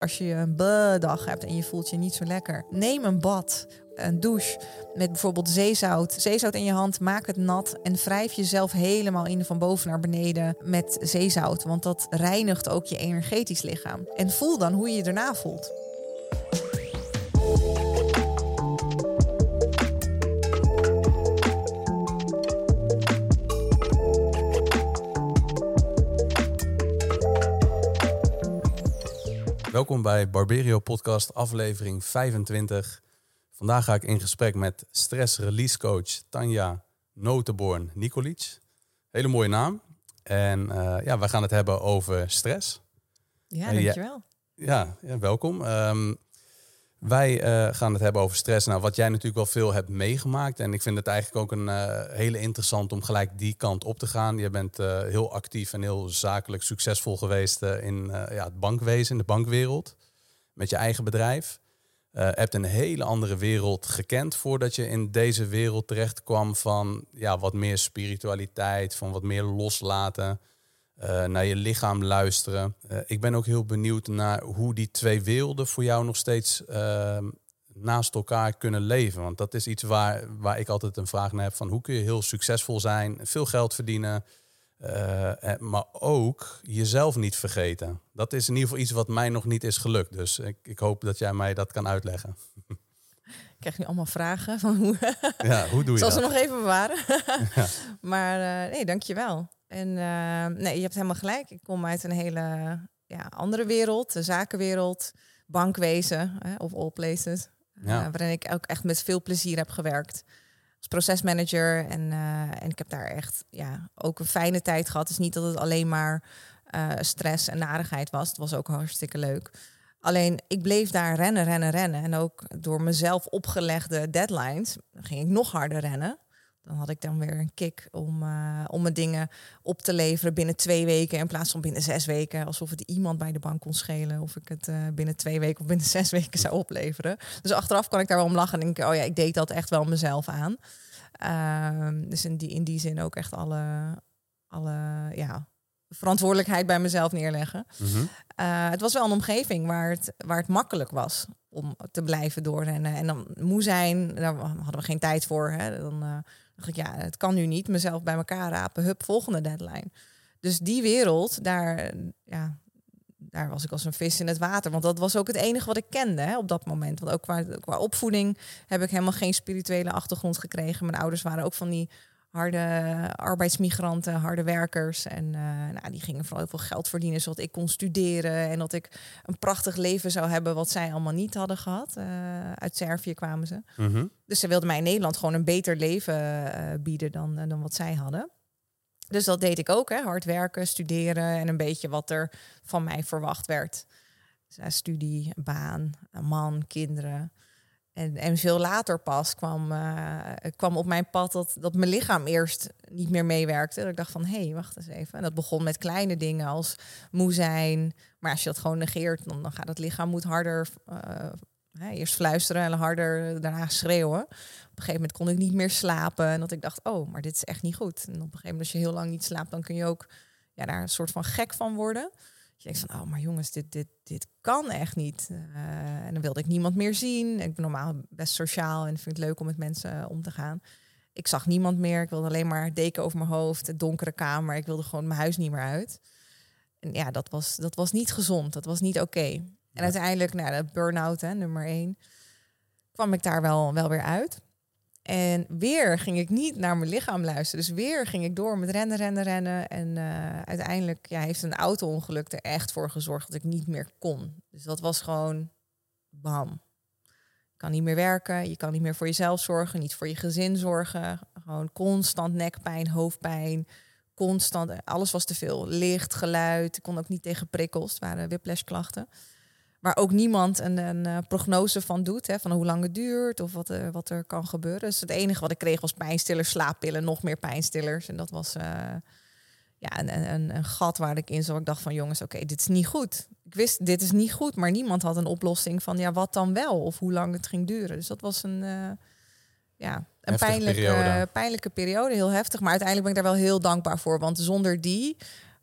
Als je een dag hebt en je voelt je niet zo lekker, neem een bad, een douche met bijvoorbeeld zeezout. Zeezout in je hand, maak het nat en wrijf jezelf helemaal in van boven naar beneden met zeezout. Want dat reinigt ook je energetisch lichaam. En voel dan hoe je je daarna voelt. Welkom bij Barberio Podcast, aflevering 25. Vandaag ga ik in gesprek met stress release coach Tanja Notenborn Nikolic. Hele mooie naam. En uh, ja, we gaan het hebben over stress. Ja, dankjewel. Ja, ja, welkom. Um, wij uh, gaan het hebben over stress. Nou, wat jij natuurlijk wel veel hebt meegemaakt. En ik vind het eigenlijk ook een uh, hele interessant om gelijk die kant op te gaan. Je bent uh, heel actief en heel zakelijk succesvol geweest in ja, het bankwezen, in de bankwereld. Met je eigen bedrijf. hebt een hele andere wereld gekend voordat je in deze wereld terecht kwam van ja, wat meer spiritualiteit, van wat meer loslaten. Uh, naar je lichaam luisteren. Uh, ik ben ook heel benieuwd naar hoe die twee werelden voor jou nog steeds uh, naast elkaar kunnen leven. Want dat is iets waar, waar ik altijd een vraag naar heb van hoe kun je heel succesvol zijn, veel geld verdienen, eh, maar ook jezelf niet vergeten. Dat is in ieder geval iets wat mij nog niet is gelukt. Dus ik, ik hoop dat jij mij dat kan uitleggen. Ik krijg nu allemaal vragen van hoe. Ja, hoe doe je Zal dat? ze nog even bewaren. ja. Maar nee, dankjewel. En uh, nee, je hebt helemaal gelijk. Ik kom uit een hele ja, andere wereld, de zakenwereld, bankwezen hè, of all places. Ja. Uh, waarin ik ook echt met veel plezier heb gewerkt. Als procesmanager. En, uh, en ik heb daar echt ja, ook een fijne tijd gehad. Het is niet dat het alleen maar stress en narigheid was. Het was ook hartstikke leuk. Alleen ik bleef daar rennen, rennen, rennen. En ook door mezelf opgelegde deadlines ging ik nog harder rennen. Dan had ik dan weer een kick om, uh, om mijn dingen op te leveren binnen twee weken in plaats van binnen zes weken. Alsof het iemand bij de bank kon schelen of ik het uh, binnen twee weken of binnen zes weken zou opleveren. Dus achteraf kan ik daar wel om lachen en denken, oh ja, ik deed dat echt wel mezelf aan. Uh, dus in die, in die zin ook echt alle, alle ja, verantwoordelijkheid bij mezelf neerleggen. Mm -hmm. het was wel een omgeving waar het, waar het makkelijk was om te blijven doorrennen. En dan moe zijn, daar hadden we geen tijd voor. Hè. Dan dacht ik, ja, het kan nu niet. Mezelf bij elkaar rapen, hup, volgende deadline. Dus die wereld, daar, ja, daar was ik als een vis in het water. Want dat was ook het enige wat ik kende hè, op dat moment. Want ook qua, qua opvoeding heb ik helemaal geen spirituele achtergrond gekregen. Mijn ouders waren ook van die harde arbeidsmigranten, harde werkers. En uh, nou, die gingen vooral heel veel geld verdienen, zodat ik kon studeren en dat ik een prachtig leven zou hebben wat zij allemaal niet hadden gehad. Uh, uit Servië kwamen ze. Mm -hmm. Dus ze wilden mij in Nederland gewoon een beter leven uh, bieden dan, dan wat zij hadden. Dus dat deed ik ook, hè. hard werken, studeren en een beetje wat er van mij verwacht werd. Dus, studie, baan, man, kinderen. En, en veel later pas kwam, uh, kwam op mijn pad dat, dat mijn lichaam eerst niet meer meewerkte. Dat ik dacht van, hé, hey, wacht eens even. En dat begon met kleine dingen als moe zijn. Maar als je dat gewoon negeert, dan, dan gaat het lichaam moet harder... Hè, eerst fluisteren en harder daarna schreeuwen. Op een gegeven moment kon ik niet meer slapen. En dat ik dacht, oh, maar dit is echt niet goed. En op een gegeven moment als je heel lang niet slaapt... dan kun je ook ja, daar een soort van gek van worden... Je denkt van, oh, maar jongens, dit, dit, dit kan echt niet. Uh, en dan wilde ik niemand meer zien. Ik ben normaal best sociaal en vind het leuk om met mensen om te gaan. Ik zag niemand meer. Ik wilde alleen maar deken over mijn hoofd, het donkere kamer. Ik wilde gewoon mijn huis niet meer uit. En ja, dat was, dat was niet gezond. Dat was niet oké. Okay. En ja. uiteindelijk, nou, de burn-out, hè, nummer één, kwam ik daar wel, wel weer uit. En weer ging ik niet naar mijn lichaam luisteren. Dus weer ging ik door met rennen, rennen, rennen. En uh, uiteindelijk ja, heeft een auto-ongeluk er echt voor gezorgd dat ik niet meer kon. Dus dat was gewoon bam. Je kan niet meer werken, je kan niet meer voor jezelf zorgen, niet voor je gezin zorgen. Gewoon constant nekpijn, hoofdpijn, constant. Alles was te veel. Licht, geluid. Ik kon ook niet tegen prikkels. Het waren whiplash-klachten waar ook niemand een, een uh, prognose van doet, hè, van hoe lang het duurt of wat, uh, wat er kan gebeuren. Dus het enige wat ik kreeg was pijnstillers, slaappillen, nog meer pijnstillers. En dat was uh, ja, een, een, een, gat waar ik in zat. Ik dacht van jongens, oké, okay, dit is niet goed. Ik wist, dit is niet goed, maar niemand had een oplossing van ja, wat dan wel of hoe lang het ging duren. Dus dat was een, ja, een pijnlijke periode. pijnlijke periode, heel heftig. Maar uiteindelijk ben ik daar wel heel dankbaar voor, want zonder die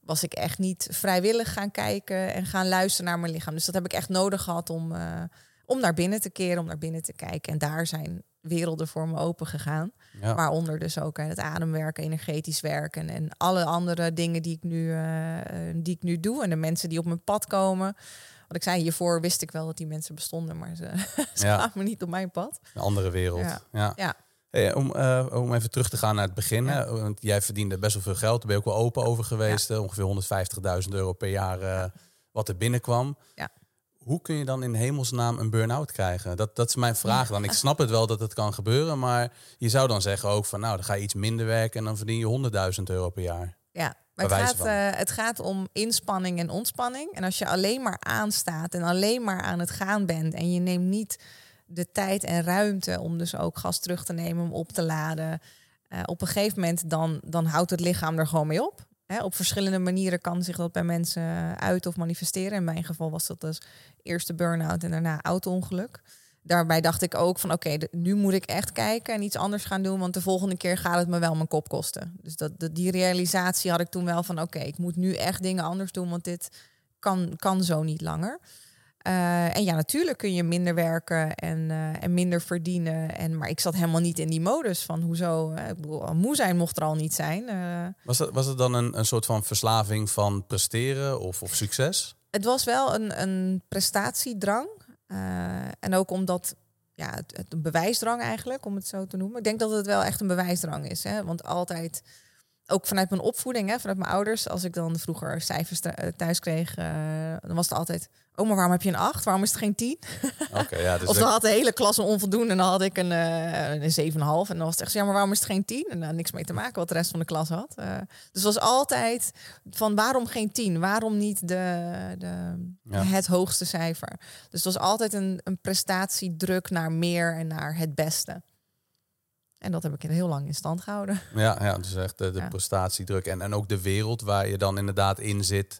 was ik echt niet vrijwillig gaan kijken en gaan luisteren naar mijn lichaam. Dus dat heb ik echt nodig gehad om, uh, om naar binnen te keren, om naar binnen te kijken. En daar zijn werelden voor me open gegaan. Ja. Waaronder dus ook het ademwerken, energetisch werken en alle andere dingen die ik, nu, uh, die ik nu doe. En de mensen die op mijn pad komen. Wat ik zei, hiervoor wist ik wel dat die mensen bestonden, maar ze, ze ja. kwamen niet op mijn pad. Een andere wereld. Ja. ja. Hey, om, uh, om even terug te gaan naar het begin. Want jij verdiende best wel veel geld. Daar ben je ook wel open over geweest. Ongeveer 150.000 euro per jaar uh, wat er binnenkwam. Ja. Hoe kun je dan in hemelsnaam een burn-out krijgen? Dat, dat is mijn vraag dan. Ik snap het wel dat het kan gebeuren. Maar je zou dan zeggen ook van... nou, dan ga je iets minder werken... en dan verdien je 100.000 euro per jaar. Ja, maar het gaat, uh, het gaat om inspanning en ontspanning. En als je alleen maar aanstaat en alleen maar aan het gaan bent... en je neemt niet de tijd en ruimte om dus ook gas terug te nemen, om op te laden. Uh, op een gegeven moment dan, dan houdt het lichaam er gewoon mee op. Op verschillende manieren kan zich dat bij mensen uit of manifesteren. In mijn geval was dat dus eerst de burn-out en daarna auto-ongeluk. Daarbij dacht ik ook van oké, nu moet ik echt kijken en iets anders gaan doen, want de volgende keer gaat het me wel mijn kop kosten. Dus dat, die realisatie had ik toen wel van oké, ik moet nu echt dingen anders doen, want dit kan, kan zo niet langer. Uh, en ja, natuurlijk kun je minder werken en, uh, en minder verdienen. En, maar ik zat helemaal niet in die modus van hoezo. Uh, ik bedoel, moe zijn mocht er al niet zijn. was, het, was het dan een, een soort van verslaving van presteren of, of succes? Het was wel een, een prestatiedrang. en ook omdat ja, het, het, een bewijsdrang eigenlijk, om het zo te noemen. Ik denk dat het wel echt een bewijsdrang is. Hè? Want altijd ook vanuit mijn opvoeding, hè, vanuit mijn ouders, als ik dan vroeger cijfers thuis kreeg, dan was het altijd: Oh, maar waarom heb je een 8? Waarom is het geen 10? Okay, ja, dus of dan had de hele klas een onvoldoende en dan had ik een, uh, een 7,5. En dan was het echt ja, maar waarom is het geen 10? En daar niks mee te maken wat de rest van de klas had. Uh, dus was altijd van waarom geen 10? Waarom niet de, de, ja. het hoogste cijfer? Dus het was altijd een, een prestatiedruk naar meer en naar het beste. En dat heb ik heel lang in stand gehouden. Ja, ja dus echt de, de ja. prestatiedruk. En, en ook de wereld waar je dan inderdaad in zit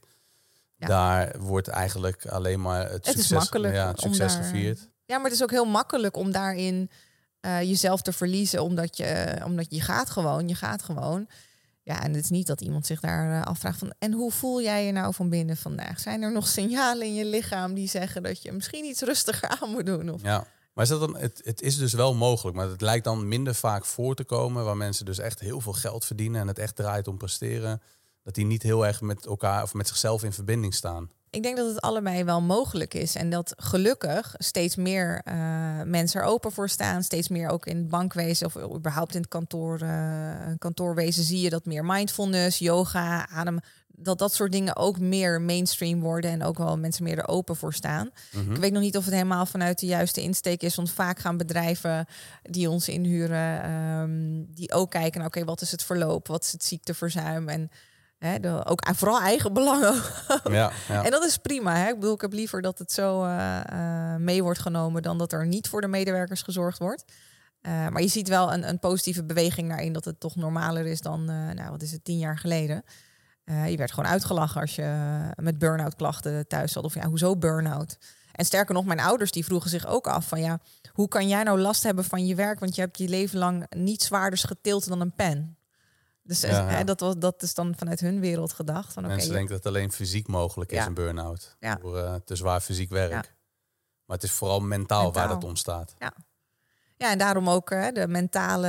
daar wordt eigenlijk alleen maar het, succes, makkelijk ja, het succes gevierd. Ja, maar het is ook heel makkelijk om daarin uh, jezelf te verliezen, omdat je, omdat je gaat gewoon, je gaat gewoon. Ja, en het is niet dat iemand zich daar uh, afvraagt van. En hoe voel jij je nou van binnen vandaag? Zijn er nog signalen in je lichaam die zeggen dat je misschien iets rustiger aan moet doen? Of... Ja, maar is dat dan, het, het is dus wel mogelijk, maar het lijkt dan minder vaak voor te komen, waar mensen dus echt heel veel geld verdienen en het echt draait om presteren dat die niet heel erg met elkaar of met zichzelf in verbinding staan. Ik denk dat het allebei wel mogelijk is. En dat gelukkig steeds meer uh, mensen er open voor staan. Steeds meer ook in het bankwezen of überhaupt in het kantoor, uh, kantoorwezen zie je dat meer mindfulness, yoga, adem. Dat dat soort dingen ook meer mainstream worden en ook wel mensen meer er open voor staan. Mhm. Ik weet nog niet of het helemaal vanuit de juiste insteek is. Want vaak gaan bedrijven die ons inhuren, um, die ook kijken oké, wat is het verloop? Wat is het ziekteverzuim? En Hè, de, ook vooral eigen belangen. Ja, ja, En dat is prima. Hè? Ik bedoel, ik heb liever dat het zo uh, uh, mee wordt genomen dan dat er niet voor de medewerkers gezorgd wordt. Uh, maar je ziet wel een, een positieve beweging daarin dat het toch normaler is dan, nou, wat is het, tien jaar geleden. Je werd gewoon uitgelachen als je met burn-out klachten thuis zat. Of ja, hoezo burn-out? En sterker nog, mijn ouders die vroegen zich ook af van ja, hoe kan jij nou last hebben van je werk? Want je hebt je leven lang niet zwaarders getild dan een pen. Dus ja, dat, was, dat is dan vanuit hun wereld gedacht. Van, Mensen denken dat het alleen fysiek mogelijk is, een burn-out. Ja. Door uh, te zwaar fysiek werk. Maar het is vooral mentaal, waar dat ontstaat. Ja, ja en daarom ook uh, de mentale...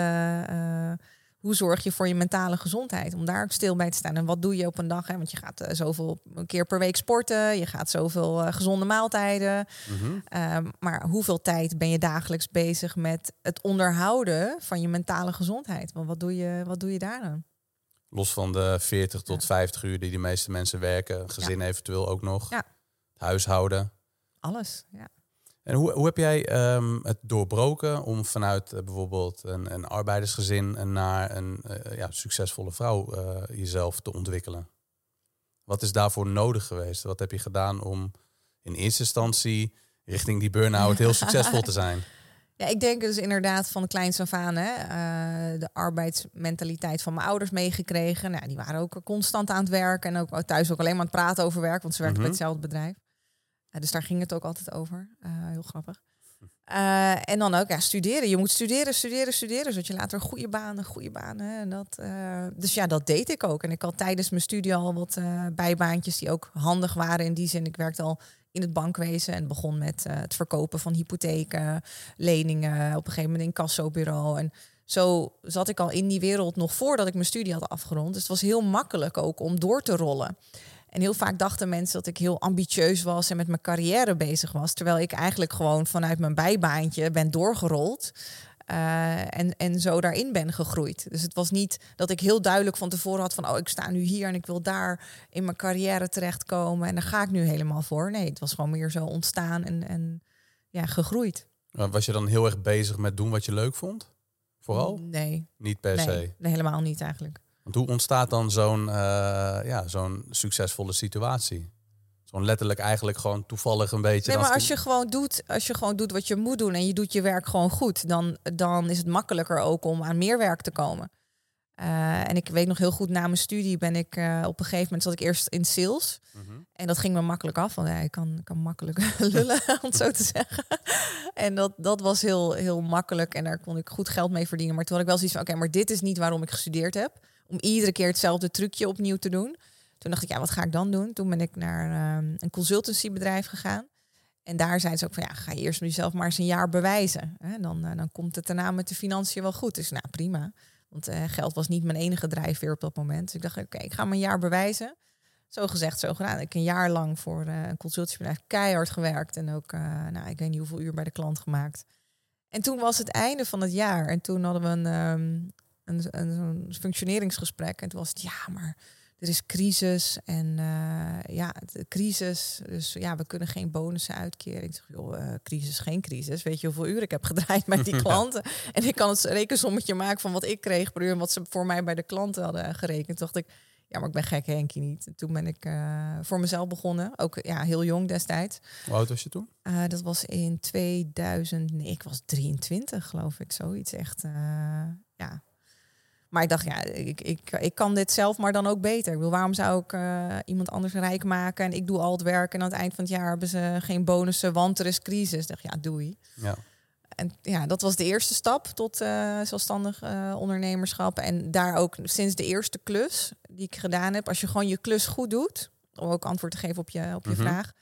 Uh, hoe zorg je voor je mentale gezondheid? Om daar ook stil bij te staan. En wat doe je op een dag? Hè? Want je gaat uh, zoveel een keer per week sporten. Je gaat zoveel uh, gezonde maaltijden. Mm -hmm. um, maar hoeveel tijd ben je dagelijks bezig met het onderhouden van je mentale gezondheid? Want wat doe je, wat doe je daar dan? Los van de 40 tot 50 uur die de meeste mensen werken, gezin eventueel ook nog. Ja. Huishouden. Alles, ja. En hoe, hoe heb jij um, het doorbroken om vanuit uh, bijvoorbeeld een, een arbeidersgezin naar een uh, ja, succesvolle vrouw uh, jezelf te ontwikkelen? Wat is daarvoor nodig geweest? Wat heb je gedaan om in eerste instantie richting die burn-out heel succesvol te zijn? Ja, ik denk dus inderdaad van kleins af aan hè, uh, de arbeidsmentaliteit van mijn ouders meegekregen. Nou, die waren ook constant aan het werken en ook thuis ook alleen maar aan het praten over werk, want ze werkten mm -hmm. bij hetzelfde bedrijf. Uh, dus daar ging het ook altijd over. Uh, heel grappig. Uh, en dan ook ja, studeren. Je moet studeren, studeren, studeren, zodat je later een goede baan, een goede baan. Hè, en dat, uh, dus ja, dat deed ik ook. En ik had tijdens mijn studie al wat uh, bijbaantjes die ook handig waren. In die zin, ik werkte al in het bankwezen en begon met het verkopen van hypotheken, leningen, op een gegeven moment in kassobureau. En zo zat ik al in die wereld nog voordat ik mijn studie had afgerond. Dus het was heel makkelijk ook om door te rollen. En heel vaak dachten mensen dat ik heel ambitieus was en met mijn carrière bezig was. Terwijl ik eigenlijk gewoon vanuit mijn bijbaantje ben doorgerold. Uh, en, en zo daarin ben gegroeid. Dus het was niet dat ik heel duidelijk van tevoren had van... oh, ik sta nu hier en ik wil daar in mijn carrière terechtkomen... en daar ga ik nu helemaal voor. Nee, het was gewoon meer zo ontstaan en, en ja, gegroeid. Was je dan heel erg bezig met doen wat je leuk vond? Vooral? Nee. Niet per nee, se? Nee, helemaal niet eigenlijk. Want hoe ontstaat dan zo'n uh, ja, zo'n succesvolle situatie? Zo'n letterlijk eigenlijk gewoon toevallig een beetje. Nee, maar als je gewoon doet, als je gewoon doet wat je moet doen en je doet je werk gewoon goed, dan, dan is het makkelijker ook om aan meer werk te komen. Uh, en ik weet nog heel goed, na mijn studie ben ik uh, op een gegeven moment zat ik eerst in sales. Mm -hmm. En dat ging me makkelijk af. Want ja, ik kan, kan makkelijk lullen, om het zo te zeggen. en dat, dat was heel, heel makkelijk. En daar kon ik goed geld mee verdienen. Maar toen had ik wel zoiets van, oké, okay, maar dit is niet waarom ik gestudeerd heb om iedere keer hetzelfde trucje opnieuw te doen. Toen dacht ik, ja, wat ga ik dan doen? Toen ben ik naar um, een consultancybedrijf gegaan. En daar zeiden ze ook van, ja, ga je eerst jezelf maar eens een jaar bewijzen. Hè? Dan, uh, dan komt het daarna met de financiën wel goed. Dus nou, prima. Want uh, geld was niet mijn enige drijfveer op dat moment. Dus ik dacht, oké, ik ga mijn jaar bewijzen. Zo gezegd, zo gedaan. Ik een jaar lang voor uh, een consultancybedrijf keihard gewerkt. En ook, nou, ik weet niet hoeveel uur bij de klant gemaakt. En toen was het einde van het jaar. En toen hadden we een, um, een, een, een functioneringsgesprek. En toen was het, ja, maar er is crisis en uh, ja, de crisis. Dus ja, we kunnen geen bonussen uitkeren. Ik zeg, joh, uh, crisis, geen crisis. Weet je hoeveel uur ik heb gedraaid met die klanten? En ik kan het rekensommetje maken van wat ik kreeg per uur en wat ze voor mij bij de klanten hadden gerekend. Toen dacht ik, ja, maar ik ben gek Henkie niet. En toen ben ik uh, voor mezelf begonnen. Ook ja, heel jong destijds. Hoe oud was je toen? Dat was in 2000. Nee, ik was 23, geloof ik. Zoiets echt. Ja, maar ik dacht, ja, ik, ik, ik kan dit zelf, maar dan ook beter. Ik wil, waarom zou ik uh, iemand anders rijk maken en ik doe al het werk en aan het eind van het jaar hebben ze geen bonussen, want er is crisis. Ik dacht, ja, doei. Ja. En ja, dat was de eerste stap tot uh, zelfstandig uh, ondernemerschap. En daar ook sinds de eerste klus die ik gedaan heb, als je gewoon je klus goed doet, om ook antwoord te geven op je, op je mm -hmm. vraag,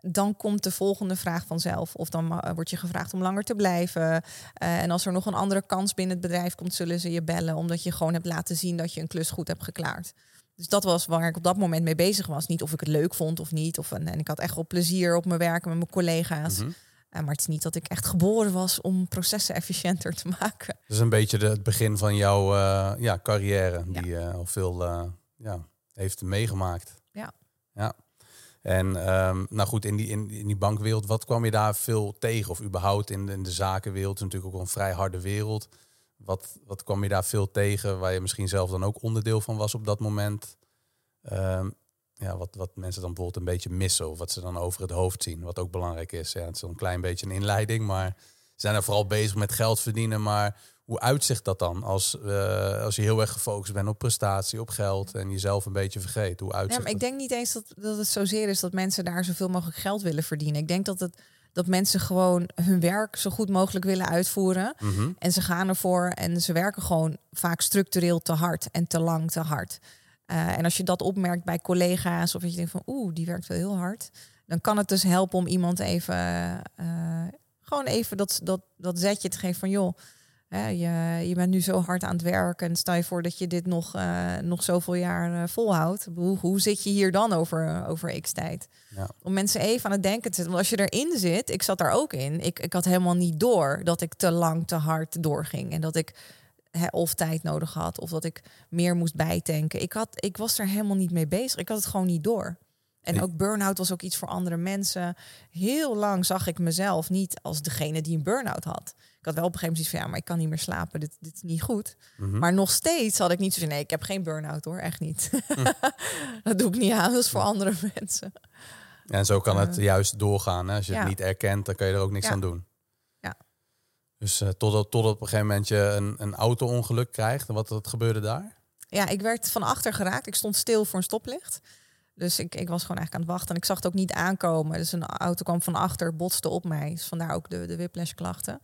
dan komt de volgende vraag vanzelf. Of dan uh, word je gevraagd om langer te blijven. Uh, en als er nog een andere kans binnen het bedrijf komt, zullen ze je bellen. Omdat je gewoon hebt laten zien dat je een klus goed hebt geklaard. Dus dat was waar ik op dat moment mee bezig was. Niet of ik het leuk vond of niet. Of, en, en ik had echt wel plezier op mijn werken met mijn collega's. Mm -hmm. uh, maar het is niet dat ik echt geboren was om processen efficiënter te maken. Dus een beetje de, het begin van jouw ja, carrière. Die ja. al veel ja, heeft meegemaakt. Ja. Ja. En um, nou goed, in die, in, in, die bankwereld, wat kwam je daar veel tegen? Of überhaupt in de, in de zakenwereld, natuurlijk ook een vrij harde wereld. Wat, wat kwam je daar veel tegen, waar je misschien zelf dan ook onderdeel van was op dat moment? Um, ja, wat, wat mensen dan bijvoorbeeld een beetje missen of wat ze dan over het hoofd zien, wat ook belangrijk is. Ja, het is een klein beetje een inleiding, maar ze zijn er vooral bezig met geld verdienen. Maar hoe uitzicht dat dan als, uh, als je heel erg gefocust bent op prestatie, op geld en jezelf een beetje vergeet? Hoe uitzicht ja, maar ik denk niet eens dat, dat het zozeer is dat mensen daar zoveel mogelijk geld willen verdienen. Ik denk dat het dat mensen gewoon hun werk zo goed mogelijk willen uitvoeren. Mm -hmm. En ze gaan ervoor en ze werken gewoon vaak structureel te hard en te lang te hard. Uh, en als je dat opmerkt bij collega's of dat je denkt van oeh, die werkt wel heel hard, dan kan het dus helpen om iemand even uh, gewoon even dat, dat, dat zetje te geven van joh. Hè, je, je bent nu zo hard aan het werken en stel je voor dat je dit nog, uh, nog zoveel jaar uh, volhoudt. Hoe, hoe zit je hier dan over, over x tijd? Ja. Om mensen even aan het denken te zetten. Want als je erin zit, ik zat daar ook in. Ik, ik had helemaal niet door dat ik te lang, te hard doorging. En dat ik hè, of tijd nodig had of dat ik meer moest bijtanken. Ik, had, ik was er helemaal niet mee bezig. Ik had het gewoon niet door. En ook burn-out was ook iets voor andere mensen. Heel lang zag ik mezelf niet als degene die een burn-out had. Ik had wel op een gegeven moment zoiets van, ja, maar ik kan niet meer slapen. Dit, dit is niet goed. Mm -hmm. Maar nog steeds had ik niet zo van, nee, ik heb geen burn-out hoor, echt niet. Mm. dat doe ik niet aan, dat is voor andere mensen. En zo kan het uh, juist doorgaan. Hè? Als je ja. het niet erkent, dan kan je er ook niks ja. aan doen. Ja. Dus uh, totdat, tot op een gegeven moment je een, een auto-ongeluk krijgt. Wat, wat gebeurde daar? Ja, ik werd van achter geraakt. Ik stond stil voor een stoplicht. Dus ik, ik was gewoon eigenlijk aan het wachten. En ik zag het ook niet aankomen. Dus een auto kwam van achter, botste op mij. Dus vandaar ook de, de whiplash klachten.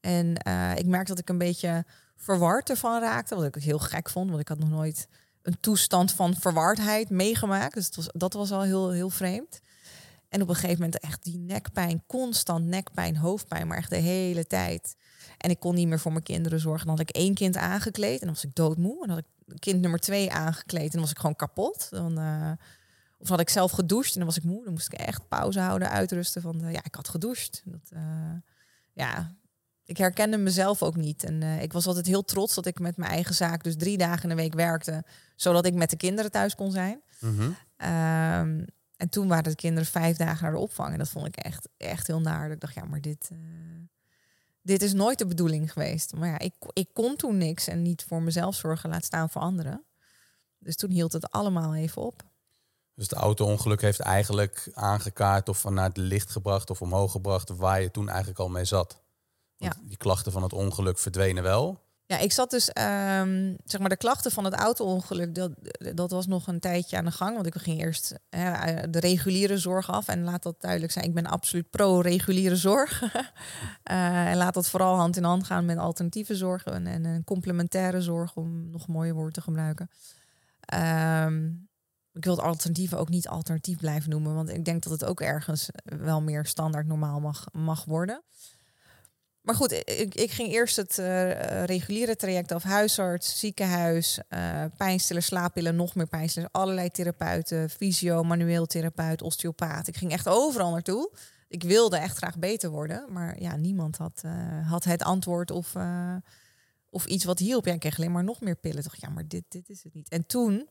En eh, ik merkte dat ik een beetje verward ervan raakte. Wat ik heel gek vond. Want ik had nog nooit een toestand van verwardheid meegemaakt. Dus was, dat was al heel, heel vreemd. En op een gegeven moment echt die nekpijn, constant nekpijn, hoofdpijn, maar echt de hele tijd. En ik kon niet meer voor mijn kinderen zorgen. Dan had ik één kind aangekleed en dan was ik doodmoe. En dan had ik kind nummer twee aangekleed en dan was ik gewoon kapot. Dan, uh, of had ik zelf gedoucht en dan was ik moe. Dan moest ik echt pauze houden, uitrusten. Van ja, ik had gedoucht. Dat, uh, ja, ik herkende mezelf ook niet. En uh, ik was altijd heel trots dat ik met mijn eigen zaak dus drie dagen in de week werkte, zodat ik met de kinderen thuis kon zijn. Mm -hmm. um, en toen waren de kinderen vijf dagen naar de opvang. En dat vond ik echt, echt heel naar. Ik dacht, ja, maar dit, uh, dit is nooit de bedoeling geweest. Maar ja, ik, ik kon toen niks en niet voor mezelf zorgen, laat staan voor anderen. Dus toen hield het allemaal even op. Dus het auto-ongeluk heeft eigenlijk aangekaart of vanuit het licht gebracht of omhoog gebracht waar je toen eigenlijk al mee zat. Want ja. Die klachten van het ongeluk verdwenen wel. Ja, ik zat dus, um, zeg maar, de klachten van het auto-ongeluk, dat, dat was nog een tijdje aan de gang. Want ik ging eerst hè, de reguliere zorg af. En laat dat duidelijk zijn, ik ben absoluut pro-reguliere zorg. uh, en laat dat vooral hand in hand gaan met alternatieve zorg en, en een complementaire zorg, om nog een mooie woord te gebruiken. Um, ik wil het alternatieve ook niet alternatief blijven noemen, want ik denk dat het ook ergens wel meer standaard normaal mag, mag worden. Maar goed, ik, ging eerst het uh, reguliere traject af. Huisarts, ziekenhuis, uh, pijnstiller, slaappillen, nog meer pijnstillers. Allerlei therapeuten, fysio, manueel therapeut, osteopaat. Ik ging echt overal naartoe. Ik wilde echt graag beter worden. Maar ja, niemand had, uh, had het antwoord of, of iets wat hielp. Ja, ik kreeg alleen maar nog meer pillen. Toch, ja, maar dit, dit is het niet. En toen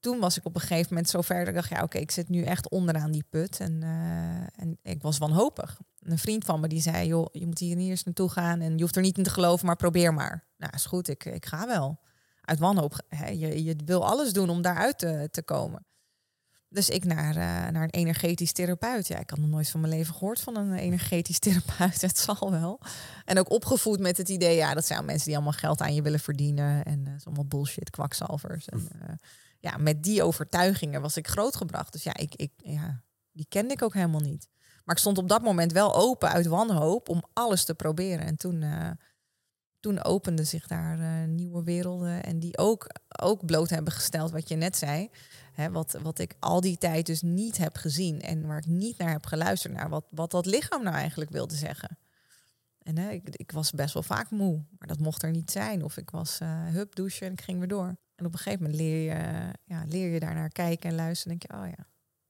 toen was ik op een gegeven moment zo ver dat ik dacht, ja oké, ik zit nu echt onderaan die put. En, uh, en ik was wanhopig. Een vriend van me die zei, joh, je moet hier eerst naartoe gaan en je hoeft er niet in te geloven, maar probeer maar. Nou, is goed, ik, ik ga wel. Uit wanhoop, hè, je, je wil alles doen om daaruit te, te komen. Dus ik naar, uh, naar een energetisch therapeut. Ja, ik had nog nooit van mijn leven gehoord van een energetisch therapeut. Het zal wel. En ook opgevoed met het idee, ja, dat zijn mensen die allemaal geld aan je willen verdienen. En uh, allemaal bullshit, kwakzalvers. En, uh, ja, met die overtuigingen was ik grootgebracht. Dus ja, ik, ik, ja, die kende ik ook helemaal niet. Maar ik stond op dat moment wel open uit wanhoop om alles te proberen. En toen, uh, toen openden zich daar uh, nieuwe werelden. En die ook, ook bloot hebben gesteld, wat je net zei. Hè, wat, wat ik al die tijd dus niet heb gezien. En waar ik niet naar heb geluisterd. Naar wat, wat dat lichaam nou eigenlijk wilde zeggen. En hè, ik, ik was best wel vaak moe. Maar dat mocht er niet zijn. Of ik was uh, hup douchen en ik ging weer door. En op een gegeven moment leer je, ja, leer je daarnaar kijken en luisteren. En denk je, oh ja,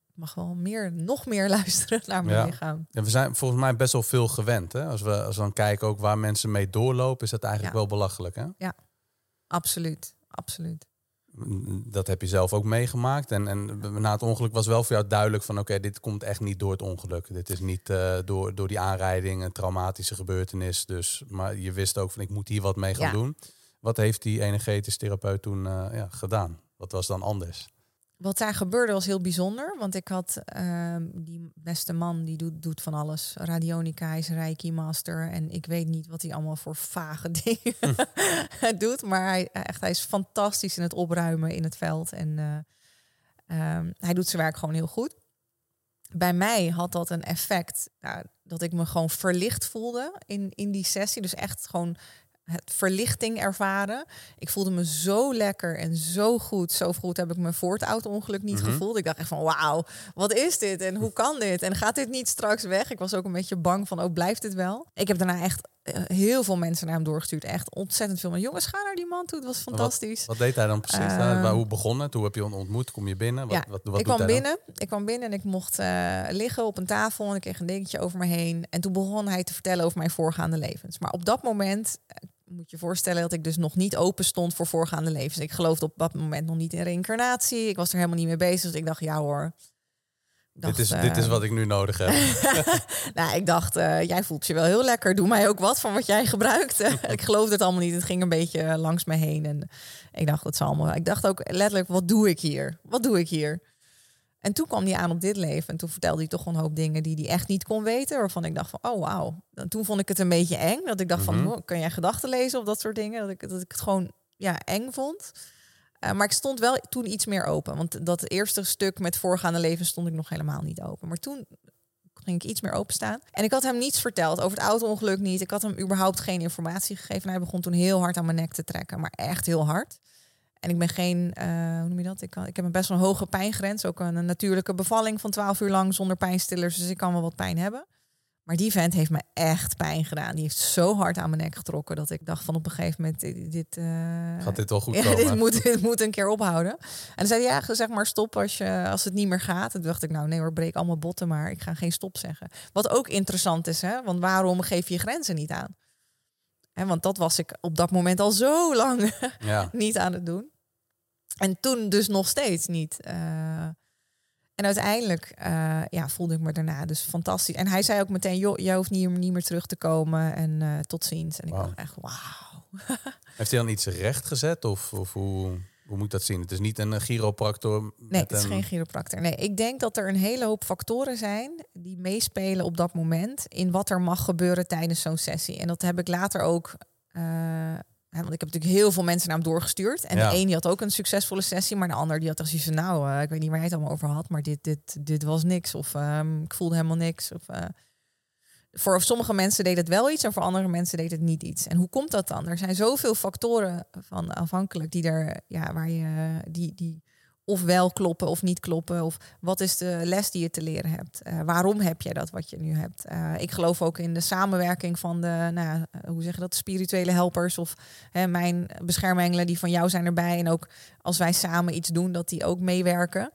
ik mag wel meer, nog meer luisteren naar mijn ja. lichaam. Ja, we zijn volgens mij best wel veel gewend. Hè? Als, we, als we dan kijken ook waar mensen mee doorlopen, is dat eigenlijk Ja. wel belachelijk. Hè? Ja, absoluut. Absoluut. Dat heb je zelf ook meegemaakt. En, en na het ongeluk was wel voor jou duidelijk van oké, dit komt echt niet door het ongeluk. Dit is niet eh, door, door die aanrijding een traumatische gebeurtenis. Dus, maar je wist ook van ik moet hier wat mee gaan Ja. doen. Wat heeft die energetisch therapeut toen eh, ja, gedaan? Wat was dan anders? Wat daar gebeurde was heel bijzonder. Want ik had ehm, die beste man, die doet, doet van alles. Radionica, hij is Reiki master. En ik weet niet wat hij allemaal voor vage dingen doet. Maar hij, echt, hij is fantastisch in het opruimen in het veld. En eh, ehm, hij doet zijn werk gewoon heel goed. Bij mij had dat een effect nou, dat ik me gewoon verlicht voelde in, in die sessie. Dus echt gewoon het verlichting ervaren. Ik voelde me zo lekker en zo goed. Zo goed heb ik me voor het auto-ongeluk niet Mhm. gevoeld. Ik dacht echt van, wauw, wat is dit? En hoe kan dit? En gaat dit niet straks weg? Ik was ook een beetje bang van, oh, blijft dit wel? Ik heb daarna echt eh, heel veel mensen naar hem doorgestuurd. Echt ontzettend veel. Maar jongens, ga naar die man toe. Het was fantastisch. Wat deed hij dan precies? Ehm, hoe begon het? Hoe heb je hem ontmoet? Kom je binnen? Wat, ja, wat, wat ik kwam dan? binnen. Ik kwam binnen en ik mocht eh, liggen op een tafel en ik kreeg een dekentje over me heen. En toen begon hij te vertellen over mijn voorgaande levens. Maar op dat moment eh, moet je voorstellen dat ik dus nog niet open stond voor voorgaande levens. Ik geloofde op dat moment nog niet in reïncarnatie. Ik was er helemaal niet mee bezig. Dus ik dacht, ja hoor. Dacht, dit, is, dit is eh, wat ik nu nodig heb. nou, ik dacht, eh, jij voelt je wel heel lekker. Doe mij ook wat van wat jij gebruikt. ik geloofde het allemaal niet. Het ging een beetje eh, langs me heen. En ik dacht, het zal allemaal. Ik dacht ook letterlijk, wat doe ik hier? Wat doe ik hier? En toen kwam hij aan op dit leven. En toen vertelde hij toch een hoop dingen die hij echt niet kon weten. Waarvan ik dacht van, oh wauw. En Toen vond ik het een beetje eng. Dat ik dacht Mhm. van, oh, kan jij gedachten lezen of dat soort dingen? Dat ik, dat ik het gewoon ja, eng vond. Eh, maar ik stond wel toen iets meer open. Want dat eerste stuk met voorgaande leven stond ik nog helemaal niet open. Maar toen ging ik iets meer openstaan. En ik had hem niets verteld over het auto-ongeluk niet. Ik had hem überhaupt geen informatie gegeven. En hij begon toen heel hard aan mijn nek te trekken, maar echt heel hard. En ik ben geen, uh, hoe noem je dat? Ik, kan, ik heb een best wel een hoge pijngrens. Ook een, een natuurlijke bevalling van 12 uur lang zonder pijnstillers. Dus ik kan wel wat pijn hebben. Maar die vent heeft me echt pijn gedaan. Die heeft zo hard aan mijn nek getrokken dat ik dacht van op een gegeven moment dit. Uh, Gaat dit wel goed ja, komen? Dit moet, dit moet een keer ophouden. En dan zei hij ja, zeg maar stop als, je, als het niet meer gaat. En toen dacht ik nou nee hoor, breek allemaal botten, maar ik ga geen stop zeggen. Wat ook interessant is, hè? want waarom geef je grenzen niet aan? Hè, want dat was ik op dat moment al zo lang ja. niet aan het doen. En toen dus nog steeds niet. Uh, en uiteindelijk uh, ja, voelde ik me daarna dus fantastisch. En hij zei ook meteen, joh, jij hoeft niet, niet meer terug te komen en uh, tot ziens. En ik dacht echt, wauw. Heeft hij dan iets recht gezet of, of hoe, hoe moet dat zien? Het is niet een chiropractor? Nee, het is geen chiropractor. Nee, ik denk dat er een hele hoop factoren zijn die meespelen op dat moment in wat er mag gebeuren tijdens zo'n sessie. En dat heb ik later ook uh, want ik heb natuurlijk heel veel mensen naar hem doorgestuurd. En de een die had ook een succesvolle sessie, maar de ander die had zoiets van, nou, uh, ik weet niet waar hij het allemaal over had, maar dit, dit, dit was niks. Of um, ik voelde helemaal niks. Of, uh, voor sommige mensen deed het wel iets en voor andere mensen deed het niet iets. En hoe komt dat dan? Er zijn zoveel factoren van afhankelijk die er, ja, waar je, die, die of wel kloppen of niet kloppen. Of wat is de les die je te leren hebt? Uh, waarom heb je dat wat je nu hebt? Uh, ik geloof ook in de samenwerking van de, nou, uh, hoe zeg je dat, spirituele helpers of hè, mijn beschermengelen die van jou zijn erbij. En ook als wij samen iets doen, dat die ook meewerken.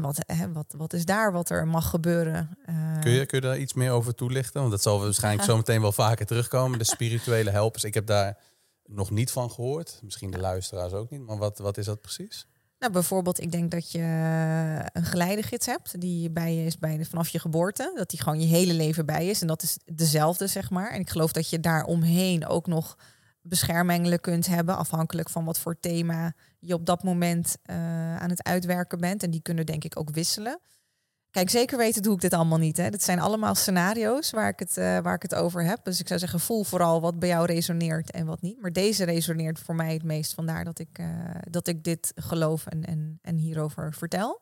Wat, wat, wat is daar wat er mag gebeuren? kun, je, kun je daar iets meer over toelichten? Want dat zal waarschijnlijk zo meteen wel vaker terugkomen. De spirituele helpers. Ik heb daar nog niet van gehoord. Misschien de luisteraars ook niet. Maar wat, wat is dat precies? Nou, bijvoorbeeld, ik denk dat je een geleidegids hebt die bij je is bij de, vanaf je geboorte. Dat die gewoon je hele leven bij is. En dat is dezelfde, zeg maar. En ik geloof dat je daar omheen ook nog beschermengelen kunt hebben, afhankelijk van wat voor thema je op dat moment uh, aan het uitwerken bent. En die kunnen denk ik ook wisselen. Kijk, zeker weten doe ik dit allemaal niet. Hè. Dat zijn allemaal scenario's waar ik, het, uh, waar ik het over heb. Dus ik zou zeggen, voel vooral wat bij jou resoneert en wat niet. Maar deze resoneert voor mij het meest. Vandaar dat ik, uh, dat ik dit geloof en, en, en hierover vertel.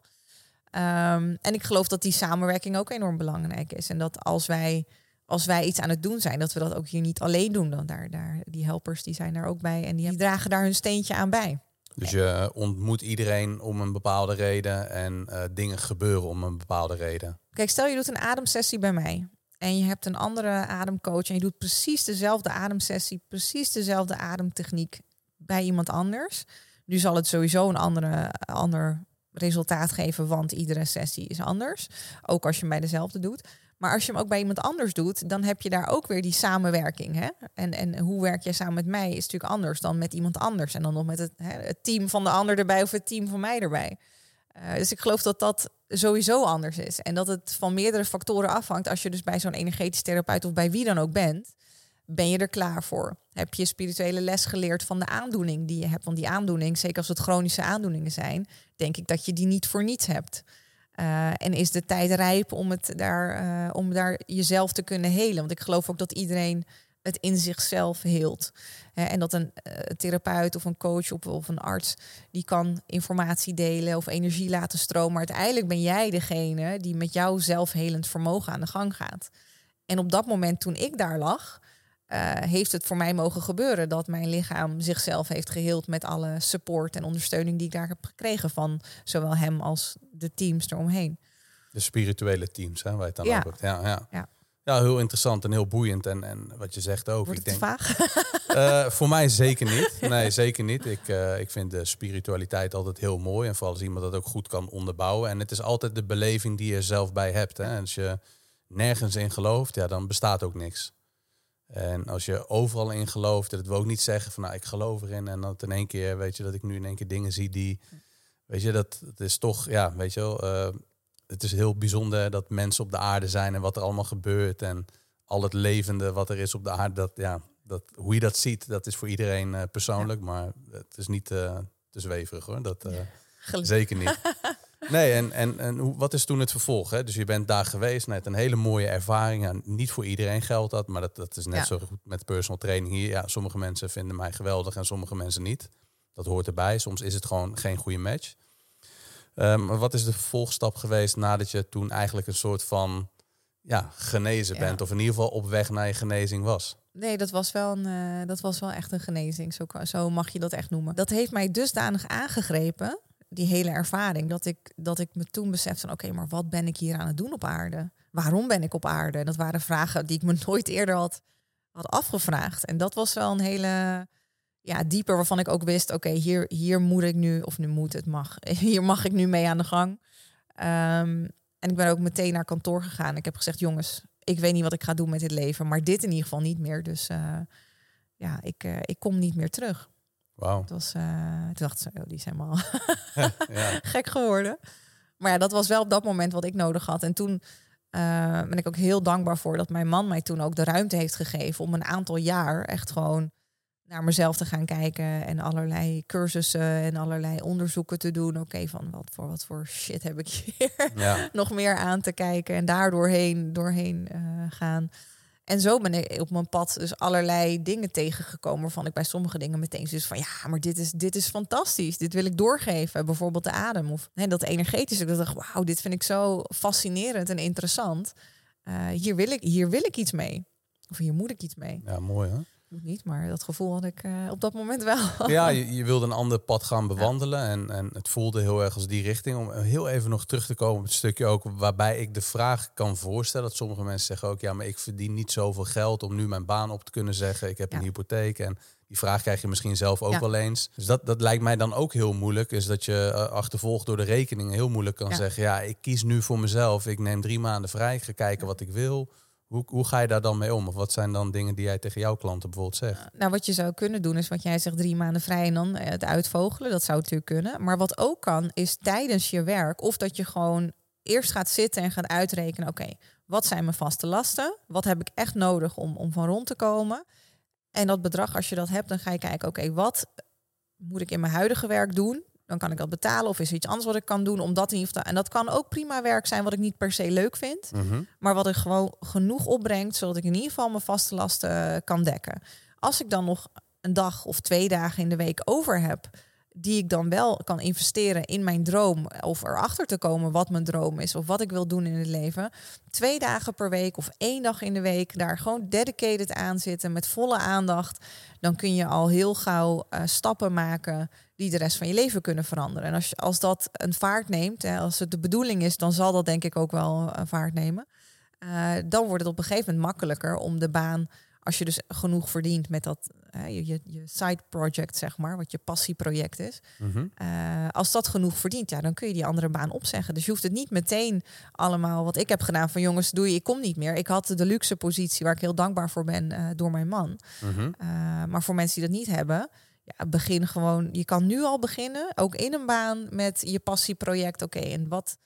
Um, en ik geloof dat die samenwerking ook enorm belangrijk is. En dat als wij, als wij iets aan het doen zijn, dat we dat ook hier niet alleen doen. Dan daar, daar, die helpers die zijn daar ook bij en die, die dragen daar hun steentje aan bij. Dus je ontmoet iedereen om een bepaalde reden en uh, dingen gebeuren om een bepaalde reden. Kijk, stel je doet een ademsessie bij mij en je hebt een andere ademcoach en je doet precies dezelfde ademsessie, precies dezelfde ademtechniek bij iemand anders. Nu zal het sowieso een andere, ander resultaat geven, want iedere sessie is anders. Ook als je hem bij dezelfde doet. Maar als je hem ook bij iemand anders doet, dan heb je daar ook weer die samenwerking. Hè? En, en hoe werk jij samen met mij is natuurlijk anders dan met iemand anders. En dan nog met het, hè, het team van de ander erbij of het team van mij erbij. Uh, dus ik geloof dat dat sowieso anders is. En dat het van meerdere factoren afhangt. Als je dus bij zo'n energetisch therapeut of bij wie dan ook bent, ben je er klaar voor? Heb je spirituele les geleerd van de aandoening die je hebt? Want die aandoening, zeker als het chronische aandoeningen zijn, denk ik dat je die niet voor niets hebt. Uh, en is de tijd rijp om, het daar, uh, om daar jezelf te kunnen helen? Want ik geloof ook dat iedereen het in zichzelf heelt. En dat een therapeut of een coach of, of, een arts... die kan informatie delen of energie laten stromen. Maar uiteindelijk ben jij degene die met jouw zelfhelend vermogen aan de gang gaat. En op dat moment toen ik daar lag... Uh, heeft het voor mij mogen gebeuren dat mijn lichaam zichzelf heeft geheeld met alle support en ondersteuning die ik daar heb gekregen van zowel hem als de teams eromheen. De spirituele teams, hè, waar je het dan ja. ook ja, ja. ja. Ja, heel interessant en heel boeiend. En, en wat je zegt ook. Wordt ik denk, vaag? Uh, voor mij zeker niet. Nee, zeker niet. Ik, uh, ik vind de spiritualiteit altijd heel mooi. En vooral als iemand dat ook goed kan onderbouwen. En het is altijd de beleving die je zelf bij hebt. Hè. En als je nergens in gelooft, ja, dan bestaat ook niks. En als je overal in gelooft, dat we ook niet zeggen van nou ik geloof erin en dat in één keer weet je dat ik nu in één keer dingen zie die, weet je dat het is toch ja weet je wel, uh, het is heel bijzonder dat mensen op de aarde zijn en wat er allemaal gebeurt en al het levende wat er is op de aarde, dat ja dat hoe je dat ziet, dat is voor iedereen uh, persoonlijk, ja. maar het is niet uh, te zweverig hoor, dat zeker niet. Nee, en, en, en hoe, wat is toen het vervolg? Hè? Dus je bent daar geweest, net een hele mooie ervaring. Niet voor iedereen geldt dat, maar dat, dat is net ja. zo goed met personal training hier. Ja, sommige mensen vinden mij geweldig en sommige mensen niet. dat hoort erbij. Soms is het gewoon geen goede match. Um, maar wat is de volgstap geweest nadat je toen eigenlijk een soort van ja, genezen bent? Of in ieder geval op weg naar je genezing was? Nee, dat was wel, een, uh, dat was wel echt een genezing. Zo, zo mag je dat echt noemen. Dat heeft mij dusdanig aangegrepen, die hele ervaring, dat ik, dat ik me toen besefte van oké, maar wat ben ik hier aan het doen op aarde? Waarom ben ik op aarde? Dat waren vragen die ik me nooit eerder had, had afgevraagd. En dat was wel een hele ja, dieper waarvan ik ook wist, oké, hier, hier moet ik nu, of nu moet het mag, hier mag ik nu mee aan de gang. Um, en ik ben ook meteen naar kantoor gegaan. Ik heb gezegd, jongens, ik weet niet wat ik ga doen met dit leven, maar dit in ieder geval niet meer. Dus uh, ja, ik, uh, ik kom niet meer terug. Wauw. Het was, uh, toen dacht ze, oh, die is helemaal ja. gek geworden. Maar ja, dat was wel op dat moment wat ik nodig had. En toen ben ik ook heel dankbaar voor dat mijn man mij toen ook de ruimte heeft gegeven om een aantal jaar echt gewoon naar mezelf te gaan kijken en allerlei cursussen en allerlei onderzoeken te doen. Oké, van wat voor, wat voor shit heb ik hier ja. nog meer aan te kijken en daardoor heen, doorheen uh, gaan. En zo ben ik op mijn pad dus allerlei dingen tegengekomen waarvan ik bij sommige dingen meteen dus van ja, maar dit is, dit is fantastisch. Dit wil ik doorgeven. Bijvoorbeeld de adem of dat energetische. Ik dacht, wauw, dit vind ik zo fascinerend en interessant. Uh, hier, wil ik, hier wil ik iets mee. Of hier moet ik iets mee. Ja, mooi hè? Moet niet, maar dat gevoel had ik uh, op dat moment wel. Ja, je, je, wilde een ander pad gaan bewandelen en, en het voelde heel erg als die richting. Om heel even nog terug te komen op het stukje ook waarbij ik de vraag kan voorstellen. Dat sommige mensen zeggen ook, ja, maar ik verdien niet zoveel geld om nu mijn baan op te kunnen zeggen. Ik heb een hypotheek en die vraag krijg je misschien zelf ook wel eens. Dus dat, dat lijkt mij dan ook heel moeilijk. Is dat je uh, achtervolgd door de rekeningen heel moeilijk kan zeggen. Ja, ik kies nu voor mezelf. Ik neem drie maanden vrij. Ga kijken wat ik wil. Hoe, hoe ga je daar dan mee om? Of wat zijn dan dingen die jij tegen jouw klanten bijvoorbeeld zegt? Nou, wat je zou kunnen doen is wat jij zegt, drie maanden vrij en dan het uitvogelen. Dat zou natuurlijk kunnen. Maar wat ook kan, is tijdens je werk of dat je gewoon eerst gaat zitten en gaat uitrekenen. Oké, wat zijn mijn vaste lasten? Wat heb ik echt nodig om, om van rond te komen? En dat bedrag, als je dat hebt, dan ga je kijken, oké, wat moet ik in mijn huidige werk doen? Dan kan ik dat betalen. Of is er iets anders wat ik kan doen om dat in ieder geval. En dat kan ook prima werk zijn wat ik niet per se leuk vind. Mhm. Maar wat ik gewoon genoeg opbrengt, zodat ik in ieder geval mijn vaste lasten eh, kan dekken. Als ik dan nog een dag of twee dagen in de week over heb, die ik dan wel kan investeren in mijn droom. Of erachter te komen wat mijn droom is. Of wat ik wil doen in het leven. Twee dagen per week of één dag in de week. Daar gewoon dedicated aan zitten met volle aandacht. Dan kun je al heel gauw uh, stappen maken die de rest van je leven kunnen veranderen. En als, je, als dat een vaart neemt, hè, als het de bedoeling is, dan zal dat denk ik ook wel een vaart nemen. Uh, dan wordt het op een gegeven moment makkelijker om de baan, als je dus genoeg verdient met dat je, je, je, side project, zeg maar, wat je passieproject is. Mm als dat genoeg verdient, ja, dan kun je die andere baan opzeggen. Dus je hoeft het niet meteen allemaal wat ik heb gedaan van jongens, doe je, ik kom niet meer. Ik had de luxe positie waar ik heel dankbaar voor ben door mijn man. Mm maar voor mensen die dat niet hebben, ja, begin gewoon. Je kan nu al beginnen, ook in een baan met je passieproject. Oké, en wat,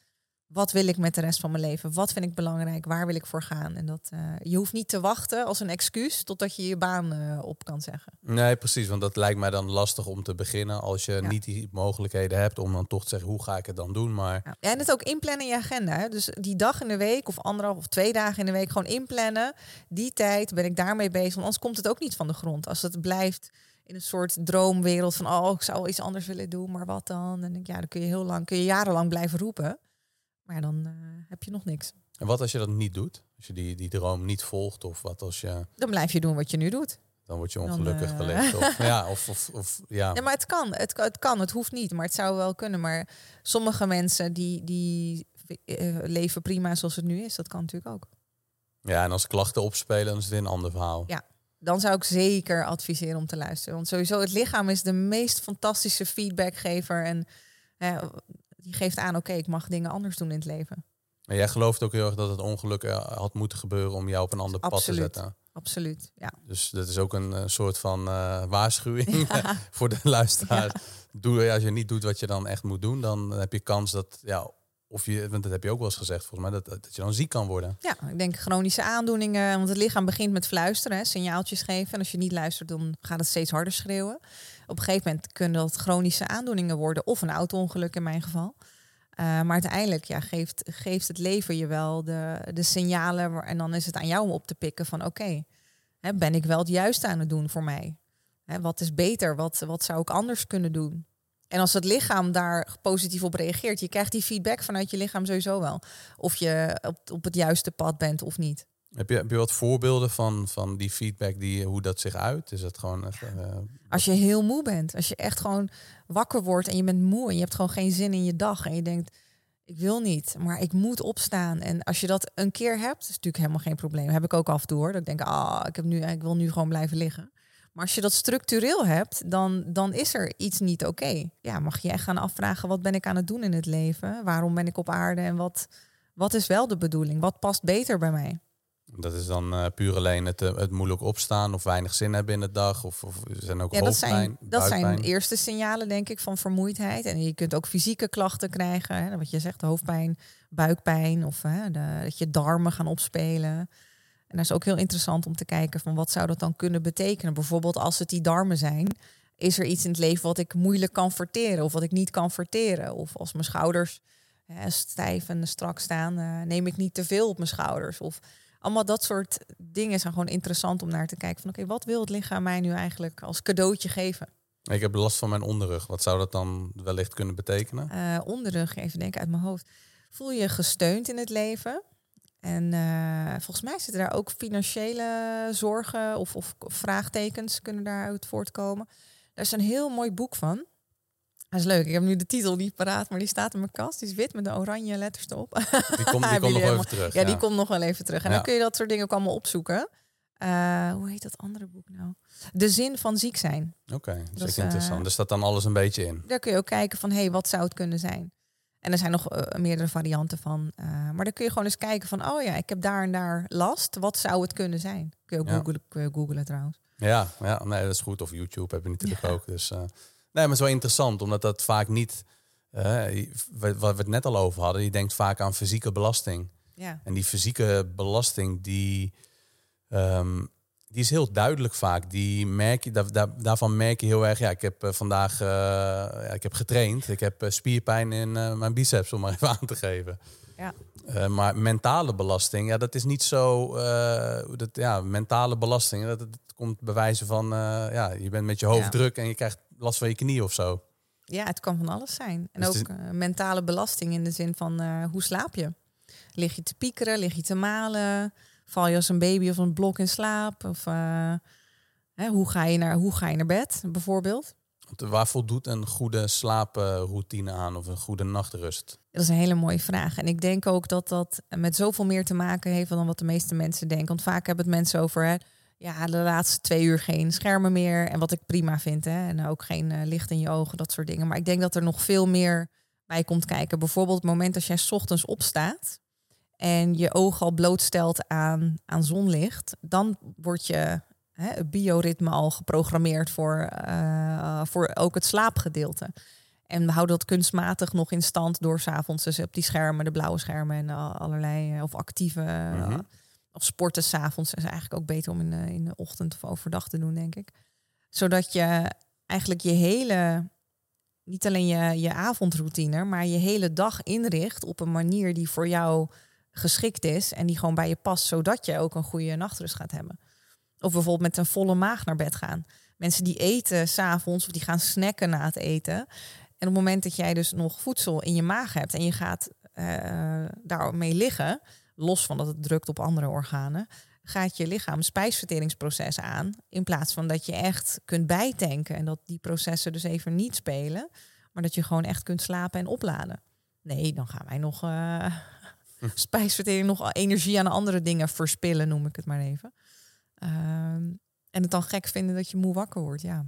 wat wil ik met de rest van mijn leven? Wat vind ik belangrijk? Waar wil ik voor gaan? En dat, uh, je hoeft niet te wachten als een excuus totdat je je baan uh, op kan zeggen. Nee, precies. Want dat lijkt mij dan lastig om te beginnen als je niet die mogelijkheden hebt om dan toch te zeggen hoe ga ik het dan doen. Maar ja, en het ook inplannen in je agenda. Hè? Dus die dag in de week of anderhalf of twee dagen in de week gewoon inplannen. Die tijd ben ik daarmee bezig. Want anders komt het ook niet van de grond. Als het blijft in een soort droomwereld van oh, ik zou iets anders willen doen, maar wat dan? En ja, dan kun je heel lang, kun je jarenlang blijven roepen. Maar dan uh, heb je nog niks. En wat als je dat niet doet? Als je die, die droom niet volgt of wat als je... Dan blijf je doen wat je nu doet. Dan word je ongelukkig dan, uh... Of, ja, of, of, of, ja. ja. maar het kan. Het, het kan. Het hoeft niet. Maar het zou wel kunnen. Maar sommige mensen die, die uh, leven prima zoals het nu is. Dat kan natuurlijk ook. Ja, en als klachten opspelen, dan is het een ander verhaal. Ja, dan zou ik zeker adviseren om te luisteren. Want sowieso het lichaam is de meest fantastische feedbackgever. En die geeft aan, oké, ik mag dingen anders doen in het leven. En jij gelooft ook heel erg dat het ongeluk eh, had moeten gebeuren om jou op een ander pad te zetten. Absoluut, ja. Dus dat is ook een, een soort van uh, waarschuwing voor de luisteraars. Doe, als je niet doet wat je dan echt moet doen, dan heb je kans dat ja, of je, want dat heb je ook wel eens gezegd volgens mij, dat, dat je dan ziek kan worden. Ja, ik denk chronische aandoeningen. Want het lichaam begint met fluisteren, hè, signaaltjes geven. En als je niet luistert, dan gaat het steeds harder schreeuwen. Op een gegeven moment kunnen dat chronische aandoeningen worden. Of een auto-ongeluk in mijn geval. Uh, maar uiteindelijk ja, geeft, geeft het leven je wel de, de signalen. En dan is het aan jou om op te pikken van oké, ben ik wel het juiste aan het doen voor mij? Hè, wat is beter? Wat, wat zou ik anders kunnen doen? En als het lichaam daar positief op reageert, je krijgt die feedback vanuit je lichaam sowieso wel. Of je op, op het juiste pad bent of niet. Heb je, heb je wat voorbeelden van, van die feedback, die, hoe dat zich uit? Is het gewoon echt, uh, Als je heel moe bent, als je echt gewoon wakker wordt en je bent moe en je hebt gewoon geen zin in je dag en je denkt, ik wil niet, maar ik moet opstaan. En als je dat een keer hebt, is natuurlijk helemaal geen probleem. Heb ik ook af en toe hoor. Dat ik denk, ah, ik, heb nu, ik wil nu gewoon blijven liggen. Maar als je dat structureel hebt, dan, dan is er iets niet oké. Ja, mag je echt gaan afvragen, wat ben ik aan het doen in het leven? Waarom ben ik op aarde en wat, wat is wel de bedoeling? Wat past beter bij mij? Dat is dan uh, puur alleen het, eh, het moeilijk opstaan of weinig zin hebben in de dag. Of, of zijn ook ja, hoofdpijn, dat zijn, dat zijn eerste signalen, denk ik, van vermoeidheid. En je kunt ook fysieke klachten krijgen. Hè, wat je zegt, hoofdpijn, buikpijn of hè, de, dat je darmen gaan opspelen. En dat is ook heel interessant om te kijken van wat zou dat dan kunnen betekenen. Bijvoorbeeld als het die darmen zijn, is er iets in het leven wat ik moeilijk kan verteren of wat ik niet kan verteren. Of als mijn schouders hè, stijf en strak staan, uh, neem ik niet te veel op mijn schouders. Of allemaal dat soort dingen zijn gewoon interessant om naar te kijken. Van oké, wat wil het lichaam mij nu eigenlijk als cadeautje geven? Ik heb last van mijn onderrug. Wat zou dat dan wellicht kunnen betekenen? Uh, onderrug, even denken uit mijn hoofd. Voel je gesteund in het leven? En uh, volgens mij zitten daar ook financiële zorgen of, of vraagtekens kunnen daaruit voortkomen. Daar is een heel mooi boek van. Dat is leuk. Ik heb nu de titel niet paraat, maar die staat in mijn kast. Die is wit met de oranje letters erop. Die komt, nog even terug. Ja, die komt nog wel even terug. En dan kun je dat soort dingen ook allemaal opzoeken. Uh, hoe heet dat andere boek nou? De zin van ziek zijn. Oké, okay, dat is interessant. Uh, er staat dan alles een beetje in. Daar kun je ook kijken van, hé, hey, wat zou het kunnen zijn? En er zijn nog uh, meerdere varianten van. maar dan kun je gewoon eens kijken van, oh ja, ik heb daar en daar last. Wat zou het kunnen zijn? Kun je ook ja. googlen, kun je googlen trouwens. Ja, ja, nee, dat is goed. Of YouTube heb je natuurlijk ook. Dus Nee, maar het is wel interessant, omdat dat vaak niet... Wat we het net al over hadden, je denkt vaak aan fysieke belasting. Ja. En die fysieke belasting, die, um, die is heel duidelijk vaak. Die merk je, daar, daar, daarvan merk je heel erg, ja, ik heb uh, vandaag uh, ja, ik heb getraind. Ik heb spierpijn in mijn biceps, om maar even aan te geven. Ja. Uh, maar mentale belasting, ja, dat is niet zo. Dat, ja, mentale belasting, dat, dat komt bewijzen van. Ja, je bent met je hoofd ja. druk en je krijgt last van je knie of zo. Ja, het kan van alles zijn. En dus ook is... mentale belasting in de zin van hoe slaap je? Lig je te piekeren? Lig je te malen? Val je als een baby of een blok in slaap? Of hè, hoe, ga je naar, hoe ga je naar bed, bijvoorbeeld? Waar voldoet een goede slaaproutine aan of een goede nachtrust? Dat is een hele mooie vraag. En ik denk ook dat dat met zoveel meer te maken heeft dan wat de meeste mensen denken. Want vaak hebben het mensen over hè, ja, de laatste twee uur geen schermen meer. En wat ik prima vind. Hè, en ook geen uh, licht in je ogen, dat soort dingen. Maar ik denk dat er nog veel meer bij komt kijken. Bijvoorbeeld het moment als jij ochtends opstaat en je oog al blootstelt aan, aan zonlicht, dan word je hè, het bioritme al geprogrammeerd voor, uh, voor ook het slaapgedeelte. En we houden dat kunstmatig nog in stand door s'avonds dus op die schermen, de blauwe schermen en allerlei, eh, of actieve, mm -hmm. of sporten s'avonds is eigenlijk ook beter om in de, in de ochtend of overdag te doen, denk ik. Zodat je eigenlijk je hele, niet alleen je, je avondroutine, maar je hele dag inricht op een manier die voor jou geschikt is en die gewoon bij je past, zodat je ook een goede nachtrust gaat hebben. Of bijvoorbeeld met een volle maag naar bed gaan. Mensen die eten s'avonds of die gaan snacken na het eten. En op het moment dat jij dus nog voedsel in je maag hebt en je gaat uh, daarmee liggen, los van dat het drukt op andere organen, gaat je lichaam spijsverteringsproces aan. In plaats van dat je echt kunt bijtanken en dat die processen dus even niet spelen, maar dat je gewoon echt kunt slapen en opladen. Nee, dan gaan wij nog uh, spijsvertering, nog energie aan andere dingen verspillen, noem ik het maar even. Um, en het dan gek vinden dat je moe wakker wordt, ja.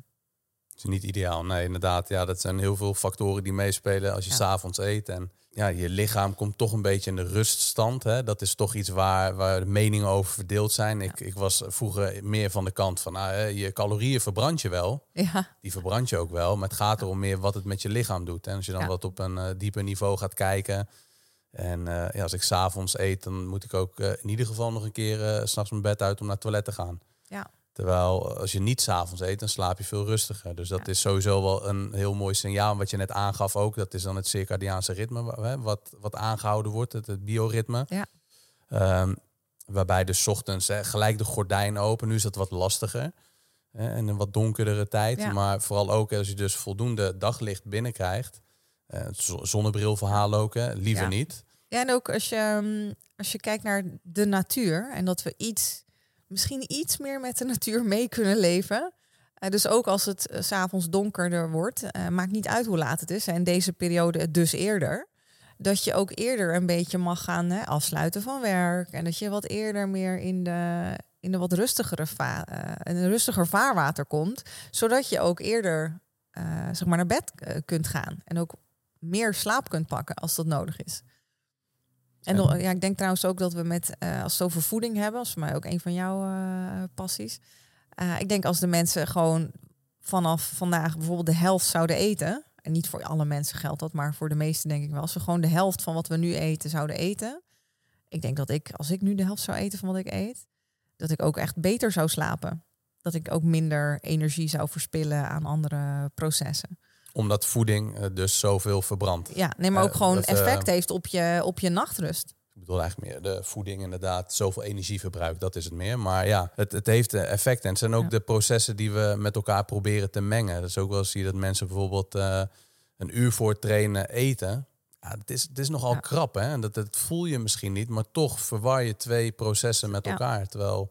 Het is niet ideaal, nee, inderdaad. Ja, dat zijn heel veel factoren die meespelen als je ja. s'avonds eet. En ja, je lichaam komt toch een beetje in de ruststand. Hè? Dat is toch iets waar, waar de meningen over verdeeld zijn. Ik, ik was vroeger meer van de kant van, nou, je calorieën verbrand je wel. Ja. Die verbrand je ook wel. Maar het gaat erom meer wat het met je lichaam doet. En als je dan wat op een uh, dieper niveau gaat kijken... En uh, ja, als ik s'avonds eet, dan moet ik ook uh, in ieder geval nog een keer uh, s'nachts mijn bed uit om naar het toilet te gaan. Ja. Terwijl als je niet s'avonds eet, dan slaap je veel rustiger. Dus dat ja. is sowieso wel een heel mooi signaal. Wat je net aangaf ook, dat is dan het circadiaanse ritme, wat, wat aangehouden wordt, het, het bioritme. Ja. Um, waarbij dus ochtends hè, gelijk de gordijn open. Nu is dat wat lastiger. hè, in een wat donkerdere tijd. Ja. Maar vooral ook als je dus voldoende daglicht binnenkrijgt. Eh, zonnebrilverhaal ook, hè, liever Ja. niet. Ja, en ook als je, mm, als je kijkt naar de natuur en dat we iets, misschien iets meer met de natuur mee kunnen leven. Eh, dus ook als het s s'avonds donkerder wordt, eh, maakt niet uit hoe laat het is. En deze periode dus eerder. Dat je ook eerder een beetje mag gaan hè, afsluiten van werk. En dat je wat eerder meer in de, in de wat rustigere va eh, in een rustiger vaarwater komt. Zodat je ook eerder eh, zeg maar naar bed eh, kunt gaan. En ook meer slaap kunt pakken als dat nodig is. En Ja. ik denk trouwens ook dat we met, eh, als het over voeding hebben, als voor mij ook een van jouw eh, passies. Eh, ik denk als de mensen gewoon vanaf vandaag bijvoorbeeld de helft zouden eten. En niet voor alle mensen geldt dat, maar voor de meesten denk ik wel. Als we gewoon de helft van wat we nu eten zouden eten. Ik denk dat ik, als ik nu de helft zou eten van wat ik eet, dat ik ook echt beter zou slapen. Dat ik ook minder energie zou verspillen aan andere processen. Omdat voeding eh, dus zoveel verbrandt. Ja, nee, maar Eh, ook gewoon dat, eh, effect heeft op je, op je nachtrust. Ik bedoel eigenlijk meer de voeding inderdaad, zoveel energieverbruik, dat is het meer. Maar ja, het, het heeft effect. En het zijn ook Ja. de processen die we met elkaar proberen te mengen. Dat is ook wel eens zie je dat mensen bijvoorbeeld een uur voor trainen eten. Ja, het, is, het is nogal Ja. krap, hè? En Dat, dat voel je misschien niet, maar toch verwar je twee processen met Ja. elkaar. Terwijl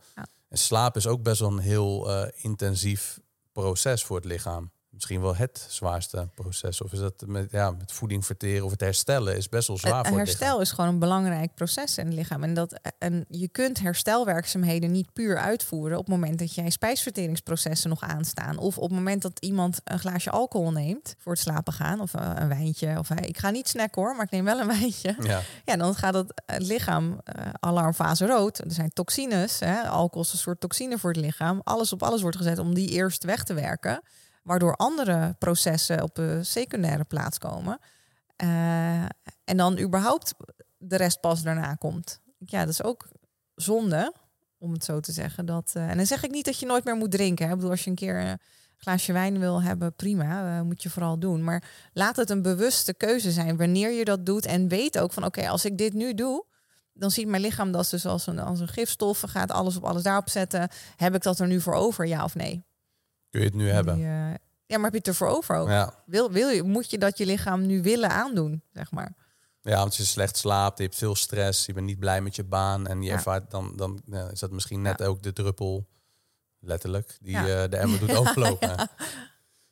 en slaap is ook best wel een heel intensief proces voor het lichaam. Misschien wel het zwaarste proces. Of is dat met, ja, met voeding verteren of het herstellen is best wel zwaar Het voor het lichaam. herstel is gewoon een belangrijk proces in het lichaam. En, dat, en je kunt herstelwerkzaamheden niet puur uitvoeren op het moment dat jij spijsverteringsprocessen nog aanstaan. Of op het moment dat iemand een glaasje alcohol neemt voor het slapen gaan. Of eh, een wijntje. Of eh, ik ga niet snacken hoor, maar ik neem wel een wijntje. Ja. Ja, dan gaat het eh, lichaam eh, alarmfase rood. Er zijn toxines. Hè? Alcohol is een soort toxine voor het lichaam. Alles op alles wordt gezet om die eerst weg te werken. Waardoor andere processen op de secundaire plaats komen. Eh, en dan überhaupt de rest pas daarna komt. Ja, dat is ook zonde, om het zo te zeggen. Dat, eh, en dan zeg ik niet dat je nooit meer moet drinken. Ik bedoel, als je een keer een glaasje wijn wil hebben, prima, eh, moet je vooral doen. Maar laat het een bewuste keuze zijn wanneer je dat doet. En weet ook van, oké, als ik dit nu doe, dan ziet mijn lichaam dat dus als een, als een gifstof. Gaat alles op alles daarop zetten. Heb ik dat er nu voor over, ja of nee? Kun je het nu hebben? Die, eh, ja, maar heb je het ervoor over ook? Ja. Wil, wil je, moet je dat je lichaam nu willen aandoen, zeg maar? ja, want je slecht slaapt, je hebt veel stress, je bent niet blij met je baan en je Ja. ervaart dan, dan ja, is dat misschien net ook de druppel, letterlijk, die eh, de emmer doet overlopen.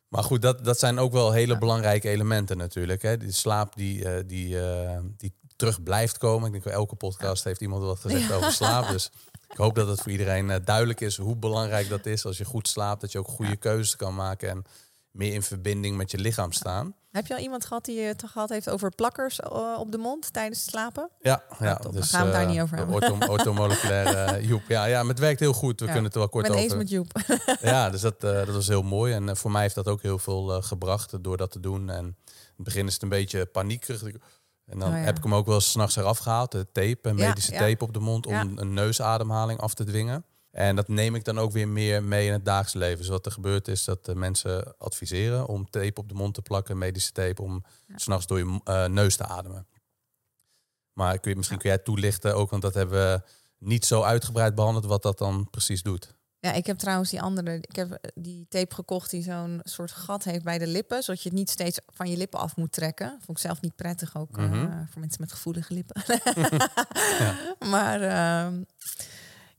Maar goed, dat, dat zijn ook wel hele belangrijke elementen natuurlijk. Hè. Die slaap die, eh, die, die terug blijft komen. Ik denk wel elke podcast heeft iemand wat gezegd over slaap. Dus ik hoop dat het voor iedereen eh, duidelijk is hoe belangrijk dat is. Als je goed slaapt, dat je ook goede Ja. keuzes kan maken en meer in verbinding met je lichaam staan. Heb je al iemand gehad die het gehad heeft over plakkers eh, op de mond tijdens het slapen? Ja, ja. Dan dus, gaan we het daar eh, niet over hebben. eh, Joep. Ja, ja, maar het werkt heel goed. We Ja. kunnen het er wel kort ben eens over. met Joep. Ja, dus dat, eh, dat was heel mooi. En eh, voor mij heeft dat ook heel veel eh, gebracht eh, door dat te doen. En in het begin is het een beetje paniekerig. En dan Oh ja. heb ik hem ook wel eens 's nachts eraf gehaald. De tape, een medische ja. tape op de mond om een neusademhaling af te dwingen. En dat neem ik dan ook weer meer mee in het dagelijks leven. Dus wat er gebeurt is dat de mensen adviseren om tape op de mond te plakken, medische tape, om s s'nachts door je eh, neus te ademen. Maar kun je, misschien kun jij toelichten ook, want dat hebben we niet zo uitgebreid behandeld, wat dat dan precies doet. Ja, ik heb trouwens die andere, ik heb eh, die tape gekocht die zo'n soort gat heeft bij de lippen, zodat je het niet steeds van je lippen af moet trekken. Vond ik zelf niet prettig ook eh, Mhm. voor mensen met gevoelige lippen. Maar ehm,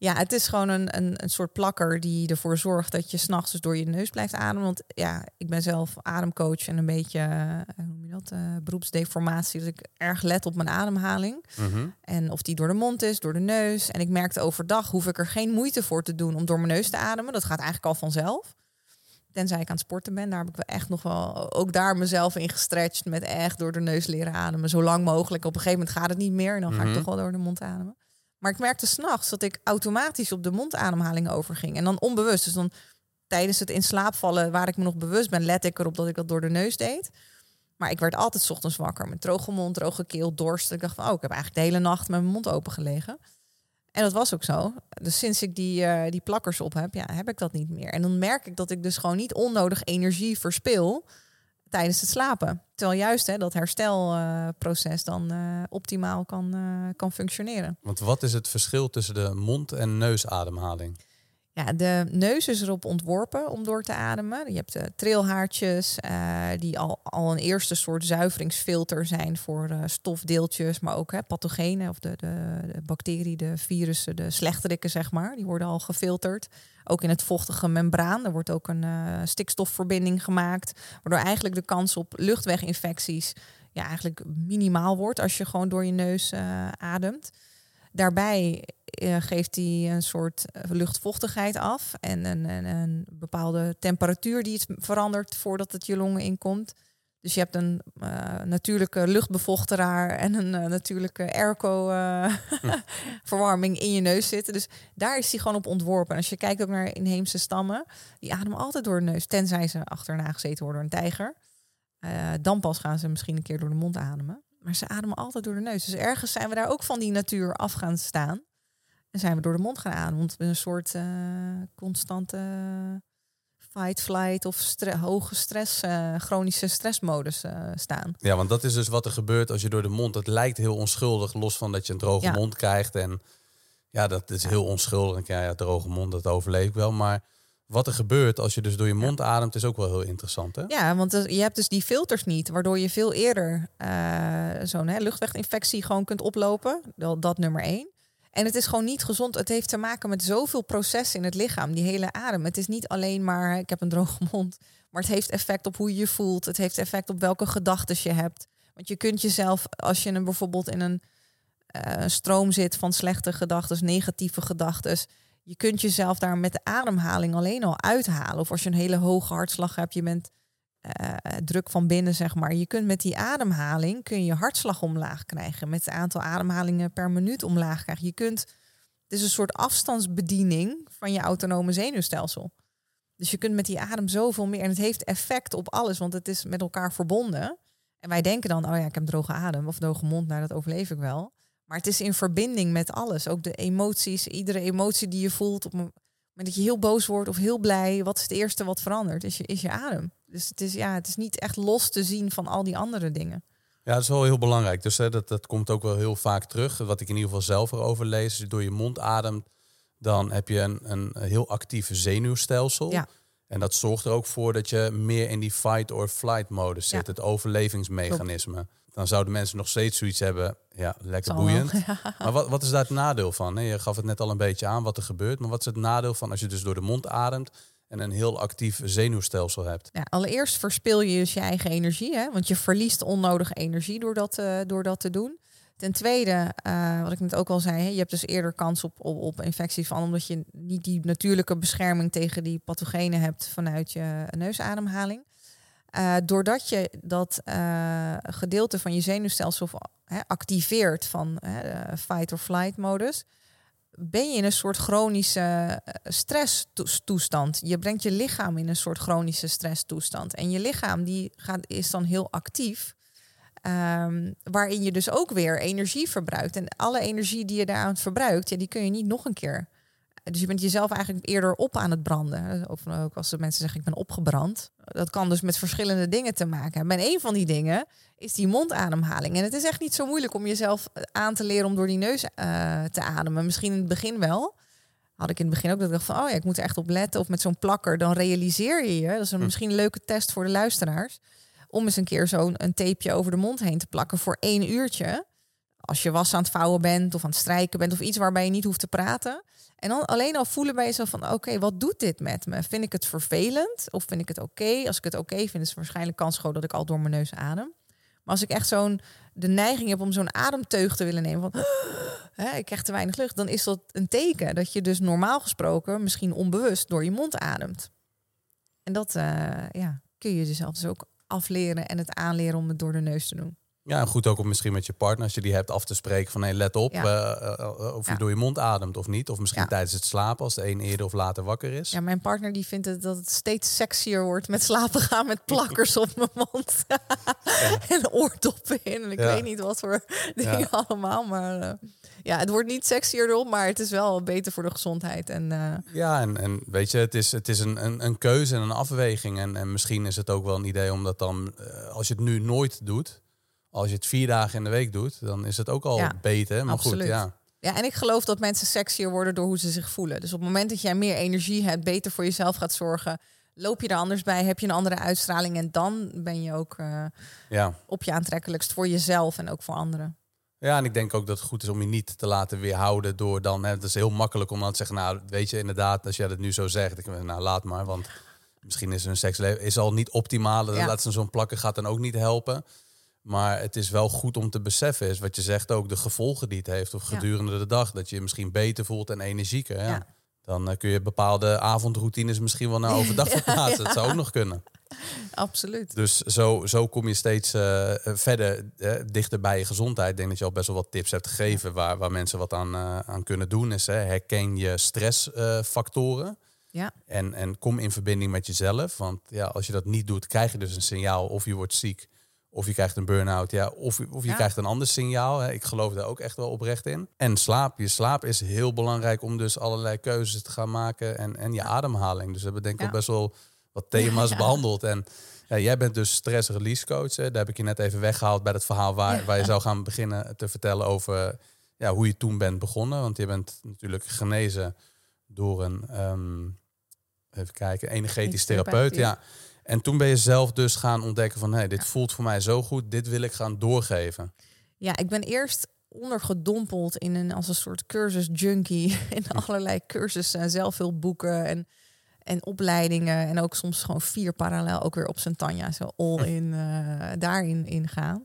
ja, het is gewoon een, een, een soort plakker die ervoor zorgt dat je s'nachts dus door je neus blijft ademen. Want ja, ik ben zelf ademcoach en een beetje, eh, hoe noem je dat, eh, beroepsdeformatie. Dus ik erg let op mijn ademhaling. Mhm. En of die door de mond is, door de neus. En ik merkte overdag hoef ik er geen moeite voor te doen om door mijn neus te ademen. Dat gaat eigenlijk al vanzelf. Tenzij ik aan het sporten ben, daar heb ik wel echt nog wel ook daar mezelf in gestretched met echt door de neus leren ademen. Zo lang mogelijk. Op een gegeven moment gaat het niet meer en dan ga Mhm. ik toch wel door de mond ademen. Maar ik merkte s'nachts dat ik automatisch op de mondademhaling overging. En dan onbewust. Dus dan tijdens het in slaap vallen, waar ik me nog bewust ben, let ik erop dat ik dat door de neus deed. Maar ik werd altijd 's ochtends wakker met droge mond, droge keel, dorst. Ik dacht van, oh, ik heb eigenlijk de hele nacht met mijn mond open gelegen. En dat was ook zo. Dus sinds ik die, eh, die plakkers op heb, ja, heb ik dat niet meer. En dan merk ik dat ik dus gewoon niet onnodig energie verspil tijdens het slapen. Terwijl juist hè, dat herstelproces dan eh, optimaal kan, eh, kan functioneren. Want wat is het verschil tussen de mond- en neusademhaling? Ja, de neus is erop ontworpen om door te ademen. Je hebt de trilhaartjes, uh, die al, al een eerste soort zuiveringsfilter zijn voor uh, stofdeeltjes, maar ook hè, pathogenen of de, de, bacteriën, de virussen, de slechterikken, zeg maar. Die worden al gefilterd. Ook in het vochtige membraan. Er wordt ook een stikstofverbinding gemaakt, waardoor eigenlijk de kans op luchtweginfecties ja, eigenlijk minimaal wordt als je gewoon door je neus ademt. Daarbij geeft hij een soort eh, luchtvochtigheid af en een, een, een, bepaalde temperatuur die het verandert voordat het je longen inkomt. Dus je hebt een uh, natuurlijke luchtbevochteraar en een uh, natuurlijke airco-verwarming in je neus zitten. Dus daar is hij gewoon op ontworpen. En als je kijkt ook naar inheemse stammen, die ademen altijd door de neus, tenzij ze achterna gezeten worden door een tijger. dan pas gaan ze misschien een keer door de mond ademen. Maar ze ademen altijd door de neus. Dus ergens zijn we daar ook van die natuur af gaan staan. En zijn we door de mond gaan ademen. Want we een soort uh, constante fight, flight of hoge stress, uh, chronische stressmodus uh, staan. Ja, want dat is dus wat er gebeurt als je door de mond. Het lijkt heel onschuldig, los van dat je een droge ja. mond krijgt. En ja, dat is heel onschuldig. Ja, ja, droge mond, dat overleef ik wel. Maar wat er gebeurt als je dus door je mond ademt, is ook wel heel interessant. Hè? Ja, want je hebt dus die filters niet, waardoor je veel eerder uh, zo'n luchtweginfectie gewoon kunt oplopen. Dat, dat nummer één. En het is gewoon niet gezond. Het heeft te maken met zoveel processen in het lichaam, die hele adem. Het is niet alleen maar, ik heb een droge mond, maar het heeft effect op hoe je je voelt. Het heeft effect op welke gedachten je hebt. Want je kunt jezelf, als je een, bijvoorbeeld in een uh, stroom zit van slechte gedachten, negatieve gedachten, je kunt jezelf daar met de ademhaling alleen al uithalen. Of als je een hele hoge hartslag hebt, je bent uh, druk van binnen, zeg maar. Je kunt met die ademhaling kun je hartslag omlaag krijgen. Met het aantal ademhalingen per minuut omlaag krijgen. Je kunt, het is een soort afstandsbediening van je autonome zenuwstelsel. Dus je kunt met die adem zoveel meer. En het heeft effect op alles, want het is met elkaar verbonden. En wij denken dan, oh ja, ik heb droge adem of droge mond, nou dat overleef ik wel. Maar het is in verbinding met alles. Ook de emoties, iedere emotie die je voelt op dat je heel boos wordt of heel blij. Wat is het eerste wat verandert? Is je, is je adem. Dus het is, ja, het is niet echt los te zien van al die andere dingen. Ja, dat is wel heel belangrijk. Dus hè, dat, dat komt ook wel heel vaak terug. Wat ik in ieder geval zelf erover lees. Als je door je mond ademt, dan heb je een, een heel actief zenuwstelsel. Ja. En dat zorgt er ook voor dat je meer in die fight or flight modus zit. Het overlevingsmechanisme dan zouden mensen nog steeds zoiets hebben. Ja, lekker boeiend. Maar wat, wat is daar het nadeel van? Je gaf het net al een beetje aan wat er gebeurt. Maar wat is het nadeel van als je dus door de mond ademt en een heel actief zenuwstelsel hebt? Ja, allereerst verspil je dus je eigen energie. Hè? Want je verliest onnodige energie door dat, uh, door dat te doen. Ten tweede, uh, wat ik net ook al zei, hè, je hebt dus eerder kans op, op, op infectie van omdat je niet die natuurlijke bescherming tegen die pathogenen hebt vanuit je neusademhaling. Uh, doordat je dat gedeelte van je zenuwstelsel activeert van fight or flight modus, ben je in een soort chronische eh, stresstoestand. Je brengt je lichaam in een soort chronische stresstoestand. En je lichaam die gaat, is dan heel actief. Um, waarin je dus ook weer energie verbruikt. En alle energie die je daaraan verbruikt, ja, die kun je niet nog een keer dus je bent jezelf eigenlijk eerder op aan het branden. Of ook als de mensen zeggen ik ben opgebrand. Dat kan dus met verschillende dingen te maken hebben. En een van die dingen is die mondademhaling. En het is echt niet zo moeilijk om jezelf aan te leren om door die neus uh, te ademen. Misschien in het begin wel. Had ik in het begin ook dat ik dacht van, oh ja, ik moet er echt op letten. Of met zo'n plakker, dan realiseer je je. Dat is een, hm. misschien een leuke test voor de luisteraars. Om eens een keer zo'n een tapeje over de mond heen te plakken voor één uurtje. Als je was aan het vouwen bent of aan het strijken bent of iets waarbij je niet hoeft te praten. En dan alleen al voelen bij jezelf van oké, wat doet dit met me? Vind ik het vervelend of vind ik het oké? Als ik het oké vind, is het waarschijnlijk kans groot dat ik al door mijn neus adem. Maar als ik echt zo'n de neiging heb om zo'n ademteug te willen nemen, van hè, ik krijg te weinig lucht, dan is dat een teken dat je dus normaal gesproken misschien onbewust door je mond ademt. En dat uh, ja, kun je jezelf dus ook afleren en het aanleren om het door de neus te doen. Ja, goed ook om misschien met je partner, als je die hebt, af te spreken van hey, let op ja. uh, of je door je mond ademt of niet. Of misschien tijdens het slapen, als de een eerder of later wakker is. Ja, mijn partner die vindt het, dat het steeds sexier wordt met slapen gaan met plakkers op mijn mond. en oordoppen in. En ik weet niet wat voor dingen allemaal. Maar ja, het wordt niet sexier erop, maar het is wel beter voor de gezondheid. En, Ja, en, en weet je, het is, het is een, een, een keuze en een afweging. En, en misschien is het ook wel een idee om dat dan, als je het nu nooit doet als je het vier dagen in de week doet, dan is het ook al beter. Maar goed, ja. Ja, en ik geloof dat mensen sexier worden door hoe ze zich voelen. Dus op het moment dat jij meer energie hebt, beter voor jezelf gaat zorgen, loop je er anders bij, heb je een andere uitstraling en dan ben je ook uh, ja. op je aantrekkelijkst voor jezelf en ook voor anderen. Ja, en ik denk ook dat het goed is om je niet te laten weerhouden door dan. Hè, het is heel makkelijk om dan te zeggen, nou, weet je, inderdaad, als jij dat nu zo zegt, ik, nou, laat maar, want misschien is hun seksleven is al niet optimaal. Ja. Laat ze zo'n plakken gaat dan ook niet helpen. Maar het is wel goed om te beseffen, is wat je zegt ook, de gevolgen die het heeft of gedurende de dag. Dat je je misschien beter voelt en energieker. Ja. Dan uh, kun je bepaalde avondroutines misschien wel naar overdag verplaatsen. Dat zou ook nog kunnen. Absoluut. Dus zo, zo kom je steeds uh, verder uh, dichter bij je gezondheid. Ik denk dat je al best wel wat tips hebt gegeven waar, waar mensen wat aan, aan kunnen doen. Is hè, herken je stressfactoren. ja. En, en kom in verbinding met jezelf. Want ja, als je dat niet doet, krijg je dus een signaal of je wordt ziek of je krijgt een burn-out, ja, of, of je krijgt een ander signaal. Hè. Ik geloof daar ook echt wel oprecht in. En slaap. Je slaap is heel belangrijk om dus allerlei keuzes te gaan maken. En, en je ademhaling. Dus we hebben denk ik best wel wat thema's behandeld. En jij bent dus stress release coach. Hè. Daar heb ik je net even weggehaald bij het verhaal waar, waar je zou gaan beginnen te vertellen over ja, hoe je toen bent begonnen. Want je bent natuurlijk genezen door een, um, even kijken, energetisch therapeut. Ja. En toen ben je zelf dus gaan ontdekken van... hé, hey, dit voelt voor mij zo goed, dit wil ik gaan doorgeven. Ja, ik ben eerst ondergedompeld in een als een soort cursus junkie in allerlei cursussen en zelfhulpboeken en en opleidingen en ook soms gewoon vier parallel ook weer op zijn tanja zo all in uh, daarin ingaan.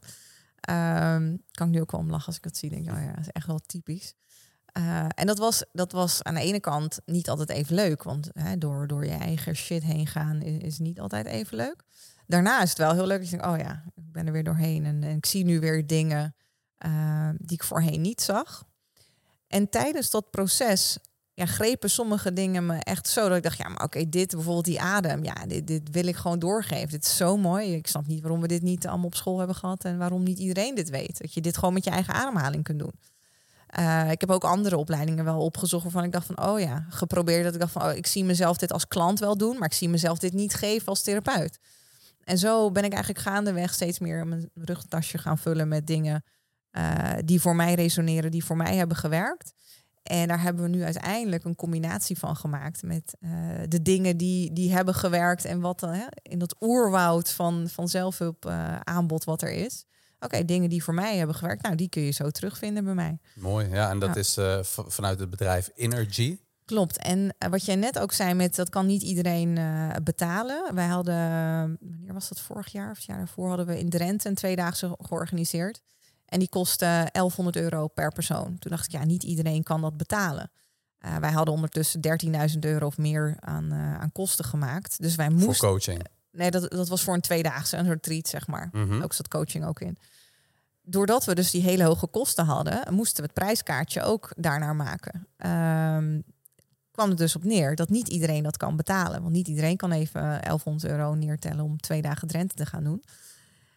Um, kan ik nu ook wel om lachen als ik dat zie. Denk oh ja, dat is echt wel typisch. Uh, en dat was, dat was aan de ene kant niet altijd even leuk, want hè, door, door je eigen shit heen gaan is, niet altijd even leuk. Daarna is het wel heel leuk dat je denkt, oh ja, ik ben er weer doorheen en, en ik zie nu weer dingen uh, die ik voorheen niet zag. En tijdens dat proces ja, grepen sommige dingen me echt zo dat ik dacht, ja, maar oké, dit bijvoorbeeld die adem, ja, dit, dit wil ik gewoon doorgeven. Dit is zo mooi. Ik snap niet waarom we dit niet allemaal op school hebben gehad en waarom niet iedereen dit weet. Dat je dit gewoon met je eigen ademhaling kunt doen. Uh, ik heb ook andere opleidingen wel opgezocht waarvan ik dacht van, oh ja, geprobeerd dat ik dacht van, oh, ik zie mezelf dit als klant wel doen, maar ik zie mezelf dit niet geven als therapeut. En zo ben ik eigenlijk gaandeweg steeds meer mijn rugtasje gaan vullen met dingen uh, die voor mij resoneren, die voor mij hebben gewerkt. En daar hebben we nu uiteindelijk een combinatie van gemaakt met uh, de dingen die, die hebben gewerkt en wat in dat oerwoud van, van zelfhulp aanbod wat er is. Oké, dingen die voor mij hebben gewerkt, nou die kun je zo terugvinden bij mij. Mooi, ja, en dat is vanuit het bedrijf Energy. Klopt. En wat jij net ook zei met dat kan niet iedereen betalen. Wij hadden, wanneer was dat vorig jaar of het jaar daarvoor, hadden we in Drenthe een tweedaagse georganiseerd. En die kostte 1100 euro per persoon. Toen dacht ik, ja, niet iedereen kan dat betalen. Uh, wij hadden ondertussen 13.000 euro of meer aan, uh, aan kosten gemaakt. Dus wij moesten. Voor coaching? Nee, dat, dat was voor een tweedaagse, een retreat, zeg maar. Mm -hmm. Ook zat coaching ook in. Doordat we dus die hele hoge kosten hadden, moesten we het prijskaartje ook daarnaar maken. Um, kwam het dus op neer dat niet iedereen dat kan betalen. Want niet iedereen kan even 1100 euro neertellen om twee dagen Drenthe te gaan doen.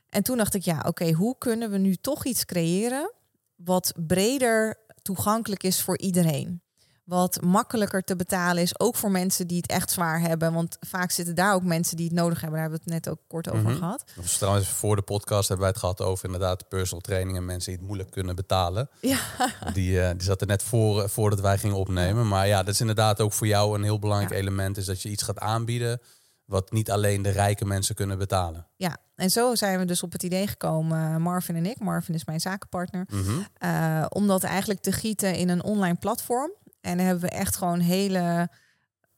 En toen dacht ik, ja, oké, hoe kunnen we nu toch iets creëren wat breder toegankelijk is voor iedereen? Wat makkelijker te betalen is, ook voor mensen die het echt zwaar hebben. Want vaak zitten daar ook mensen die het nodig hebben. Daar hebben we het net ook kort over mm -hmm. gehad. Dus trouwens, voor de podcast hebben wij het gehad over inderdaad personal training en mensen die het moeilijk kunnen betalen. Ja. Die, uh, die zat er net voor, voordat wij gingen opnemen. Maar ja, dat is inderdaad ook voor jou een heel belangrijk ja. element. Is dat je iets gaat aanbieden wat niet alleen de rijke mensen kunnen betalen. Ja, en zo zijn we dus op het idee gekomen, Marvin en ik. Marvin is mijn zakenpartner. Mm -hmm. uh, om dat eigenlijk te gieten in een online platform. En dan hebben we echt gewoon hele,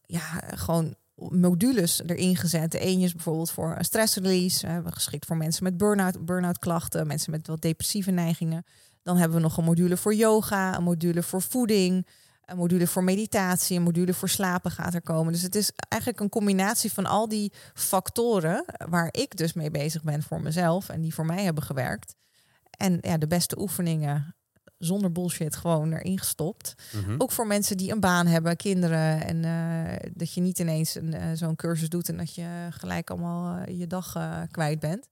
ja, gewoon modules erin gezet. Een is bijvoorbeeld voor een stressrelease. Uh, geschikt voor mensen met burn-out, burn-out klachten, mensen met wat depressieve neigingen. Dan hebben we nog een module voor yoga, een module voor voeding, een module voor meditatie, een module voor slapen gaat er komen. Dus het is eigenlijk een combinatie van al die factoren waar ik dus mee bezig ben voor mezelf en die voor mij hebben gewerkt. En ja, de beste oefeningen zonder bullshit gewoon erin gestopt. Mm -hmm. Ook voor mensen die een baan hebben, kinderen. En uh, dat je niet ineens een, uh, zo'n cursus doet en dat je gelijk allemaal uh, je dag kwijt bent.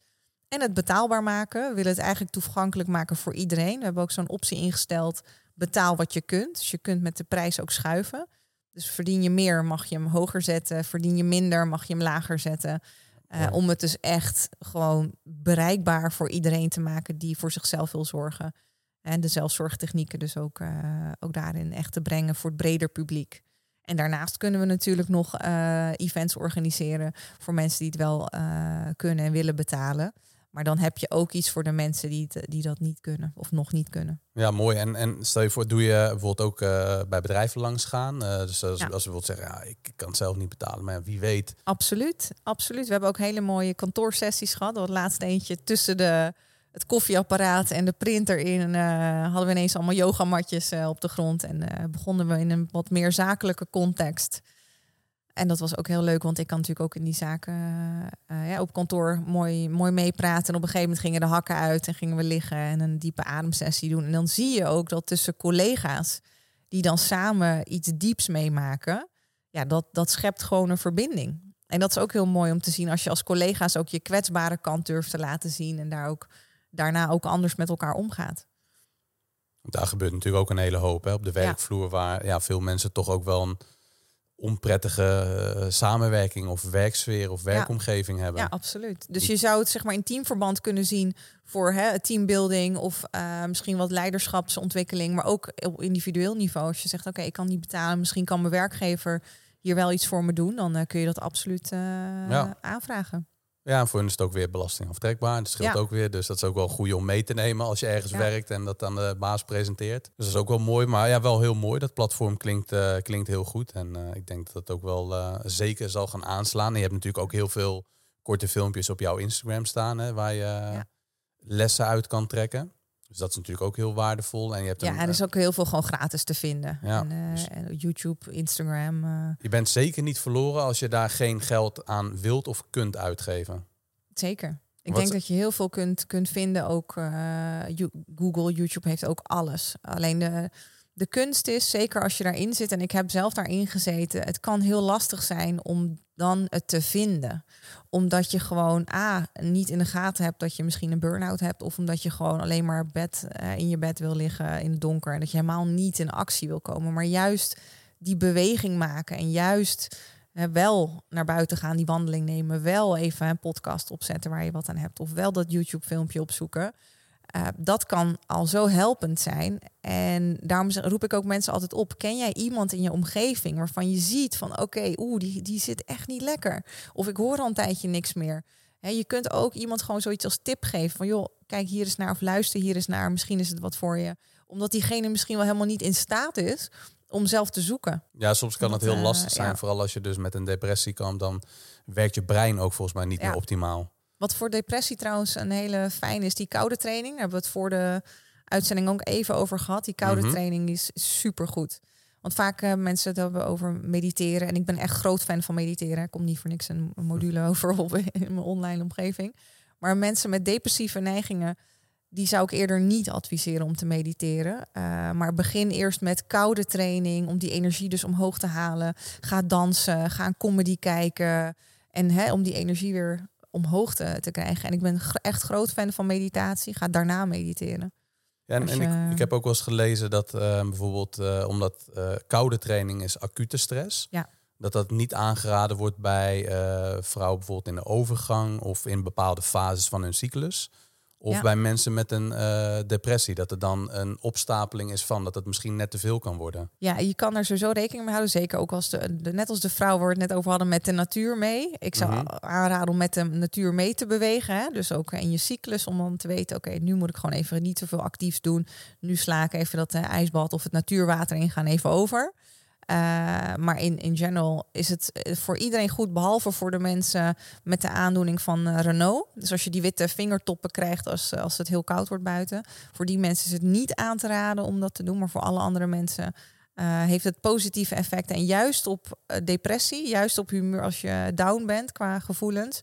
En het betaalbaar maken. We willen het eigenlijk toegankelijk maken voor iedereen. We hebben ook zo'n optie ingesteld betaal wat je kunt. Dus je kunt met de prijs ook schuiven. Dus verdien je meer, mag je hem hoger zetten. Verdien je minder, mag je hem lager zetten. Uh, ja. Om het dus echt gewoon bereikbaar voor iedereen te maken die voor zichzelf wil zorgen. En de zelfzorgtechnieken dus ook, uh, ook daarin echt te brengen voor het breder publiek. En daarnaast kunnen we natuurlijk nog uh, events organiseren voor mensen die het wel uh, kunnen en willen betalen. Maar dan heb je ook iets voor de mensen die, het, die dat niet kunnen of nog niet kunnen. Ja, mooi. En, en stel je voor, doe je bijvoorbeeld ook uh, bij bedrijven langs gaan? dus als, ja. als bijvoorbeeld zeggen, ja, ik kan het zelf niet betalen, maar wie weet. Absoluut, absoluut. We hebben ook hele mooie kantoorsessies gehad. Dat laatste eentje tussen de het koffieapparaat en de printer in, uh, hadden we ineens allemaal yogamatjes uh, op de grond. En uh, begonnen we in een wat meer zakelijke context. En dat was ook heel leuk, want ik kan natuurlijk ook in die zaken ja, op kantoor mooi, mooi meepraten. En op een gegeven moment gingen de hakken uit en gingen we liggen en een diepe ademsessie doen. En dan zie je ook dat tussen collega's die dan samen iets dieps meemaken, ja, dat, dat schept gewoon een verbinding. En dat is ook heel mooi om te zien als je als collega's ook je kwetsbare kant durft te laten zien en daar ook daarna ook anders met elkaar omgaat. Daar gebeurt natuurlijk ook een hele hoop hè, op de werkvloer, waar ja, veel mensen toch ook wel een onprettige uh, samenwerking of werksfeer of werkomgeving ja. hebben. Ja, absoluut. Dus je zou het zeg maar in teamverband kunnen zien voor hè, teambuilding of uh, misschien wat leiderschapsontwikkeling, maar ook op individueel niveau. Als je zegt, oké, okay, ik kan niet betalen, misschien kan mijn werkgever hier wel iets voor me doen, dan uh, kun je dat absoluut ja. aanvragen. Ja, en voor hen is het ook weer belastingaftrekbaar. Dat scheelt ja. ook weer. Dus dat is ook wel goed om mee te nemen als je ergens ja. werkt en dat aan de baas presenteert. Dus dat is ook wel mooi. Maar ja, wel heel mooi. Dat platform klinkt, uh, klinkt heel goed. En uh, ik denk dat het ook wel uh, zeker zal gaan aanslaan. En je hebt natuurlijk ook heel veel korte filmpjes op jouw Instagram staan, hè, waar je ja. lessen uit kan trekken. Dus dat is natuurlijk ook heel waardevol. En je hebt ja, een, er is ook heel veel gewoon gratis te vinden. Ja, en, dus YouTube, Instagram. Je bent zeker niet verloren als je daar geen geld aan wilt of kunt uitgeven. Zeker. Ik Wat? denk dat je heel veel kunt, kunt vinden. Ook uh, Google, YouTube heeft ook alles. Alleen de, de kunst is, zeker als je daarin zit, en ik heb zelf daarin gezeten, het kan heel lastig zijn om dan het te vinden. Omdat je gewoon A, niet in de gaten hebt dat je misschien een burn-out hebt. Of omdat je gewoon alleen maar bed, uh, in je bed wil liggen in het donker. En dat je helemaal niet in actie wil komen. Maar juist die beweging maken en juist wel naar buiten gaan, die wandeling nemen, wel even een podcast opzetten waar je wat aan hebt, of wel dat YouTube-filmpje opzoeken. Uh, dat kan al zo helpend zijn. En daarom roep ik ook mensen altijd op. Ken jij iemand in je omgeving waarvan je ziet van oké, okay, oeh, die, die zit echt niet lekker. Of ik hoor al een tijdje niks meer. He, je kunt ook iemand gewoon zoiets als tip geven van joh, kijk hier eens naar of luister hier eens naar. Misschien is het wat voor je. Omdat diegene misschien wel helemaal niet in staat is om zelf te zoeken. Ja, soms kan het heel lastig zijn. Uh, ja. Vooral als je dus met een depressie kan, dan werkt je brein ook volgens mij niet ja. meer optimaal. Wat voor depressie trouwens een hele fijn is, die koude training. Daar hebben we het voor de uitzending ook even over gehad. Die koude mm -hmm. training is super goed. Want vaak uh, mensen het hebben over mediteren. En ik ben echt groot fan van mediteren. Ik kom niet voor niks een module over op in mijn online omgeving. Maar mensen met depressieve neigingen die zou ik eerder niet adviseren om te mediteren. Uh, maar begin eerst met koude training om die energie dus omhoog te halen. Ga dansen, ga een comedy kijken. En hè, om die energie weer omhoog te, te krijgen. En ik ben echt groot fan van meditatie. Ga daarna mediteren. Ja, en, en ik, ik, heb ook wel eens gelezen dat uh, bijvoorbeeld uh, omdat koude training is acute stress. Ja. Dat dat niet aangeraden wordt bij vrouwen bijvoorbeeld in de overgang of in bepaalde fases van hun cyclus. Of ja. bij mensen met een uh, depressie, dat er dan een opstapeling is van dat het misschien net te veel kan worden. Ja, je kan er sowieso rekening mee houden. Zeker ook als de, de net als de vrouw waar we het net over hadden met de natuur mee. Ik zou mm -hmm. aanraden om met de natuur mee te bewegen. Hè? Dus ook in je cyclus om dan te weten, oké, okay, nu moet ik gewoon even niet zoveel actiefs doen. Nu sla ik even dat uh, ijsbad of het natuurwater in gaan even over. Uh, maar in, in general is het voor iedereen goed, behalve voor de mensen met de aandoening van uh, Renault. Dus als je die witte vingertoppen krijgt als, als het heel koud wordt buiten. Voor die mensen is het niet aan te raden om dat te doen. Maar voor alle andere mensen heeft het positieve effecten. En juist op depressie, juist op humeur als je down bent qua gevoelens.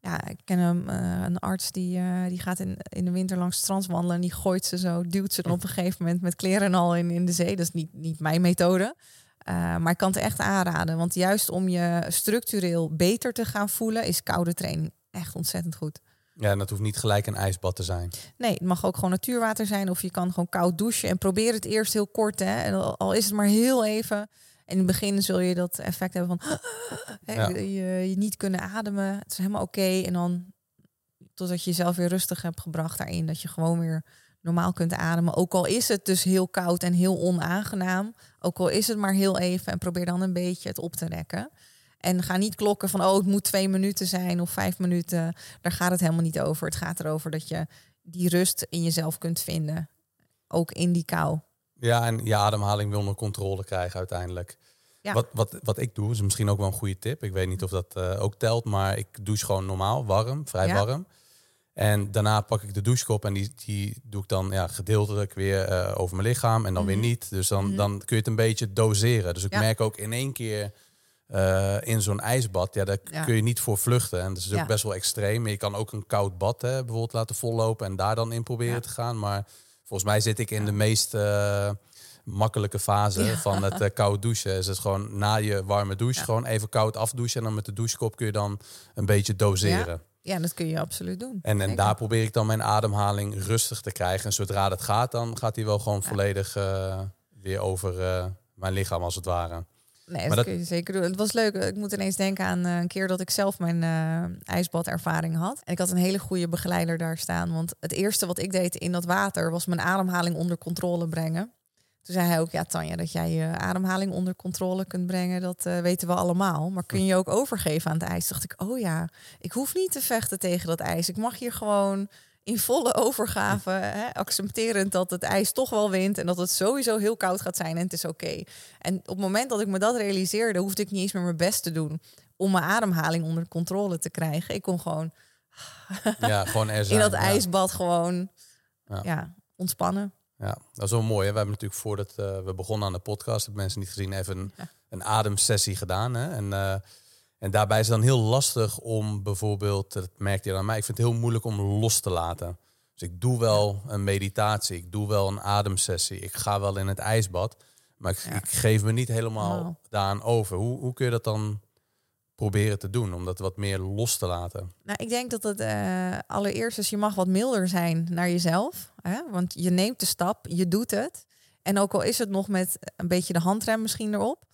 Ja, ik ken hem, een arts die, die gaat in, in de winter langs het strand wandelen. En die gooit ze zo, duwt ze dan op een gegeven moment met kleren en al in, in de zee. Dat is niet, niet mijn methode. Uh, maar ik kan het echt aanraden. Want juist om je structureel beter te gaan voelen, is koude training echt ontzettend goed. Ja, en dat hoeft niet gelijk een ijsbad te zijn. Nee, het mag ook gewoon natuurwater zijn. Of je kan gewoon koud douchen. En probeer het eerst heel kort. Hè. En al is het maar heel even. In het begin zul je dat effect hebben van ja. je, je, niet kunnen ademen. Het is helemaal oké. Okay. En dan totdat je jezelf weer rustig hebt gebracht daarin. Dat je gewoon weer normaal kunt ademen. Ook al is het dus heel koud en heel onaangenaam. Ook al is het maar heel even. En probeer dan een beetje het op te rekken. En ga niet klokken van, oh, het moet twee minuten zijn of vijf minuten. Daar gaat het helemaal niet over. Het gaat erover dat je die rust in jezelf kunt vinden. Ook in die kou. Ja, en je ademhaling wil onder controle krijgen uiteindelijk. Ja. Wat, wat, wat ik doe, is misschien ook wel een goede tip. Ik weet niet of dat eh, ook telt, maar ik douche gewoon normaal, warm, vrij Ja. warm. En daarna pak ik de douchekop en die, die doe ik dan ja, gedeeltelijk weer eh, over mijn lichaam en dan weer niet. Dus dan, dan kun je het een beetje doseren. Dus ik Mhm. Ja. merk ook in één keer eh, in zo'n ijsbad, ja, daar Ja. kun je niet voor vluchten. En dat is ook best wel extreem. Maar je kan ook een koud bad hè, bijvoorbeeld laten vollopen en daar dan in proberen te gaan. Maar volgens mij zit ik in de meest eh, makkelijke fase Ja. van het eh, koud douchen. Is het gewoon na je warme douche Ja. gewoon even koud afdouchen. En dan met de douchekop kun je dan een beetje doseren. Ja, dat kun je absoluut doen. En, en Zeker. daar probeer ik dan mijn ademhaling rustig te krijgen. En zodra dat gaat, dan gaat hij wel gewoon volledig eh, weer over mijn lichaam als het ware. Nee, dat, kun je zeker doen. Het was leuk. Ik moet ineens denken aan eh, een keer dat ik zelf mijn eh ijsbadervaring had. En ik had een hele goede begeleider daar staan. Want het eerste wat ik deed in dat water was mijn ademhaling onder controle brengen. Toen zei hij ook, ja Tanja, dat jij je ademhaling onder controle kunt brengen, dat eh, weten we allemaal. Maar kun je je ook overgeven aan het ijs? Toen dacht ik, oh ja, ik hoef niet te vechten tegen dat ijs. Ik mag hier gewoon in volle overgave, hè, accepterend dat het ijs toch wel wint en dat het sowieso heel koud gaat zijn en het is oké. En op het moment dat ik me dat realiseerde, hoefde ik niet eens meer mijn best te doen om mijn ademhaling onder controle te krijgen. Ik kon gewoon Ja, gewoon in dat ja. ijsbad gewoon Ja. ja. ontspannen. Ja, dat is wel mooi. Hè? We hebben natuurlijk voordat eh, we begonnen aan de podcast, hebben mensen niet gezien, even een, een ademsessie gedaan. Hè? En, eh, en daarbij is het dan heel lastig om bijvoorbeeld, dat merkte je aan mij, ik vind het heel moeilijk om los te laten. Dus ik doe wel een meditatie, ik doe wel een ademsessie, ik ga wel in het ijsbad, maar ik, Ja. ik geef me niet helemaal Oh. daaraan over. Hoe, hoe kun je dat dan proberen te doen, om dat wat meer los te laten? Nou, ik denk dat het eh, allereerst is, je mag wat milder zijn naar jezelf. Hè? Want je neemt de stap, je doet het. En ook al is het nog met een beetje de handrem misschien erop.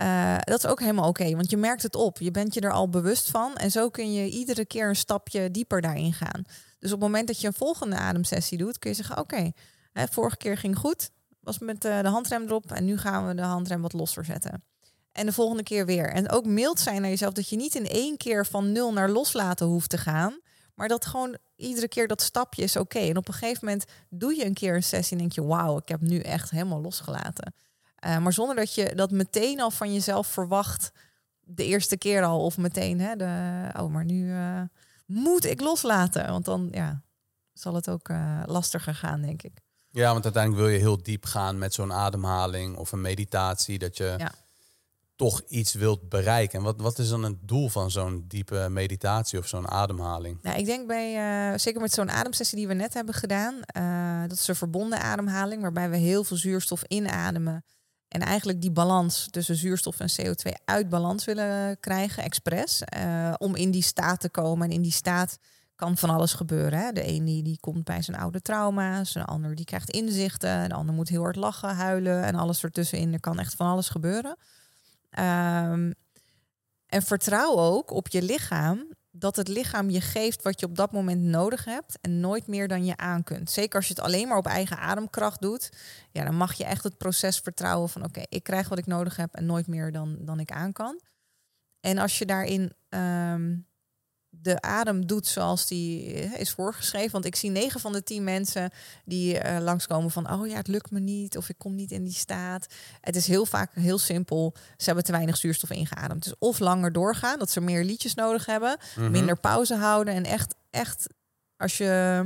Eh, dat is ook helemaal oké, want je merkt het op. Je bent je er al bewust van. En zo kun je iedere keer een stapje dieper daarin gaan. Dus op het moment dat je een volgende ademsessie doet, kun je zeggen: Oké, vorige keer ging goed, was met eh, de handrem erop. En nu gaan we de handrem wat losser zetten. En de volgende keer weer. En ook mild zijn naar jezelf. Dat je niet in één keer van nul naar loslaten hoeft te gaan. Maar dat gewoon iedere keer dat stapje is oké. En op een gegeven moment doe je een keer een sessie en denk je... wauw, ik heb nu echt helemaal losgelaten. Eh, maar zonder dat je dat meteen al van jezelf verwacht... de eerste keer al of meteen... Hè, de, oh, maar nu eh, moet ik loslaten. Want dan ja, zal het ook eh, lastiger gaan, denk ik. Ja, want uiteindelijk wil je heel diep gaan met zo'n ademhaling of een meditatie, dat je Ja. toch iets wilt bereiken. En wat, wat is dan het doel van zo'n diepe meditatie of zo'n ademhaling? Nou, ik denk bij, zeker met zo'n ademsessie die we net hebben gedaan, dat is een verbonden ademhaling, waarbij we heel veel zuurstof inademen. En eigenlijk die balans tussen zuurstof en CO2 uit balans willen krijgen, expres. eh, om in die staat te komen. En in die staat kan van alles gebeuren. Hè? De een die, die komt bij zijn oude trauma's, een ander die krijgt inzichten, de ander moet heel hard lachen, huilen en alles ertussenin. Er kan echt van alles gebeuren. Ehm, en vertrouw ook op je lichaam dat het lichaam je geeft wat je op dat moment nodig hebt en nooit meer dan je aan kunt. Zeker als je het alleen maar op eigen ademkracht doet, ja, dan mag je echt het proces vertrouwen van oké, ik krijg wat ik nodig heb en nooit meer dan, dan ik aan kan. En als je daarin ehm, de adem doet zoals die eh, is voorgeschreven, want ik zie negen van de tien mensen die eh, langskomen van oh ja, het lukt me niet of ik kom niet in die staat. Het is heel vaak heel simpel. Ze hebben te weinig zuurstof ingeademd. Dus of langer doorgaan, dat ze meer liedjes nodig hebben, Mhm. minder pauze houden en echt, echt als je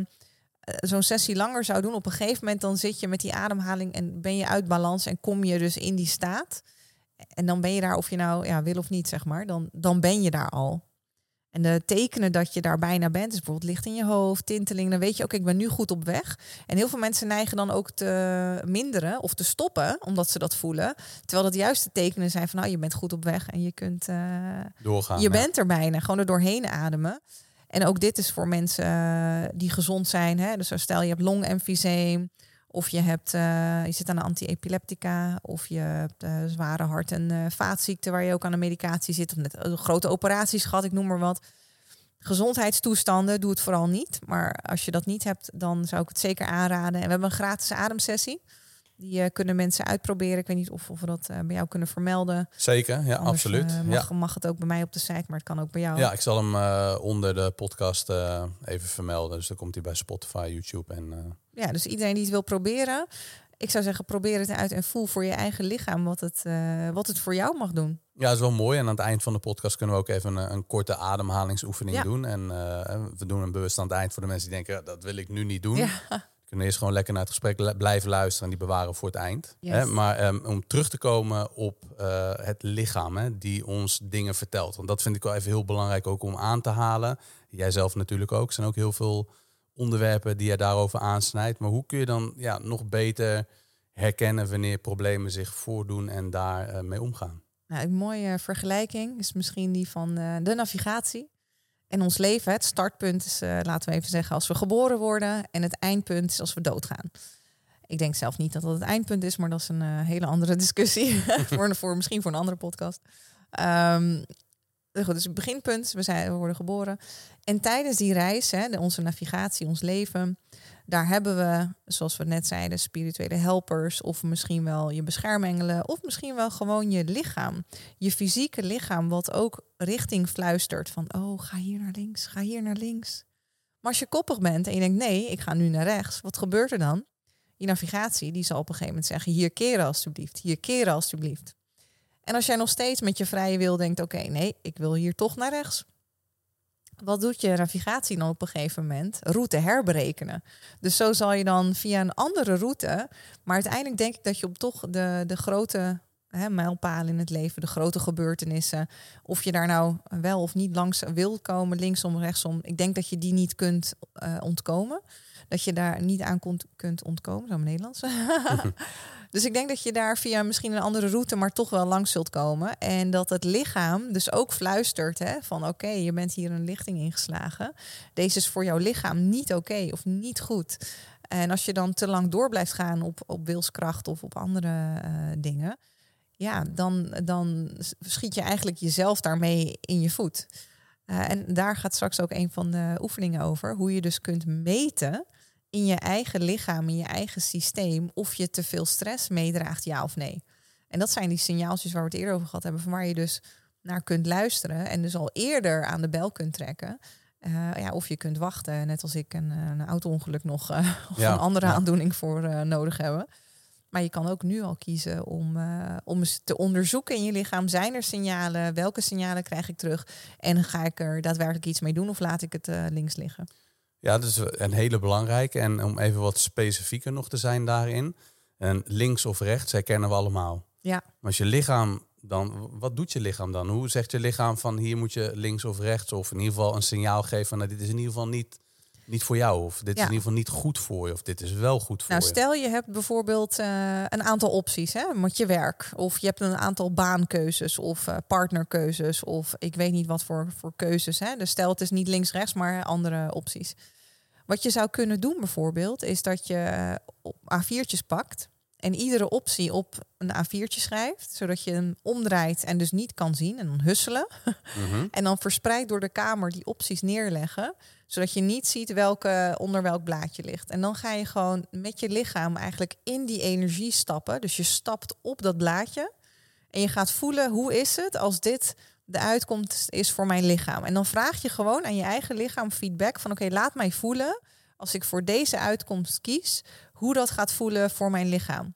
eh, zo'n sessie langer zou doen, op een gegeven moment dan zit je met die ademhaling en ben je uit balans en kom je dus in die staat. En dan ben je daar, of je nou ja, wil of niet, zeg maar, dan, dan ben je daar al. En de tekenen dat je daar bijna bent, is bijvoorbeeld licht in je hoofd, tinteling, dan weet je ook, ik ben nu goed op weg. En heel veel mensen neigen dan ook te minderen of te stoppen, omdat ze dat voelen. Terwijl dat juist de tekenen zijn van, nou, je bent goed op weg en je kunt, eh, Doorgaan. je bent er bijna, gewoon er doorheen ademen. En ook dit is voor mensen eh, die gezond zijn. Hè? Dus stel je hebt longemfyseem, of je, hebt, eh, je zit aan een anti-epileptica, of je hebt eh, zware hart- en eh, vaatziekten waar je ook aan de medicatie zit, of net een grote operaties gehad, ik noem maar wat. gezondheidstoestanden, doe het vooral niet. Maar als je dat niet hebt, dan zou ik het zeker aanraden. En we hebben een gratis ademsessie. Die uh, kunnen mensen uitproberen. Ik weet niet of, of we dat uh, bij jou kunnen vermelden. Zeker, ja, Anders, absoluut. uh, mag, ja. mag het ook bij mij op de site, maar het kan ook bij jou. ja, ik zal hem onder de podcast even vermelden. Dus dan komt hij bij Spotify, YouTube en... ja, dus iedereen die het wil proberen. Ik zou zeggen, probeer het uit en voel voor je eigen lichaam wat het, wat het voor jou mag doen. Ja, dat is wel mooi. En aan het eind van de podcast kunnen we ook even een, een korte ademhalingsoefening Ja. doen. En we doen een bewust aan het eind voor de mensen die denken, dat wil ik nu niet doen. Ja. kunnen eerst gewoon lekker naar het gesprek blijven luisteren en die bewaren voor het eind. Yes. Hè? Maar ehm, om terug te komen op eh, het lichaam, hè, die ons dingen vertelt. Want dat vind ik wel even heel belangrijk ook om aan te halen. Jij zelf natuurlijk ook. Er zijn ook heel veel onderwerpen die je daarover aansnijdt. Maar hoe kun je dan ja, nog beter herkennen wanneer problemen zich voordoen en daar eh, mee omgaan? Nou, een mooie vergelijking is misschien die van eh, de navigatie. En ons leven, het startpunt is, eh, laten we even zeggen, als we geboren worden. En het eindpunt is als we doodgaan. Ik denk zelf niet dat dat het eindpunt is, maar dat is een hele andere discussie. voor, voor, misschien voor een andere podcast. Goed, dus het beginpunt, we, zijn, we worden geboren. En tijdens die reis, hè, onze navigatie, ons leven, daar hebben we, zoals we net zeiden, spirituele helpers. Of misschien wel je beschermengelen. Of misschien wel gewoon je lichaam. Je fysieke lichaam, wat ook richting fluistert. Van, oh, ga hier naar links, ga hier naar links. Maar als je koppig bent en je denkt, nee, ik ga nu naar rechts. Wat gebeurt er dan? Je navigatie, die zal op een gegeven moment zeggen, hier keren alstublieft, hier keren alstublieft. En als jij nog steeds met je vrije wil denkt, oké, nee, ik wil hier toch naar rechts. Wat doet je navigatie dan op een gegeven moment? Route herberekenen. Dus zo zal je dan via een andere route. Maar uiteindelijk denk ik dat je op toch de, de grote hè, mijlpalen in het leven, de grote gebeurtenissen. Of je daar nou wel of niet langs wil komen, linksom, rechtsom. Ik denk dat je die niet kunt uh, ontkomen. Dat je daar niet aan kunt, kunt ontkomen, zo mijn Nederlands. dus ik denk dat je daar via misschien een andere route, maar toch wel langs zult komen. En dat het lichaam dus ook fluistert hè, van oké, okay, je bent hier een lichting ingeslagen. Deze is voor jouw lichaam niet oké okay, of niet goed. En als je dan te lang door blijft gaan op, op wilskracht of op andere uh, dingen, ja, dan, dan schiet je eigenlijk jezelf daarmee in je voet. Uh, en daar gaat straks ook een van de oefeningen over. Hoe je dus kunt meten in je eigen lichaam, in je eigen systeem, of je te veel stress meedraagt, ja of nee. En dat zijn die signaaltjes waar we het eerder over gehad hebben, van waar je dus naar kunt luisteren en dus al eerder aan de bel kunt trekken. Uh, ja, of je kunt wachten, net als ik een, een auto-ongeluk nog uh, of ja, een andere ja. aandoening voor uh, nodig hebben. Maar je kan ook nu al kiezen om, om eens te onderzoeken in je lichaam. Zijn er signalen? Welke signalen krijg ik terug? En ga ik er daadwerkelijk iets mee doen of laat ik het links liggen? Ja, dat is een hele belangrijke. En om even wat specifieker nog te zijn daarin. En links of rechts herkennen we allemaal. Ja. Maar als je lichaam dan, wat doet je lichaam dan? Hoe zegt je lichaam van hier moet je links of rechts? Of in ieder geval een signaal geven van nou, dit is in ieder geval niet niet voor jou. Of dit Ja. is in ieder geval niet goed voor je. Of dit is wel goed voor Nou, je. stel je hebt bijvoorbeeld eh, een aantal opties hè, met je werk. Of je hebt een aantal baankeuzes of eh, partnerkeuzes. Of ik weet niet wat voor, voor keuzes. Hè. Dus stel het is niet links-rechts, maar andere opties. Wat je zou kunnen doen bijvoorbeeld, is dat je eh, op A4'tjes pakt. En iedere optie op een A4'tje schrijft. Zodat je hem omdraait en dus niet kan zien. En dan husselen. Mhm. En dan verspreid door de kamer die opties neerleggen. Zodat je niet ziet welke, onder welk blaadje ligt. En dan ga je gewoon met je lichaam eigenlijk in die energie stappen. Dus je stapt op dat blaadje. En je gaat voelen hoe is het als dit de uitkomst is voor mijn lichaam. En dan vraag je gewoon aan je eigen lichaam feedback van oké, laat mij voelen als ik voor deze uitkomst kies, hoe dat gaat voelen voor mijn lichaam.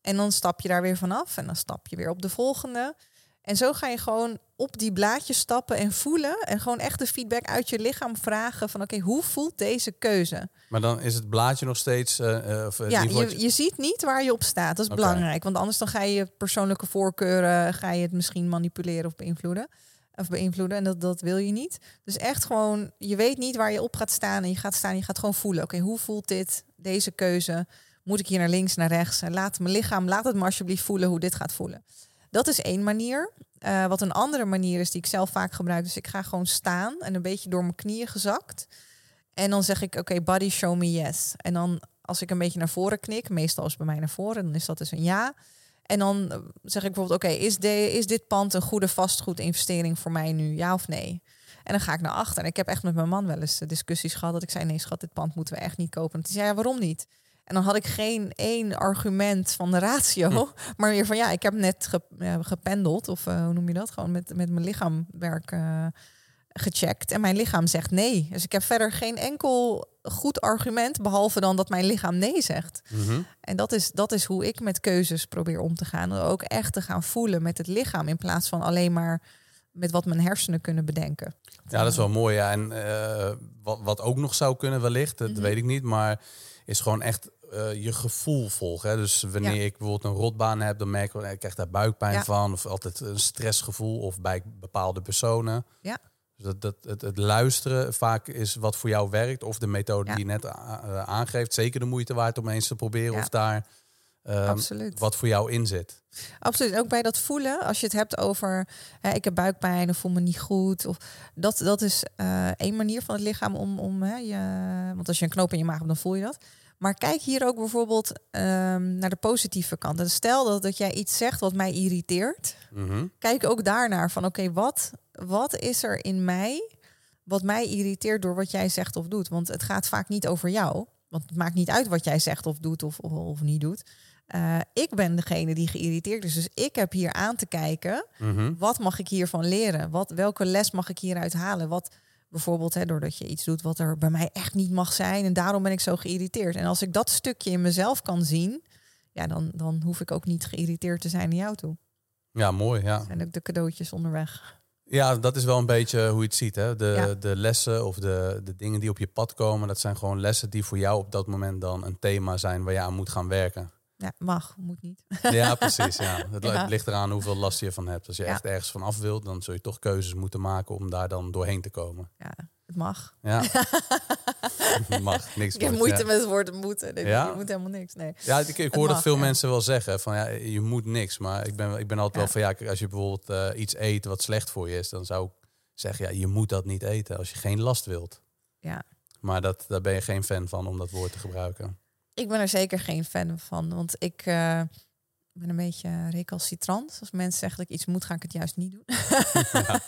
En dan stap je daar weer vanaf en dan stap je weer op de volgende. En zo ga je gewoon op die blaadjes stappen en voelen. En gewoon echt de feedback uit je lichaam vragen van oké, hoe voelt deze keuze? Maar dan is het blaadje nog steeds... eh, eh, of in Ja, je, je ziet niet waar je op staat. Dat is belangrijk. Want anders dan ga je je persoonlijke voorkeuren, ga je het misschien manipuleren of beïnvloeden. Of beïnvloeden. En dat, dat wil je niet. Dus echt gewoon, je weet niet waar je op gaat staan. En je gaat staan, je gaat gewoon voelen. Oké, hoe voelt dit, deze keuze? Moet ik hier naar links, naar rechts? En laat mijn lichaam, laat het me alsjeblieft voelen hoe dit gaat voelen. Dat is één manier. Eh, wat een andere manier is die ik zelf vaak gebruik. Dus ik ga gewoon staan en een beetje door mijn knieën gezakt. En dan zeg ik, oké, body show me yes. En dan als ik een beetje naar voren knik, meestal is bij mij naar voren, dan is dat dus een ja. En dan eh, zeg ik bijvoorbeeld, oké, is, is dit pand een goede vastgoedinvestering voor mij nu, ja of nee? En dan ga ik naar achter. En ik heb echt met mijn man wel eens discussies gehad dat ik zei, nee schat, dit pand moeten we echt niet kopen. En hij zei, ja, waarom niet? En dan had ik geen één argument van de ratio, hm. maar meer van ja, ik heb net gependeld, of uh, hoe noem je dat? Gewoon met, met mijn lichaamwerk uh, gecheckt. En mijn lichaam zegt nee. Dus ik heb verder geen enkel goed argument, behalve dan dat mijn lichaam nee zegt. Mhm. En dat is, dat is hoe ik met keuzes probeer om te gaan. Ook echt te gaan voelen met het lichaam, in plaats van alleen maar met wat mijn hersenen kunnen bedenken. Ja, dat is wel mooi. Ja. En uh, wat, wat ook nog zou kunnen wellicht, dat mhm. weet ik niet, maar is gewoon echt uh, je gevoel volgen. Hè? Dus wanneer ik bijvoorbeeld een rotbaan heb, dan merk ik, ik krijg daar buikpijn van. Of altijd een stressgevoel of bij bepaalde personen. Ja. Dus dat, dat, het, het, luisteren vaak is wat voor jou werkt. Of de methode die je net uh, aangeeft. Zeker de moeite waard om eens te proberen of daar uh, wat voor jou in zit. Absoluut. Ook bij dat voelen, als je het hebt over hè, ik heb buikpijn of voel me niet goed. Of, dat, dat is uh, één manier van het lichaam om, om hè, je, want als je een knoop in je maag hebt, dan voel je dat. Maar kijk hier ook bijvoorbeeld um, naar de positieve kant. En stel dat, dat jij iets zegt wat mij irriteert. Mhm. Kijk ook daarnaar van oké, wat, wat is er in mij wat mij irriteert door wat jij zegt of doet? Want het gaat vaak niet over jou. Want het maakt niet uit wat jij zegt of doet of, of, of niet doet. Uh, ik ben degene die geïrriteerd is. Dus ik heb hier aan te kijken. Mhm. Wat mag ik hiervan leren? Wat, welke les mag ik hieruit halen? Wat, Bijvoorbeeld hè, doordat je iets doet wat er bij mij echt niet mag zijn. En daarom ben ik zo geïrriteerd. En als ik dat stukje in mezelf kan zien, ja, dan, dan hoef ik ook niet geïrriteerd te zijn naar jou toe. Ja, mooi. Ja. zijn ook de cadeautjes onderweg. Ja, dat is wel een beetje hoe je het ziet. Hè? De, de lessen of de, de dingen die op je pad komen, dat zijn gewoon lessen die voor jou op dat moment dan een thema zijn waar je aan moet gaan werken. Ja, mag, moet niet. Ja, precies. Ja. Het ligt eraan hoeveel last je ervan hebt. Als je echt ergens van af wilt, dan zul je toch keuzes moeten maken om daar dan doorheen te komen. Ja, het mag. Ja. het mag, niks. Ik heb moeite met het woord moeten. ja? Je moet helemaal niks. Nee. Ja, ik, ik hoor dat veel mensen wel zeggen van ja, je moet niks. Maar ik ben, ik ben altijd wel van ja, als je bijvoorbeeld uh, iets eet wat slecht voor je is, dan zou ik zeggen ja, je moet dat niet eten als je geen last wilt. Ja. Maar dat, daar ben je geen fan van om dat woord te gebruiken. Ik ben er zeker geen fan van, want ik uh, ben een beetje recalcitrant. Als mensen zeggen dat ik iets moet, ga ik het juist niet doen.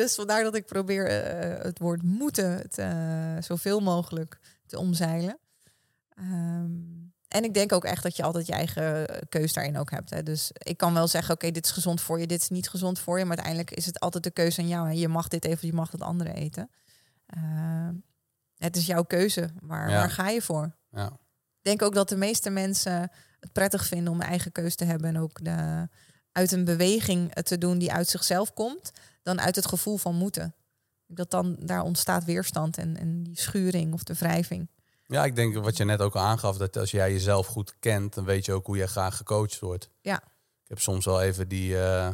dus vandaar dat ik probeer uh, het woord moeten het, uh, zoveel mogelijk te omzeilen. Um, en ik denk ook echt dat je altijd je eigen keus daarin ook hebt. Hè. Dus ik kan wel zeggen, oké, dit is gezond voor je, dit is niet gezond voor je. Maar uiteindelijk is het altijd de keuze aan jou. Je mag dit even, je mag het andere eten. Uh, het is jouw keuze. Waar ga je voor? Ja. Ik denk ook dat de meeste mensen het prettig vinden om een eigen keuze te hebben. En ook de, uit een beweging te doen die uit zichzelf komt. Dan uit het gevoel van moeten. Dat dan daar ontstaat weerstand en, en die schuring of de wrijving. Ja, ik denk wat je net ook al aangaf, dat als jij jezelf goed kent, dan weet je ook hoe je graag gecoacht wordt. Ja. Ik heb soms wel even die, uh,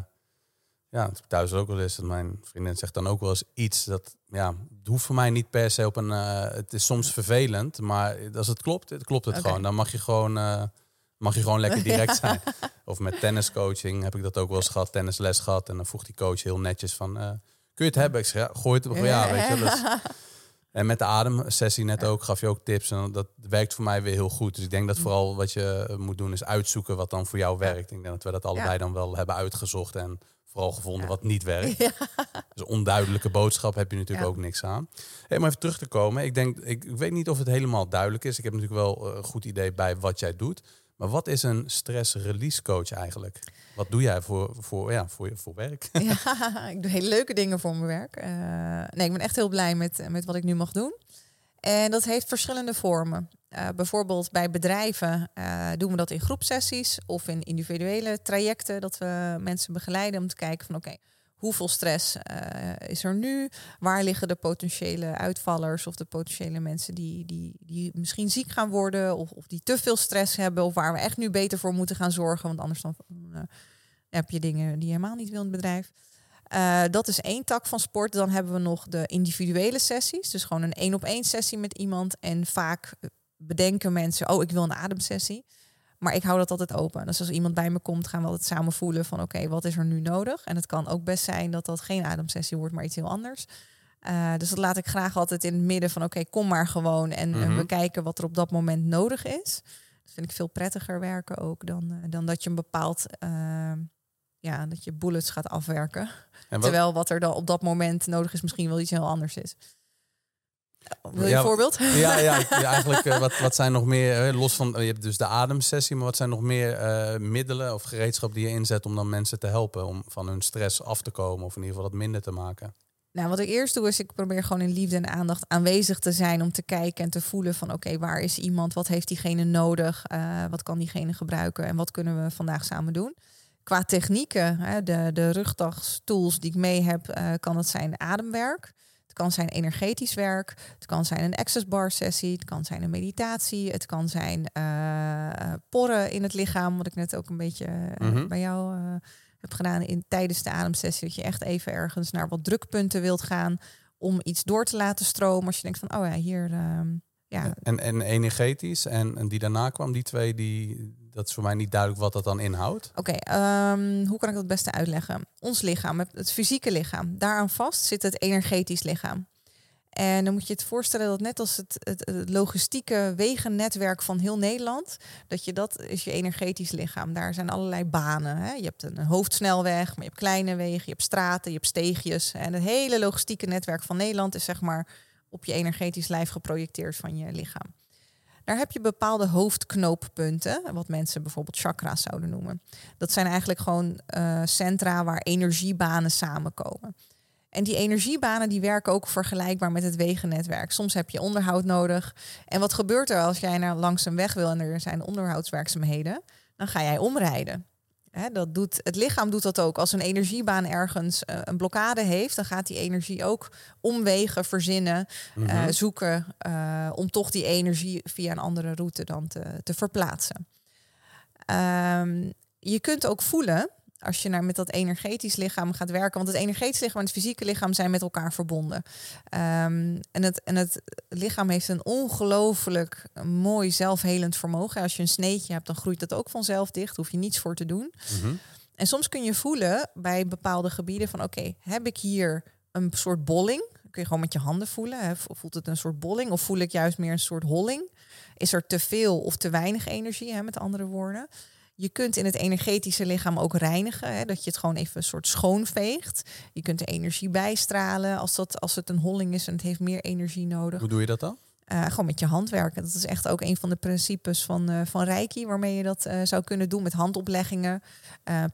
ja, thuis ook wel eens, dat mijn vriendin zegt dan ook wel eens iets dat, ja, het hoeft voor mij niet per se op een. Uh, het is soms vervelend, maar als het klopt, het klopt het gewoon. Dan mag je gewoon, uh, mag je gewoon lekker direct zijn. Of met tenniscoaching heb ik dat ook wel eens gehad, tennisles gehad. En dan vroeg die coach heel netjes van, uh, kun je het hebben? Ik zeg, ja, gooi het op. Ja, weet je. Dus, en met de ademsessie net ook gaf je ook tips. En dat werkt voor mij weer heel goed. Dus ik denk dat vooral wat je moet doen is uitzoeken wat dan voor jou werkt. Ik denk dat we dat allebei dan wel hebben uitgezocht. En vooral gevonden wat niet werkt. Dus onduidelijke boodschap heb je natuurlijk ook niks aan. Hey, maar even terug te komen. Ik denk, ik, weet niet of het helemaal duidelijk is. Ik heb natuurlijk wel eh, een goed idee bij wat jij doet. Maar wat is een stress release coach eigenlijk? Wat doe jij voor, voor, ja, voor, voor werk? Ja, ik doe hele leuke dingen voor mijn werk. Uh, nee, ik ben echt heel blij met, met wat ik nu mag doen. En dat heeft verschillende vormen. Uh, bijvoorbeeld bij bedrijven uh, doen we dat in groepsessies of in individuele trajecten. Dat we mensen begeleiden om te kijken van oké, hoeveel stress uh, is er nu? Waar liggen de potentiële uitvallers of de potentiële mensen die, die, die misschien ziek gaan worden of, of die te veel stress hebben of waar we echt nu beter voor moeten gaan zorgen. Want anders dan heb je dingen die je helemaal niet wil in het bedrijf. Uh, dat is één tak van sport. Dan hebben we nog de individuele sessies. Dus gewoon een één op één sessie met iemand. En vaak bedenken mensen, oh, ik wil een ademsessie. Maar ik hou dat altijd open. Dus als iemand bij me komt, gaan we altijd samen voelen van oké, wat is er nu nodig? En het kan ook best zijn dat dat geen ademsessie wordt, maar iets heel anders. Uh, dus dat laat ik graag altijd in het midden van oké, kom maar gewoon en mm we kijken wat er op dat moment nodig is. Dat vind ik veel prettiger werken ook dan, dan dat je een bepaald uh, ja, dat je bullets gaat afwerken. Wat, Terwijl wat er dan op dat moment nodig is, misschien wel iets heel anders is. Wil je Ja, een voorbeeld? ja, ja, ja, eigenlijk eh, wat, wat zijn nog meer, eh, los van, je hebt dus de ademsessie, maar wat zijn nog meer eh, middelen of gereedschap die je inzet om dan mensen te helpen om van hun stress af te komen of in ieder geval dat minder te maken? Nou, wat ik eerst doe is ik probeer gewoon in liefde en aandacht aanwezig te zijn om te kijken en te voelen van oké, waar is iemand? Wat heeft diegene nodig? Eh, wat kan diegene gebruiken? En wat kunnen we vandaag samen doen? Qua technieken, hè, de, de rugdagstools die ik mee heb, eh, kan het zijn ademwerk. Het kan zijn energetisch werk. Het kan zijn een access bar sessie. Het kan zijn een meditatie. Het kan zijn eh, porren in het lichaam. Wat ik net ook een beetje eh, Mhm. bij jou eh, heb gedaan in, tijdens de ademsessie. Dat je echt even ergens naar wat drukpunten wilt gaan. Om iets door te laten stromen. Als je denkt van, oh ja, hier... ehm, ja, En, en energetisch en, en die daarna kwam, die twee, die, dat is voor mij niet duidelijk wat dat dan inhoudt. Oké, ehm, hoe kan ik dat het beste uitleggen? Ons lichaam, het- fysieke lichaam, daaraan vast zit het energetisch lichaam. En dan moet je het voorstellen dat net als het, het, het logistieke wegennetwerk van heel Nederland, dat je dat is je energetisch lichaam. Daar zijn allerlei banen. Hè? Je hebt een hoofdsnelweg, maar je hebt kleine wegen, je hebt straten, je hebt steegjes. En het hele logistieke netwerk van Nederland is zeg maar op je energetisch lijf geprojecteerd van je lichaam. Daar heb je bepaalde hoofdknooppunten, wat mensen bijvoorbeeld chakra's zouden noemen. Dat zijn eigenlijk gewoon eh, centra waar energiebanen samenkomen. En die energiebanen die werken ook vergelijkbaar met het wegennetwerk. Soms heb je onderhoud nodig. En wat gebeurt er als jij naar langs een weg wil en er zijn onderhoudswerkzaamheden? Dan ga jij omrijden. Dat doet, het lichaam doet dat ook. Als een energiebaan ergens eh, een blokkade heeft, dan gaat die energie ook omwegen verzinnen, Mhm. eh, zoeken eh, om toch die energie via een andere route dan te, te verplaatsen. Ehm, je kunt ook voelen als je naar met dat energetisch lichaam gaat werken, want het energetisch lichaam en het fysieke lichaam zijn met elkaar verbonden. Ehm, en, het, en het lichaam heeft een ongelooflijk mooi zelfhelend vermogen. Als je een sneetje hebt, dan groeit dat ook vanzelf dicht. Hoef je niets voor te doen. Mhm. En soms kun je voelen bij bepaalde gebieden van oké, heb ik hier een soort bolling? Kun je gewoon met je handen voelen. Hè? Voelt het een soort bolling of voel ik juist meer een soort holling? Is er te veel of te weinig energie, hè, met andere woorden? Je kunt in het energetische lichaam ook reinigen, hè, dat je het gewoon even een soort schoonveegt. Je kunt er energie bijstralen als, dat, als het een holling is en het heeft meer energie nodig. Hoe doe je dat dan? Eh, gewoon met je hand werken. Dat is echt ook een van de principes van, eh, van Reiki, waarmee je dat eh, zou kunnen doen met handopleggingen.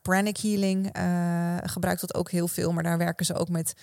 Pranic healing gebruikt dat ook heel veel, maar daar werken ze ook met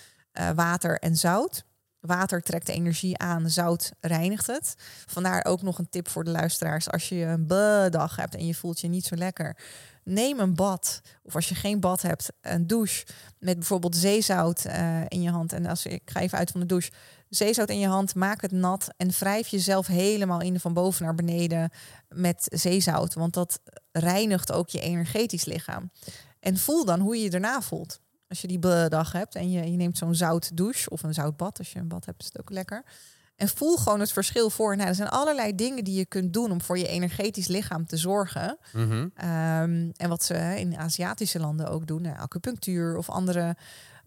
water en zout. Water trekt energie aan, zout reinigt het. Vandaar ook nog een tip voor de luisteraars. Als je een dag hebt en je voelt je niet zo lekker, neem een bad. Of als je geen bad hebt, een douche met bijvoorbeeld zeezout eh, in je hand. En als ik ga even uit van de douche, zeezout in je hand, maak het nat en wrijf jezelf helemaal in van boven naar beneden met zeezout. Want dat reinigt ook je energetisch lichaam. En voel dan hoe je je daarna voelt. Als je die dag hebt en je, je neemt zo'n zout douche of een zout bad. Als je een bad hebt, is het ook lekker. En voel gewoon het verschil voor. Nou, er zijn allerlei dingen die je kunt doen om voor je energetisch lichaam te zorgen. Mhm. Ehm, en wat ze in Aziatische landen ook doen, nou, acupunctuur of andere,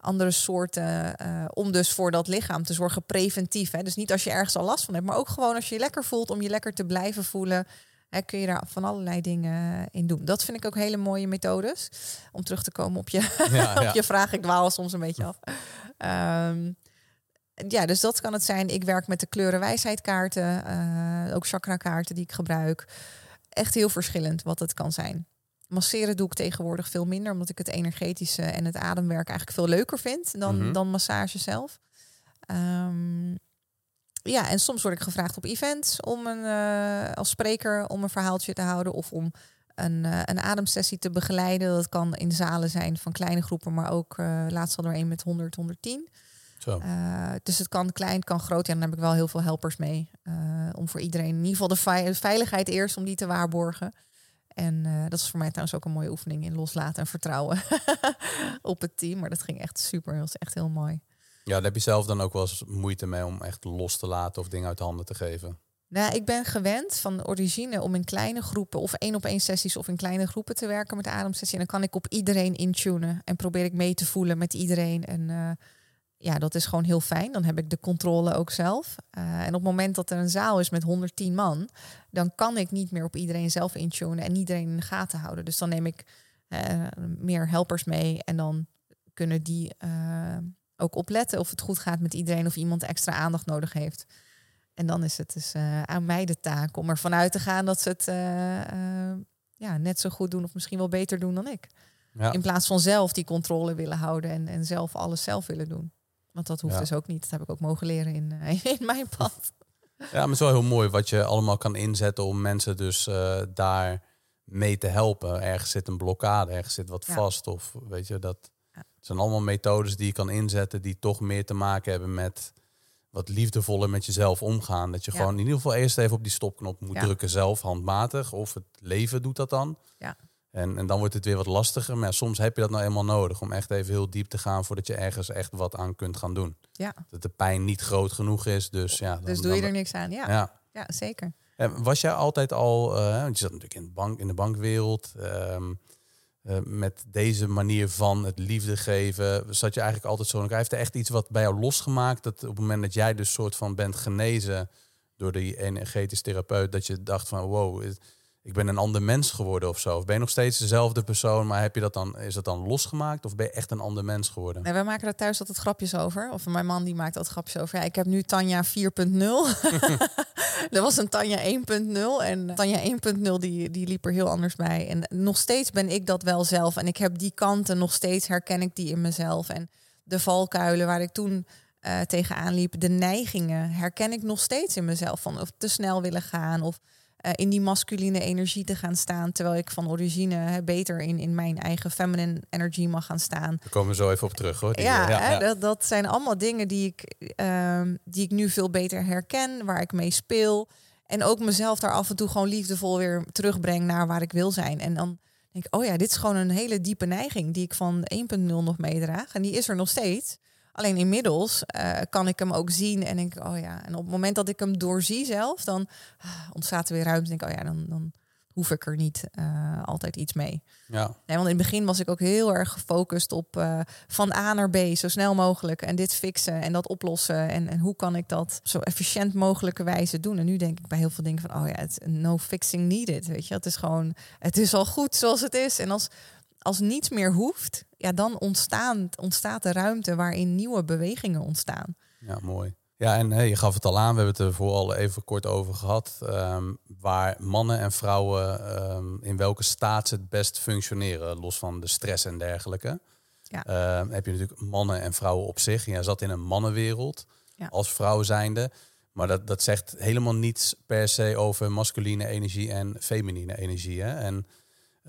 andere soorten. eh, om dus voor dat lichaam te zorgen preventief. Hè. Dus niet als je ergens al last van hebt, maar ook gewoon als je je lekker voelt, om je lekker te blijven voelen. Hè, kun je daar van allerlei dingen in doen. Dat vind ik ook hele mooie methodes. Om terug te komen op je, Ja, ja. op je vraag. Ik dwaal soms een beetje af. Ehm, ja, dus dat kan het zijn. Ik werk met de kleuren wijsheidkaarten. eh, ook chakra kaarten die ik gebruik. Echt heel verschillend wat het kan zijn. Masseren doe ik tegenwoordig veel minder, omdat ik het energetische en het ademwerk eigenlijk veel leuker vind dan, Mhm. dan massage zelf. Ehm, ja, en soms word ik gevraagd op events om een, eh, als spreker om een verhaaltje te houden of om een, eh, een ademsessie te begeleiden. Dat kan in zalen zijn van kleine groepen, maar ook eh, laatst al er een met 100, 110. Zo. Dus het kan klein, het kan groot. Ja, dan heb ik wel heel veel helpers mee. om voor iedereen in ieder geval de vei- veiligheid eerst, om die te waarborgen. En dat is voor mij trouwens ook een mooie oefening in loslaten en vertrouwen op het team. Maar dat ging echt super. Dat was echt heel mooi. Ja, daar heb je zelf dan ook wel eens moeite mee om echt los te laten of dingen uit handen te geven. Nou, ik ben gewend van origine om in kleine groepen of één op één sessies of in kleine groepen te werken met de ademsessie. En dan kan ik op iedereen intunen en probeer ik mee te voelen met iedereen. En eh, ja, dat is gewoon heel fijn. Dan heb ik de controle ook zelf. Eh, en op het moment dat er een zaal is met 110 man, dan kan ik niet meer op iedereen zelf intunen en iedereen in de gaten houden. Dus dan neem ik eh, meer helpers mee. En dan kunnen die ook opletten of het goed gaat met iedereen of iemand extra aandacht nodig heeft. En dan is het dus eh, aan mij de taak om ervan uit te gaan dat ze het eh, eh, ja, net zo goed doen of misschien wel beter doen dan ik. Ja. In plaats van zelf die controle willen houden en, en zelf alles zelf willen doen. Want dat hoeft Ja. dus ook niet. Dat heb ik ook mogen leren in, in mijn pad. Ja, maar het is wel heel mooi wat je allemaal kan inzetten om mensen dus daar mee te helpen. Ergens zit een blokkade, ergens zit wat Ja. vast. Of weet je, dat. Het zijn allemaal methodes die je kan inzetten die toch meer te maken hebben met wat liefdevoller met jezelf omgaan. Dat je Ja. gewoon in ieder geval eerst even op die stopknop moet Ja. drukken zelf, handmatig. Of het leven doet dat dan. Ja. En, en dan wordt het weer wat lastiger. Maar ja, soms heb je dat nou eenmaal nodig om echt even heel diep te gaan voordat je ergens echt wat aan kunt gaan doen. Ja, Dat de pijn niet groot genoeg is. Dus ja, dan, dus doe je dan- er niks aan. Ja, ja. ja. zeker. En was jij altijd al, eh, want je zat natuurlijk in de, bank, in de bankwereld, ehm, eh, met deze manier van het liefde geven, zat je eigenlijk altijd zo elkaar? Heeft er echt iets wat bij jou losgemaakt, dat op het moment dat jij dus soort van bent genezen door die energetisch therapeut, dat je dacht van wow, ik ben een ander mens geworden of zo? Of ben je nog steeds dezelfde persoon, maar heb je dat dan, is dat dan losgemaakt of ben je echt een ander mens geworden? Nee, wij maken er thuis altijd grapjes over. Of mijn man die maakt altijd grapjes over. Ja, ik heb nu Tanja 4.0. er was een Tanja 1.0. En Tanja 1.0 die, die liep er heel anders bij. En nog steeds ben ik dat wel zelf. En ik heb die kanten nog steeds herken ik die in mezelf. En de valkuilen waar ik toen eh, tegenaan liep, de neigingen herken ik nog steeds in mezelf. Van of te snel willen gaan of eh, in die masculine energie te gaan staan. Terwijl ik van origine hè, beter in, in mijn eigen feminine energy mag gaan staan. Daar komen we zo even op terug hoor. Ja, eh, hè, Dat, dat zijn allemaal dingen die ik, ehm, die ik nu veel beter herken, waar ik mee speel. En ook mezelf daar af en toe gewoon liefdevol weer terugbreng naar waar ik wil zijn. En dan denk ik, oh ja, dit is gewoon een hele diepe neiging die ik van 1.0 nog meedraag. En die is er nog steeds. Alleen inmiddels eh, kan ik hem ook zien en denk ik, oh ja. En op het moment dat ik hem doorzie zelf, dan ah, ontstaat er weer ruimte. Denk ik, oh ja, dan, dan hoef ik er niet eh, altijd iets mee. ja. Nee, want in het begin was ik ook heel erg gefocust op eh, van A naar B, zo snel mogelijk. En dit fixen en dat oplossen. En, en hoe kan ik dat zo efficiënt mogelijke wijze doen? En nu denk ik bij heel veel dingen van, oh ja, het no fixing needed. Weet je, het is gewoon, het is al goed zoals het is. En als, als niets meer hoeft, ja, dan ontstaan, ontstaat de ruimte waarin nieuwe bewegingen ontstaan. Ja, mooi. Ja, en hey, je gaf het al aan, we hebben het er voor al even kort over gehad. ehm, waar mannen en vrouwen ehm, in welke staat ze het best functioneren, los van de stress en dergelijke. Ja. Ehm, heb je natuurlijk mannen en vrouwen op zich. En jij zat in een mannenwereld Ja. als vrouw zijnde. Maar dat, dat zegt helemaal niets per se over masculine energie en feminine energie. Hè? En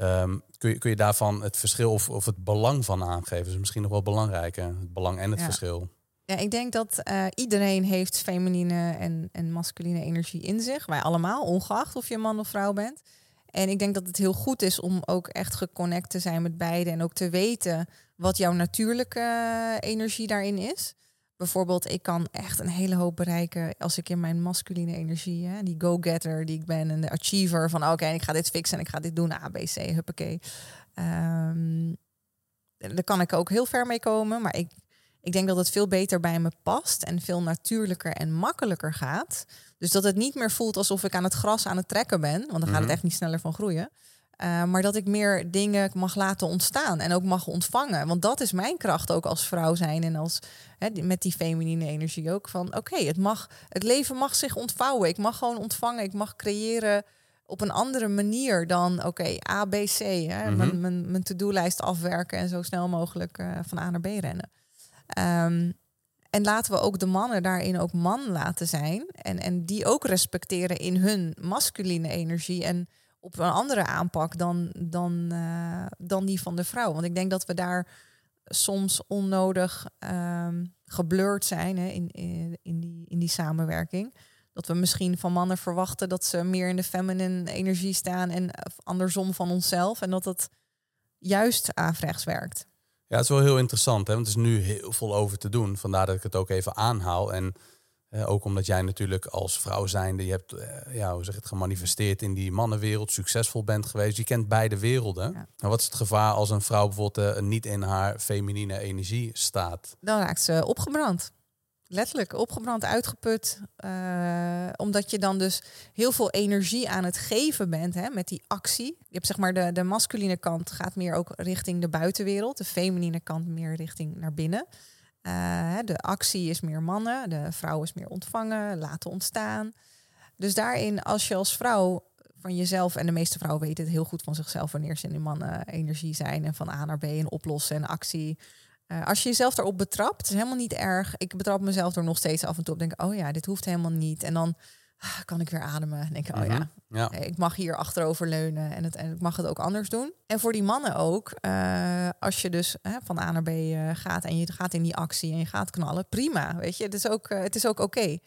ehm, kun, je, kun je daarvan het verschil of, of het belang van aangeven? Dat is misschien nog wel belangrijker. Het belang en het Ja. verschil. Ja, ik denk dat eh, iedereen heeft feminine en, en masculine energie in zich. Wij allemaal, ongeacht of je man of vrouw bent. En ik denk dat het heel goed is om ook echt geconnect te zijn met beide. En ook te weten wat jouw natuurlijke eh, energie daarin is. Bijvoorbeeld, ik kan echt een hele hoop bereiken als ik in mijn masculine energie, hè, die go-getter die ik ben en de achiever van oké, ik ga dit fixen en ik ga dit doen, A, B, C, huppakee. Ehm, daar kan ik ook heel ver mee komen, maar ik, ik denk dat het veel beter bij me past en veel natuurlijker en makkelijker gaat. Dus dat het niet meer voelt alsof ik aan het gras aan het trekken ben, want dan gaat het Mhm. echt niet sneller van groeien. Uh, maar dat ik meer dingen mag laten ontstaan en ook mag ontvangen. Want dat is mijn kracht ook als vrouw zijn en als hè, met die feminine energie ook van oké, het mag, het leven mag zich ontvouwen. Ik mag gewoon ontvangen. Ik mag creëren op een andere manier dan oké, A, B, C. Hè, Mhm. Mijn, mijn, mijn to-do-lijst afwerken en zo snel mogelijk eh, van A naar B rennen. Ehm, en laten we ook de mannen daarin ook man laten zijn. En, en die ook respecteren in hun masculine energie. En op een andere aanpak dan, dan, eh, dan die van de vrouw. Want ik denk dat we daar soms onnodig ehm geblurred zijn hè, in, in, in, die, in die samenwerking. Dat we misschien van mannen verwachten dat ze meer in de feminine energie staan en andersom van onszelf. En dat het juist averechts werkt. Ja, het is wel heel interessant, hè? want er is nu heel veel over te doen. Vandaar dat ik het ook even aanhaal. En eh, ook omdat jij natuurlijk als vrouw zijnde, je hebt eh, ja, hoe zeg het, gemanifesteerd in die mannenwereld, succesvol bent geweest. Je kent beide werelden. Ja. Maar wat is het gevaar als een vrouw bijvoorbeeld eh, niet in haar feminine energie staat? Dan raakt ze opgebrand. letterlijk opgebrand, uitgeput. Omdat je dan dus heel veel energie aan het geven bent hè, met die actie. Je hebt zeg maar de, de masculine kant gaat meer ook richting de buitenwereld. De feminine kant meer richting naar binnen. Uh, de actie is meer mannen, de vrouw is meer ontvangen, laten ontstaan. Dus daarin, als je als vrouw van jezelf, en de meeste vrouwen weten het heel goed van zichzelf wanneer ze in de mannen energie zijn en van A naar B en oplossen en actie. Uh, als je jezelf daarop betrapt, is helemaal niet erg. Ik betrap mezelf er nog steeds af en toe op. Denk, oh ja, dit hoeft helemaal niet. En dan kan ik weer ademen. En denk, oh ja, Mhm. ja. ik mag hier achterover leunen en, het, en ik mag het ook anders doen. En voor die mannen ook, uh, als je dus hè, van A naar B uh, gaat en je gaat in die actie en je gaat knallen, prima. Weet je, het is ook, het is ook oké. Okay.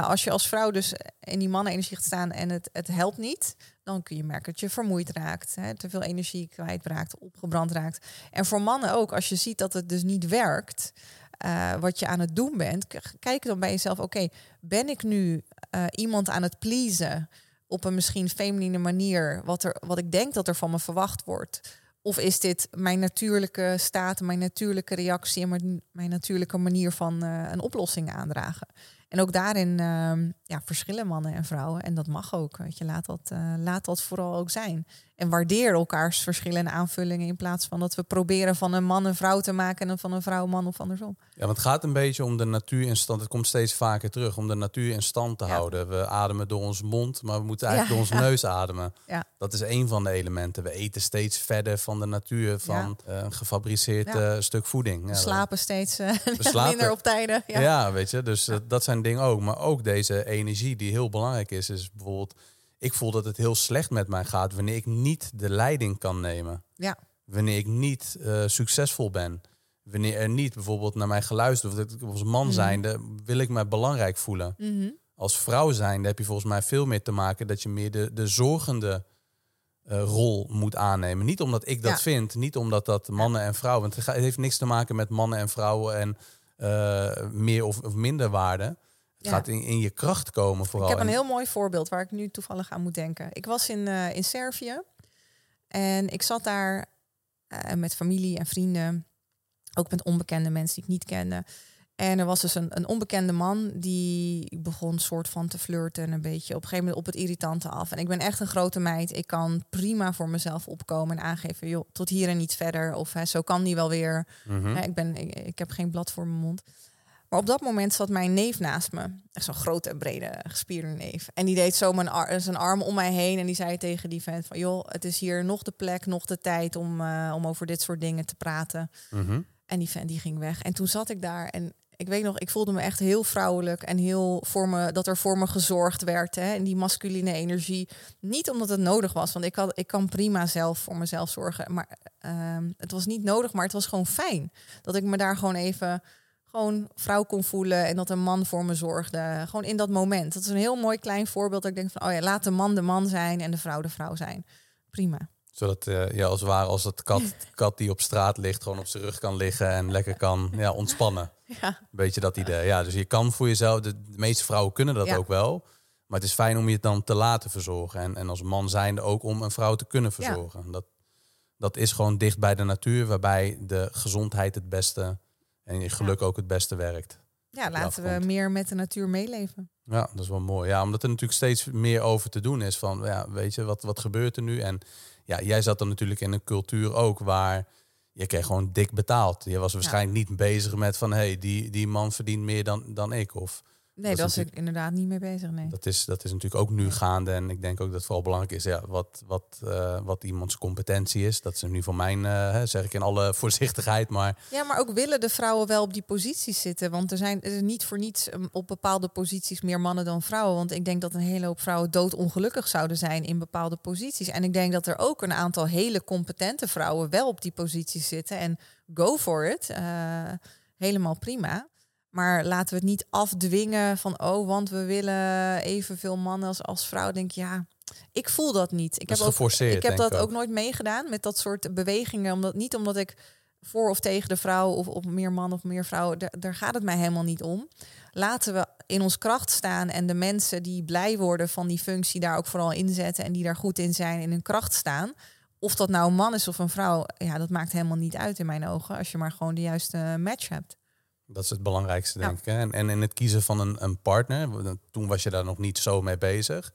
Als je als vrouw dus in die mannenenergie gaat staan en het, het helpt niet, dan kun je merken dat je vermoeid raakt, hè, te veel energie kwijtraakt, opgebrand raakt. En voor mannen ook, als je ziet dat het dus niet werkt, uh, wat je aan het doen bent, kijk dan bij jezelf, oké, ben ik nu uh, iemand aan het pleasen op een misschien feminine manier, wat, er, wat ik denk dat er van me verwacht wordt? Of is dit mijn natuurlijke staat, mijn natuurlijke reactie en mijn, natuurlijke manier van uh, een oplossing aandragen? En ook daarin uh, ja, verschillen mannen en vrouwen. En dat mag ook. Je, laat, dat, laat dat vooral ook zijn. En waardeer elkaars verschillen en aanvullingen. In plaats van dat we proberen van een man een vrouw te maken en van een vrouw een man of andersom. Ja, want het gaat een beetje om de natuur in stand. Het komt steeds vaker terug om de natuur in stand te ja. houden. We ademen door ons mond, maar we moeten eigenlijk ja, door ons neus ademen. Ja. Dat is een van de elementen. We eten steeds verder van de natuur, van uh, een gefabriceerd uh, stuk voeding. We slapen steeds uh, we slapen. minder op tijden. Ja, weet je. Dus dat zijn dingen ook. Maar ook deze energie die heel belangrijk is, is bijvoorbeeld ik voel dat het heel slecht met mij gaat wanneer ik niet de leiding kan nemen. Ja. Wanneer ik niet uh, succesvol ben. Wanneer er niet bijvoorbeeld naar mij geluisterd wordt. Als man mm. zijnde wil ik mij belangrijk voelen. -hmm. Als vrouw zijnde heb je volgens mij veel meer te maken dat je meer de, de zorgende uh, rol moet aannemen. Niet omdat ik dat Ja. vind, niet omdat dat mannen en vrouwen. Want het ga- het heeft niks te maken met mannen en vrouwen en eh, meer of, of minder waarde. Het gaat in, in je kracht komen vooral. Ik heb een En- heel mooi voorbeeld waar ik nu toevallig aan moet denken. Ik was in, eh, in Servië en ik zat daar eh, met familie en vrienden, ook met onbekende mensen die ik niet kende. En er was dus een, een onbekende man die begon soort van te flirten en een beetje op een gegeven moment op het irritante af. En ik ben echt een grote meid. Ik kan prima voor mezelf opkomen en aangeven, joh, tot hier en niet verder. Of hè, zo kan die wel weer. Mhm. Hè, ik, ben, ik, ik heb geen blad voor mijn mond. Maar op dat moment zat mijn neef naast me. Echt zo'n grote, brede, gespierde neef. En die deed zo mijn ar- zijn arm om mij heen. En die zei tegen die vent van... joh, het is hier nog de plek, nog de tijd om, eh, om over dit soort dingen te praten. Mhm. En die vent die ging weg. En toen zat ik daar en ik weet nog, ik voelde me echt heel vrouwelijk en heel voor me dat er voor me gezorgd werd. Hè, en die masculine energie. Niet omdat het nodig was, want ik, had, ik kan prima zelf voor mezelf zorgen. Maar ehm, het was niet nodig, maar het was gewoon fijn. Dat ik me daar gewoon even gewoon vrouw kon voelen en dat een man voor me zorgde. Gewoon in dat moment. Dat is een heel mooi klein voorbeeld. Dat ik denk van, oh ja, laat de man de man zijn en de vrouw de vrouw zijn. Prima. Zodat eh, ja, als het ware als het kat, kat die op straat ligt, gewoon op zijn rug kan liggen en lekker kan ja, ontspannen. Ja, beetje dat idee. Ja, dus je kan voor jezelf, de, de meeste vrouwen kunnen dat Ja. ook wel. Maar het is fijn om je het dan te laten verzorgen. En, en als man zijnde ook om een vrouw te kunnen Ja. verzorgen. Dat, dat is gewoon dicht bij de natuur, waarbij de gezondheid het beste en je geluk ook het beste werkt. ja laten we meer met de natuur meeleven. Ja, dat is wel mooi. Ja, omdat er natuurlijk steeds meer over te doen is. Van, ja, weet je, wat, wat gebeurt er nu? En ja, jij zat dan natuurlijk in een cultuur ook waar je kreeg gewoon dik betaald. Je was waarschijnlijk niet bezig met van, hé, hey, die, die man verdient meer dan, dan ik. Of Nee, Dat is ik inderdaad niet mee bezig. Nee. dat is, dat is natuurlijk ook nu gaande. En ik denk ook dat het vooral belangrijk is ja, wat, wat, eh, wat iemands competentie is. Dat is nu van mijn, eh, zeg ik in alle voorzichtigheid. Maar Ja, maar ook willen de vrouwen wel op die posities zitten. Want er zijn er is niet voor niets um, op bepaalde posities meer mannen dan vrouwen. Want ik denk dat een hele hoop vrouwen doodongelukkig zouden zijn in bepaalde posities. En ik denk dat er ook een aantal hele competente vrouwen wel op die posities zitten. En go for it. Eh, helemaal prima. Maar laten we het niet afdwingen van, oh, want we willen evenveel mannen als, als vrouw. Denk ik, ja, ik voel dat niet. Ik dat heb ook ik heb dat ook nooit meegedaan met dat soort bewegingen. Omdat, niet omdat ik voor of tegen de vrouw of op meer man of meer daar, daar gaat het mij helemaal niet om. Laten we in ons kracht staan en de mensen die blij worden van die functie daar ook vooral inzetten en die daar goed in zijn, in hun kracht staan. Of dat nou een man is of een vrouw, ja, dat maakt helemaal niet uit in mijn ogen. Als je maar gewoon de juiste match hebt. Dat is het belangrijkste, denk ik. Hè? En, en in het kiezen van een, een partner, toen was je daar nog niet zo mee bezig.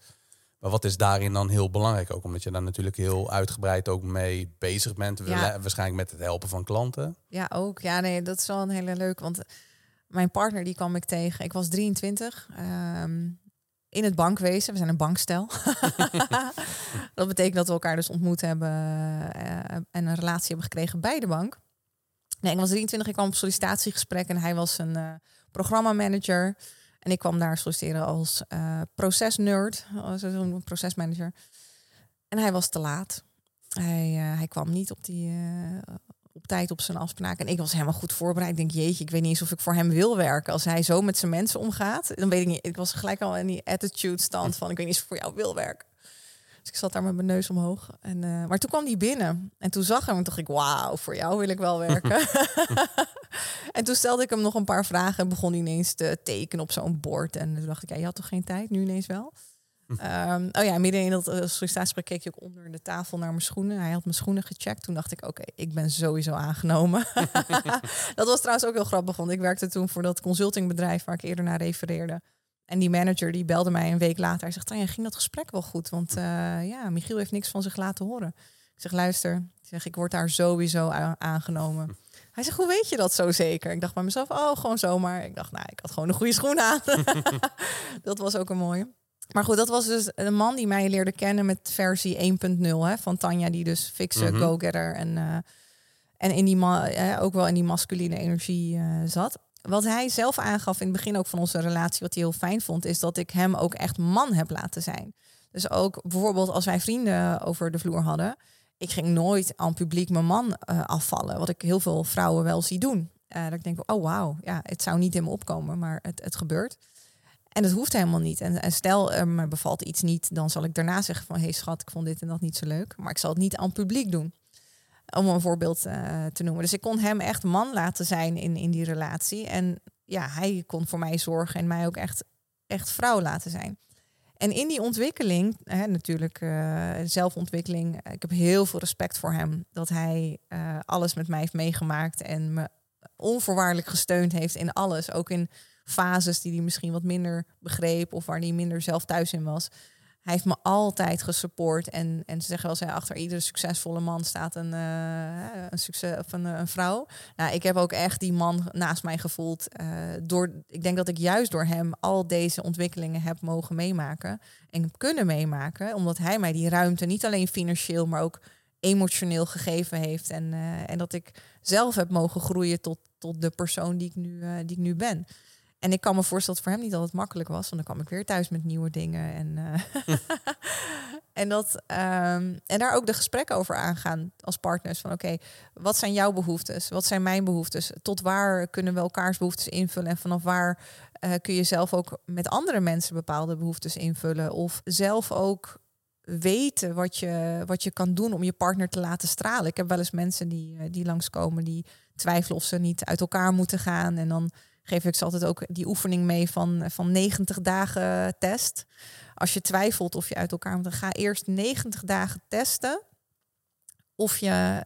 Maar wat is daarin dan heel belangrijk? Ook omdat je daar natuurlijk heel uitgebreid ook mee bezig bent. Waarschijnlijk met het helpen van klanten. Ja, ook. Ja, nee, dat is wel een hele leuk. Want mijn partner die kwam ik tegen. Ik was 23. Ehm, in het bankwezen. We zijn een bankstel. dat betekent dat we elkaar dus ontmoet hebben uh, en een relatie hebben gekregen bij de bank. Nee, ik was 23, ik kwam op sollicitatiegesprek en hij was een uh, programmamanager. En ik kwam daar solliciteren als uh, procesnerd, zo'n procesmanager. En hij was te laat. Hij, hij kwam niet op, die, op tijd op zijn afspraak. En ik was helemaal goed voorbereid. Ik denk, jeetje, ik weet niet eens of ik voor hem wil werken. Als hij zo met zijn mensen omgaat, dan weet ik niet. Ik was gelijk al in die attitude stand van, ik weet niet eens of ik voor jou wil werken. Dus ik zat daar met mijn neus omhoog. En, uh, maar toen kwam hij binnen. En toen zag hem en dacht ik, wauw, voor jou wil ik wel werken. en toen stelde ik hem nog een paar vragen en begon hij ineens te tekenen op zo'n bord. En toen dacht ik, ja, je had toch geen tijd? Nu ineens wel? Um, oh ja, midden in dat uh, sollicitatiegesprek keek je ook onder de tafel naar mijn schoenen. Hij had mijn schoenen gecheckt. Toen dacht ik, oké, ik ben sowieso aangenomen. dat was trouwens ook heel grappig, want ik werkte toen voor dat consultingbedrijf waar ik eerder naar refereerde. En die manager die belde mij een week later. Hij zegt, Tanja, ging dat gesprek wel goed? Want uh, ja, Michiel heeft niks van zich laten horen. Ik zeg, luister, ik, zeg, ik word daar sowieso aangenomen. Hij zegt, hoe weet je dat zo zeker? Ik dacht bij mezelf, oh, gewoon zomaar. Ik dacht, nou, ik had gewoon een goede schoen aan. dat was ook een mooie. Maar goed, dat was dus een man die mij leerde kennen met versie 1.0 van Tanja, die dus fixe mm go-getter en, uh, en in die uh, ook wel in die masculine energie uh, zat. Wat hij zelf aangaf in het begin ook van onze relatie, wat hij heel fijn vond, is dat ik hem ook echt man heb laten zijn. Dus ook bijvoorbeeld als wij vrienden over de vloer hadden, ik ging nooit aan publiek mijn man afvallen, wat ik heel veel vrouwen wel zie doen. dat ik denk, oh wauw, ja, het zou niet in me opkomen, maar het, het gebeurt. En het hoeft helemaal niet. En, stel er me bevalt iets niet, dan zal ik daarna zeggen van hé hey schat, ik vond dit en dat niet zo leuk. Maar ik zal het niet aan publiek doen. Om een voorbeeld uh, te noemen. Dus ik kon hem echt man laten zijn in, in die relatie. En ja, hij kon voor mij zorgen en mij ook echt, echt vrouw laten zijn. En in die ontwikkeling, hè, natuurlijk uh, zelfontwikkeling, ik heb heel veel respect voor hem. Dat hij uh, alles met mij heeft meegemaakt en me onvoorwaardelijk gesteund heeft in alles. Ook in fases die hij misschien wat minder begreep of waar hij minder zelf thuis in was. Hij heeft me altijd gesupport. En, en ze zeggen wel, zei, achter iedere succesvolle man staat een, uh, een, succes, of een, een, vrouw. Nou, ik heb ook echt die man naast mij gevoeld. Uh, door, ik denk dat ik juist door hem al deze ontwikkelingen heb mogen meemaken. En kunnen meemaken. Omdat hij mij die ruimte niet alleen financieel, maar ook emotioneel gegeven heeft. En, en dat ik zelf heb mogen groeien tot, tot de persoon die ik nu, die ik nu ben. En ik kan me voorstellen dat voor hem niet altijd makkelijk was. Want dan kwam ik weer thuis met nieuwe dingen. En, uh, en, dat, um, en daar ook de gesprekken over aangaan als partners. Van oké, wat zijn jouw behoeftes? Wat zijn mijn behoeftes? Tot waar kunnen we elkaars behoeftes invullen? En vanaf waar uh, kun je zelf ook met andere mensen bepaalde behoeftes invullen? Of zelf ook weten wat je, wat je kan doen om je partner te laten stralen. Ik heb wel eens mensen die, uh, die langskomen die twijfelen of ze niet uit elkaar moeten gaan. En dan geef ik ze altijd ook die oefening mee van, van 90 dagen test. Als je twijfelt of je uit elkaar moet, ga eerst 90 dagen testen of je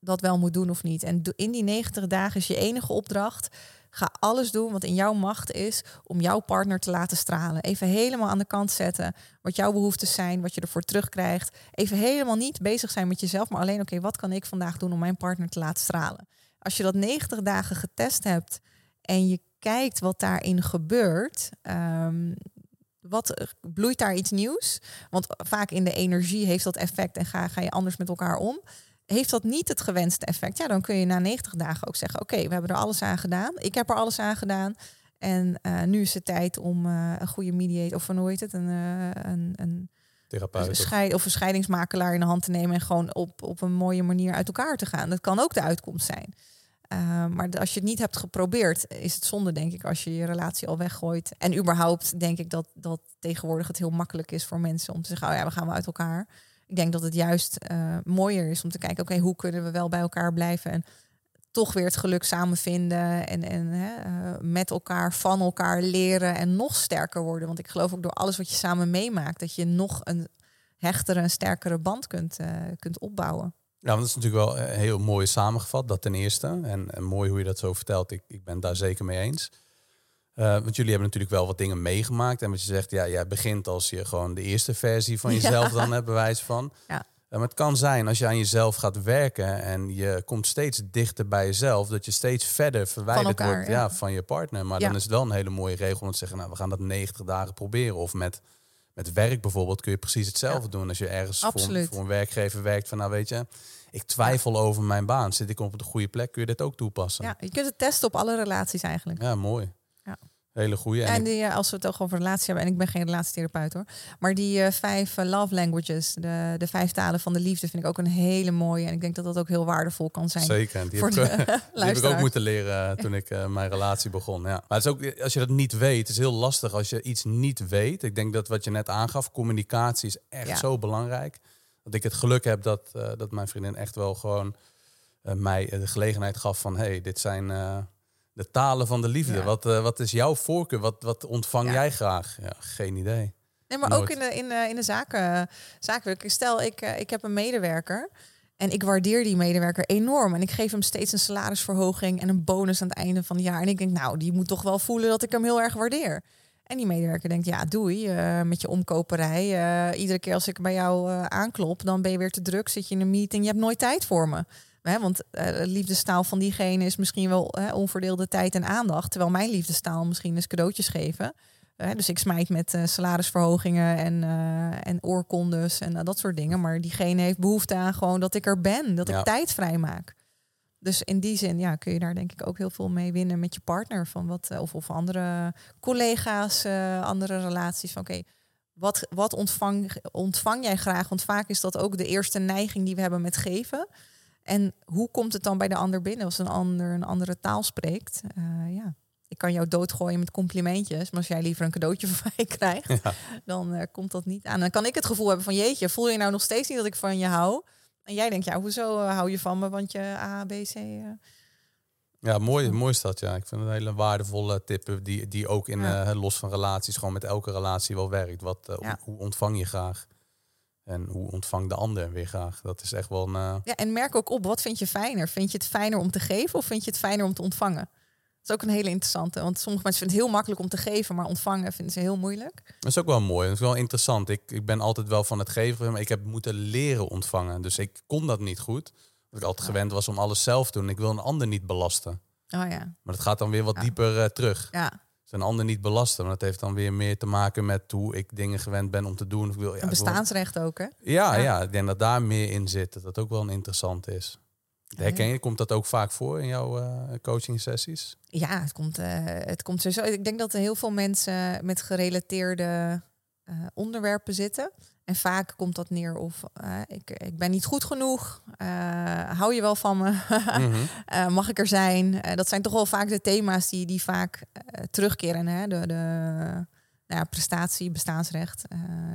dat wel moet doen of niet. En in die 90 dagen is je enige opdracht. Ga alles doen wat in jouw macht is om jouw partner te laten stralen. Even helemaal aan de kant zetten wat jouw behoeftes zijn, wat je ervoor terugkrijgt. Even helemaal niet bezig zijn met jezelf, maar alleen oké, wat kan ik vandaag doen om mijn partner te laten stralen? Als je dat 90 dagen getest hebt en je kijkt wat daarin gebeurt, um, wat bloeit daar iets nieuws? Want vaak in de energie heeft dat effect en ga, ga je anders met elkaar om. Heeft dat niet het gewenste effect? Ja, dan kun je na 90 dagen ook zeggen: Oké, we hebben er alles aan gedaan. Ik heb er alles aan gedaan. En uh, nu is het tijd om uh, een goede mediator, of hoe heet het? Een, uh, een, een Therapeut. Een scheid, of een scheidingsmakelaar in de hand te nemen en gewoon op, op een mooie manier uit elkaar te gaan. Dat kan ook de uitkomst zijn. Uh, maar als je het niet hebt geprobeerd, is het zonde, denk ik, als je je relatie al weggooit. En überhaupt denk ik dat, dat tegenwoordig het heel makkelijk is voor mensen om te zeggen, oh ja, we gaan uit elkaar. Ik denk dat het juist uh, mooier is om te kijken, oké, hoe kunnen we wel bij elkaar blijven en toch weer het geluk samen vinden en, en uh, met elkaar, van elkaar leren en nog sterker worden. Want ik geloof ook door alles wat je samen meemaakt, dat je nog een hechtere en sterkere band kunt, kunt opbouwen. Want dat is natuurlijk wel eh, heel mooi samengevat, dat ten eerste. En, en mooi hoe je dat zo vertelt. Ik, ik ben daar zeker mee eens. Uh, want jullie hebben natuurlijk wel wat dingen meegemaakt. En wat je zegt, ja, jij begint als je gewoon de eerste versie van jezelf dan hebt, bewijs van. Ja. maar het kan zijn als je aan jezelf gaat werken en je komt steeds dichter bij jezelf, dat je steeds verder verwijderd wordt ja. van je partner. Maar dan is het wel een hele mooie regel om te zeggen, nou, we gaan dat 90 dagen proberen. Of met met werk bijvoorbeeld kun je precies hetzelfde doen. Als je ergens voor, voor, een werkgever werkt van nou weet je, ik twijfel over mijn baan. Zit ik op de goede plek? Kun je dit ook toepassen? Ja, je kunt het testen op alle relaties eigenlijk. Ja, mooi. Hele goede. En, die, eh, als we het ook over relatie hebben, en ik ben geen relatietherapeut hoor, maar die uh, vijf uh, love languages, de, de vijf talen van de liefde, vind ik ook een hele mooie. En ik denk dat dat ook heel waardevol kan zijn. Zeker. Die, heb, ik, die heb ik ook moeten leren toen ik mijn relatie begon. Ja. Maar het is ook, als je dat niet weet, het is heel lastig als je iets niet weet. Ik denk dat wat je net aangaf, communicatie is echt zo belangrijk. Dat ik het geluk heb dat, dat mijn vriendin echt wel gewoon mij de gelegenheid gaf van, hey, dit zijn de talen van de liefde. Wat, wat is jouw voorkeur? Wat, wat ontvang jij graag? Ja, geen idee. Nee, maar ook in de, in de, in de zaken, zaken. Stel, ik, ik heb een medewerker. En ik waardeer die medewerker enorm. En ik geef hem steeds een salarisverhoging en een bonus aan het einde van het jaar. En ik denk, nou, die moet toch wel voelen dat ik hem heel erg waardeer. En die medewerker denkt, ja, doei uh, met je omkoperij. iedere keer als ik bij jou aanklop, dan ben je weer te druk. Zit je in een meeting, je hebt nooit tijd voor me. Hè, want uh, de liefdestaal van diegene is misschien wel hè, onverdeelde tijd en aandacht. Terwijl mijn liefdestaal misschien is cadeautjes geven. Uh, dus ik smijt met uh, salarisverhogingen en, en oorkondes en dat soort dingen. Maar diegene heeft behoefte aan gewoon dat ik er ben. Dat ik tijd vrij maak. Dus in die zin ja, kun je daar denk ik ook heel veel mee winnen met je partner. Van wat, of, of andere collega's, andere relaties. Van oké, wat, wat ontvang, ontvang jij graag? Want vaak is dat ook de eerste neiging die we hebben met geven. En hoe komt het dan bij de ander binnen als een ander een andere taal spreekt? Uh, ja. Ik kan jou doodgooien met complimentjes, maar als jij liever een cadeautje van mij krijgt, dan uh, komt dat niet aan. Dan kan ik het gevoel hebben van jeetje, voel je nou nog steeds niet dat ik van je hou? En jij denkt, ja, hoezo uh, hou je van me? Want je A, B, C. Ja, mooi, mooi is dat. Ja. Ik vind het een hele waardevolle tip die, die ook in ja. los van relaties, gewoon met elke relatie wel werkt. Wat, ja. hoe ontvang je graag? En hoe ontvangt de ander weer graag? Dat is echt wel een. Uh... Ja, en merk ook op, wat vind je fijner? Vind je het fijner om te geven of vind je het fijner om te ontvangen? Dat is ook een hele interessante. Want sommige mensen vinden het heel makkelijk om te geven, maar ontvangen vinden ze heel moeilijk. Dat is ook wel mooi. Dat is wel interessant. Ik, ik ben altijd wel van het geven, maar ik heb moeten leren ontvangen. Dus ik kon dat niet goed. Dat ik altijd gewend was om alles zelf te doen. Ik wil een ander niet belasten. Oh ja. Maar dat gaat dan weer wat dieper uh, terug. Ja een ander niet belasten. Maar dat heeft dan weer meer te maken met hoe ik dingen gewend ben om te doen. Ik wil, ja, een bestaansrecht ook, hè? Ja, ja, ik denk dat daar meer in zit. Dat dat ook wel een interessant is. Herken je, komt dat ook vaak voor in jouw uh, coaching sessies? Ja, het komt, uh, het komt sowieso. Ik denk dat er heel veel mensen met gerelateerde uh, onderwerpen zitten. En vaak komt dat neer of uh, ik, ik ben niet goed genoeg. Hou je wel van me? mm -hmm. mag ik er zijn? dat zijn toch wel vaak de thema's die, die vaak terugkeren. Hè? De, de nou ja, prestatie, bestaansrecht.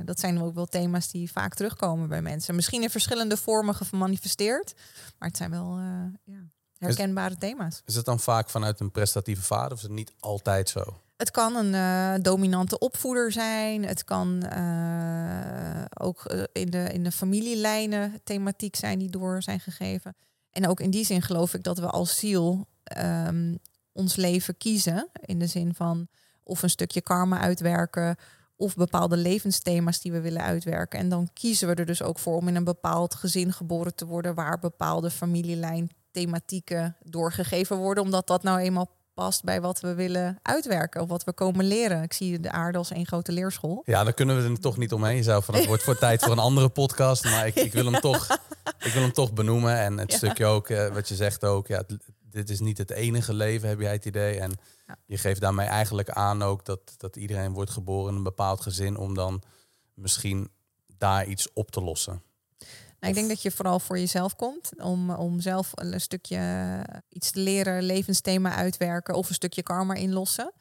dat zijn ook wel thema's die vaak terugkomen bij mensen. Misschien in verschillende vormen gemanifesteerd. Maar het zijn wel ja, herkenbare is, thema's. Is het dan vaak vanuit een prestatieve vader of is het niet altijd zo? Het kan een uh, dominante opvoeder zijn. Het kan ook in, de, in de familielijnen thematiek zijn die door zijn gegeven. En ook in die zin geloof ik dat we als ziel um, ons leven kiezen. In de zin van of een stukje karma uitwerken of bepaalde levensthema's die we willen uitwerken. En dan kiezen we er dus ook voor om in een bepaald gezin geboren te worden waar bepaalde familielijn thematieken doorgegeven worden, omdat dat nou eenmaal past bij wat we willen uitwerken of wat we komen leren. Ik zie de aarde als één grote leerschool. Ja, dan kunnen we er toch niet omheen. Je zou van het wordt voor tijd voor een andere podcast, maar ik, ik, wil hem toch, ik wil hem toch benoemen en het stukje ook uh, wat je zegt ook. Ja, dit is niet het enige leven, heb jij het idee? En ja. je geeft daarmee eigenlijk aan ook dat, dat iedereen wordt geboren in een bepaald gezin om dan misschien daar iets op te lossen. Nou, ik denk dat je vooral voor jezelf komt om, om zelf een stukje iets te leren, levensthema uitwerken of een stukje karma inlossen.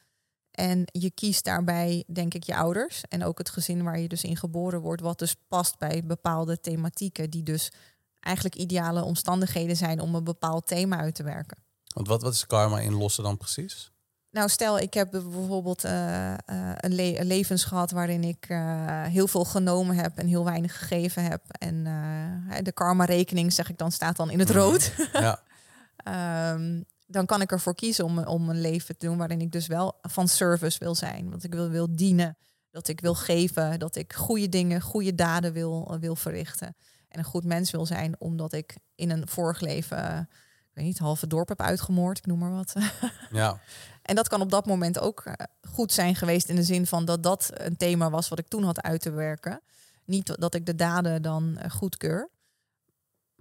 En je kiest daarbij, denk ik, je ouders en ook het gezin waar je dus in geboren wordt, wat dus past bij bepaalde thematieken, die dus eigenlijk ideale omstandigheden zijn om een bepaald thema uit te werken. Want wat, wat is karma inlossen dan precies? Nou, stel, ik heb bijvoorbeeld uh, uh, een, le een, levens gehad waarin ik uh, heel veel genomen heb en heel weinig gegeven heb. En de karma-rekening, zeg ik dan, staat dan in het rood. Ja. um, dan kan ik ervoor kiezen om, om een leven te doen waarin ik dus wel van service wil zijn. Want ik wil, wil dienen, dat ik wil geven, dat ik goede dingen, goede daden wil, wil verrichten. En een goed mens wil zijn, omdat ik in een vorig leven, ik weet niet, halve dorp heb uitgemoord, ik noem maar wat. Ja. En dat kan op dat moment ook eh, goed zijn geweest in de zin van dat dat een thema was wat ik toen had uit te werken. Niet dat ik de daden dan eh, goedkeur.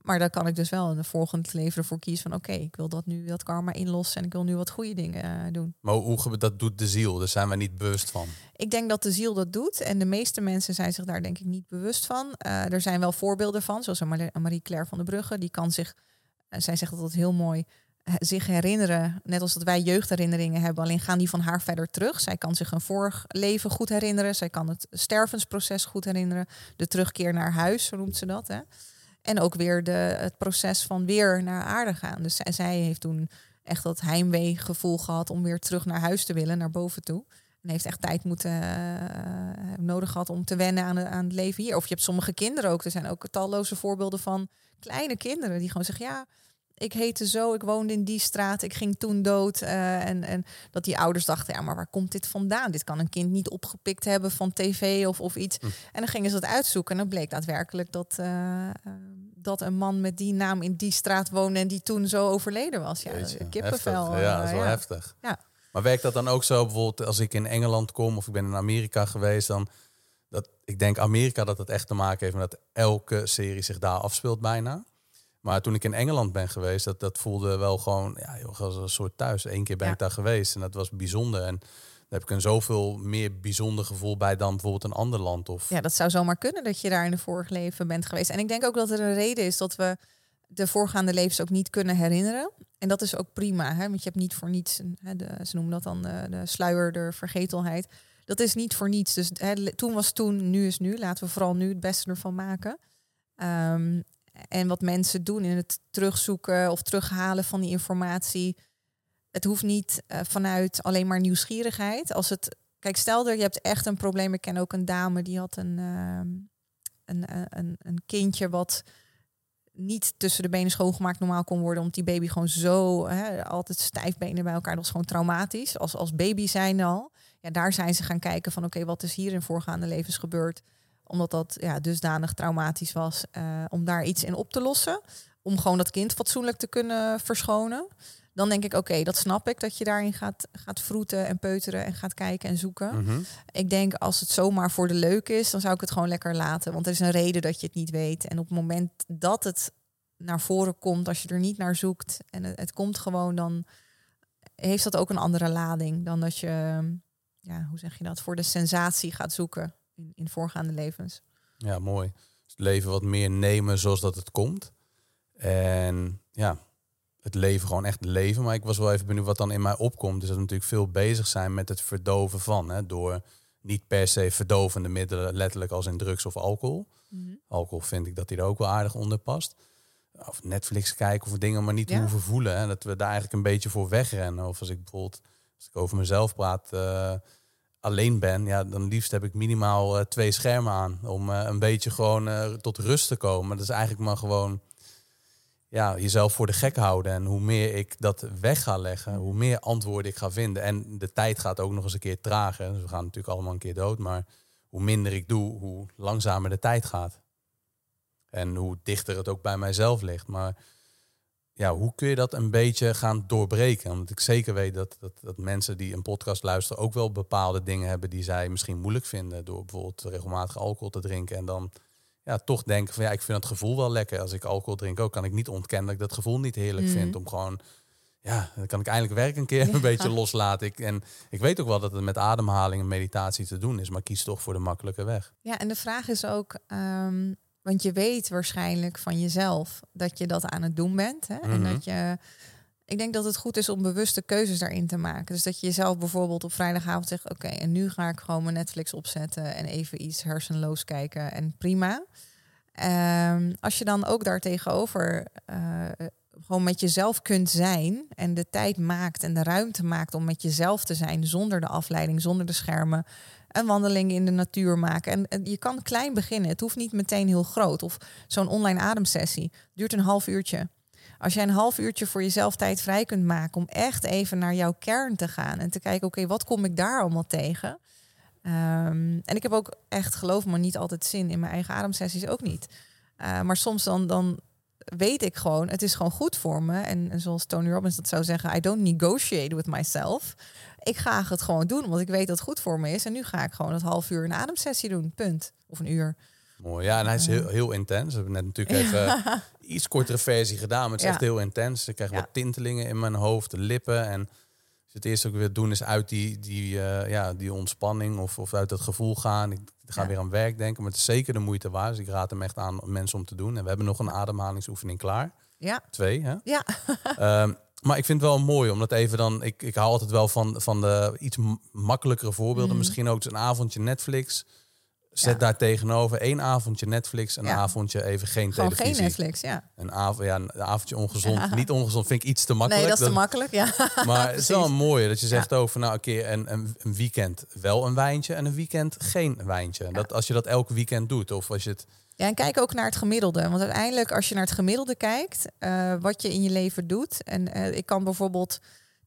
Maar dan kan ik dus wel in de volgende leven ervoor kiezen van oké, ik wil dat nu dat karma inlossen en ik wil nu wat goede dingen uh, doen. Maar hoe dat doet de ziel? Daar zijn we niet bewust van. Ik denk dat de ziel dat doet en de meeste mensen zijn zich daar denk ik niet bewust van. Uh, er zijn wel voorbeelden van, zoals Marie-Claire van der Brugge, die kan zich, zij zegt dat heel mooi, zich herinneren, net als dat wij jeugdherinneringen hebben, alleen gaan die van haar verder terug. Zij kan zich een vorig leven goed herinneren, zij kan het stervensproces goed herinneren, de terugkeer naar huis, zo noemt ze dat. Hè. En ook weer de, het proces van weer naar aarde gaan. Dus zij, heeft toen echt dat heimwee gevoel gehad om weer terug naar huis te willen, naar boven toe. En heeft echt tijd moeten uh, nodig gehad om te wennen aan, aan het leven hier. Of je hebt sommige kinderen ook. Er zijn ook talloze voorbeelden van kleine kinderen die gewoon zeggen: ja, ik heette zo, ik woonde in die straat, ik ging toen dood. Uh, en, en dat die ouders dachten, ja, maar waar komt dit vandaan? Dit kan een kind niet opgepikt hebben van tv of, of iets. Hm. En dan gingen ze dat uitzoeken en dan bleek daadwerkelijk dat, uh, dat een man met die naam in die straat woonde en die toen zo overleden was. Ja, kippenvel. Ja, dat is wel heftig. Ja. Maar werkt dat dan ook zo, bijvoorbeeld als ik in Engeland kom of ik ben in Amerika geweest, dan dat ik denk Amerika dat het echt te maken heeft met dat elke serie zich daar afspeelt bijna. Maar toen ik in Engeland ben geweest, dat, dat voelde wel gewoon ja, joh, als een soort thuis. Eén keer ben ik daar geweest en dat was bijzonder. En daar heb ik een zoveel meer bijzonder gevoel bij dan bijvoorbeeld een ander land. Of... Ja, dat zou zomaar kunnen dat je daar in de vorige leven bent geweest. En ik denk ook dat er een reden is dat we de voorgaande levens ook niet kunnen herinneren. En dat is ook prima, hè? want je hebt niet voor niets, hè, de, ze noemen dat dan de, de sluier, de vergetelheid. Dat is niet voor niets. Dus hè, toen was toen, nu is nu. Laten we vooral nu het beste ervan maken. Um, en wat mensen doen in het terugzoeken of terughalen van die informatie. Het hoeft niet uh, vanuit alleen maar nieuwsgierigheid. Als het, kijk, stel je hebt echt een probleem. Ik ken ook een dame die had een, uh, een, een, een kindje wat niet tussen de benen schoongemaakt normaal kon worden. Omdat die baby gewoon zo hè, altijd stijfbenen bij elkaar. Dat was gewoon traumatisch. Als, als baby zijn al. Ja, daar zijn ze gaan kijken van oké, wat is hier in voorgaande levens gebeurd? Omdat dat ja, dusdanig traumatisch was, uh, om daar iets in op te lossen. Om gewoon dat kind fatsoenlijk te kunnen verschonen. Dan denk ik, oké, dat snap ik, dat je daarin gaat, gaat vroeten en peuteren en gaat kijken en zoeken. Mhm. Ik denk, als het zomaar voor de leuk is, dan zou ik het gewoon lekker laten. Want er is een reden dat je het niet weet. En op het moment dat het naar voren komt, als je er niet naar zoekt en het, het komt gewoon, dan heeft dat ook een andere lading dan dat je, ja, hoe zeg je dat, voor de sensatie gaat zoeken in, in voorgaande levens. Ja, mooi. Dus het leven wat meer nemen zoals dat het komt. En ja, het leven gewoon echt leven. Maar ik was wel even benieuwd wat dan in mij opkomt. Dus dat we natuurlijk veel bezig zijn met het verdoven van. Hè, door niet per se verdovende middelen, letterlijk als in drugs of alcohol. Mhm. Alcohol vind ik dat die er ook wel aardig onder past. Of Netflix kijken of dingen maar niet hoeven voelen. Hè, dat we daar eigenlijk een beetje voor wegrennen. Of als ik bijvoorbeeld, als ik over mezelf praat... Uh, alleen ben, ja, dan liefst heb ik minimaal uh, twee schermen aan. Om uh, een beetje gewoon uh, tot rust te komen. Dat is eigenlijk maar gewoon ja, jezelf voor de gek houden. En hoe meer ik dat weg ga leggen, hoe meer antwoorden ik ga vinden. En de tijd gaat ook nog eens een keer trager. Dus we gaan natuurlijk allemaal een keer dood. Maar hoe minder ik doe, hoe langzamer de tijd gaat. En hoe dichter het ook bij mijzelf ligt. Maar ja, hoe kun je dat een beetje gaan doorbreken? Want ik zeker weet dat, dat, dat mensen die een podcast luisteren ook wel bepaalde dingen hebben die zij misschien moeilijk vinden. Door bijvoorbeeld regelmatig alcohol te drinken. En dan ja, toch denken van ja, ik vind het gevoel wel lekker. Als ik alcohol drink ook, kan ik niet ontkennen dat ik dat gevoel niet heerlijk mhm. vind. Om gewoon, ja, dan kan ik eindelijk werk een keer een beetje loslaten. Ik, en ik weet ook wel dat het met ademhaling en meditatie te doen is. Maar kies toch voor de makkelijke weg. Ja, en de vraag is ook... Ehm, want je weet waarschijnlijk van jezelf dat je dat aan het doen bent. Hè? En mhm. dat je. Ik denk dat het goed is om bewuste keuzes daarin te maken. Dus dat je jezelf bijvoorbeeld op vrijdagavond zegt: Oké, en nu ga ik gewoon mijn Netflix opzetten en even iets hersenloos kijken. En prima. Um, als je dan ook daar tegenover uh, gewoon met jezelf kunt zijn en de tijd maakt en de ruimte maakt om met jezelf te zijn zonder de afleiding, zonder de schermen, een wandeling in de natuur maken. En, je kan klein beginnen. Het hoeft niet meteen heel groot. Of zo'n online ademsessie duurt een half uurtje. Als jij een half uurtje voor jezelf tijd vrij kunt maken om echt even naar jouw kern te gaan en te kijken, oké, wat kom ik daar allemaal tegen? Ehm, en ik heb ook echt, geloof me, niet altijd zin in mijn eigen ademsessies ook niet. Uh, maar soms dan, dan weet ik gewoon, het is gewoon goed voor me. En, zoals Tony Robbins dat zou zeggen, I don't negotiate with myself. Ik ga het gewoon doen, want ik weet dat het goed voor me is. En nu ga ik gewoon het half uur een ademsessie doen, punt. Of een uur. Mooi, ja, en hij is heel, heel intens. We hebben net natuurlijk even iets kortere versie gedaan, maar het is echt heel intens. Ik krijg wat tintelingen in mijn hoofd, de lippen. En dus het eerste ook weer doen is uit die, die, uh, ja, die ontspanning of, of uit dat gevoel gaan. Ik ga weer aan werk denken, maar het is zeker de moeite waard. Dus ik raad hem echt aan mensen om te doen. En we hebben nog een ademhalingsoefening klaar. Ja. Twee, hè? Ja. um, maar ik vind het wel mooi, omdat even dan... Ik, ik hou altijd wel van, van de iets makkelijkere voorbeelden. Mm. Misschien ook een avondje Netflix Zet daar tegenover één avondje Netflix en een avondje even geen Gewoon televisie. geen Netflix, ja. Een, avond, ja, een avondje ongezond. Niet ongezond vind ik iets te makkelijk. Nee, dat is te makkelijk, ja. Maar het is wel een mooie dat je zegt over nou een keer een, een, een, weekend wel een wijntje en een weekend geen wijntje. Dat als je dat elke weekend doet of als je het... Ja, en kijk ook naar het gemiddelde. Want uiteindelijk, als je naar het gemiddelde kijkt, uh, wat je in je leven doet. En uh, ik kan bijvoorbeeld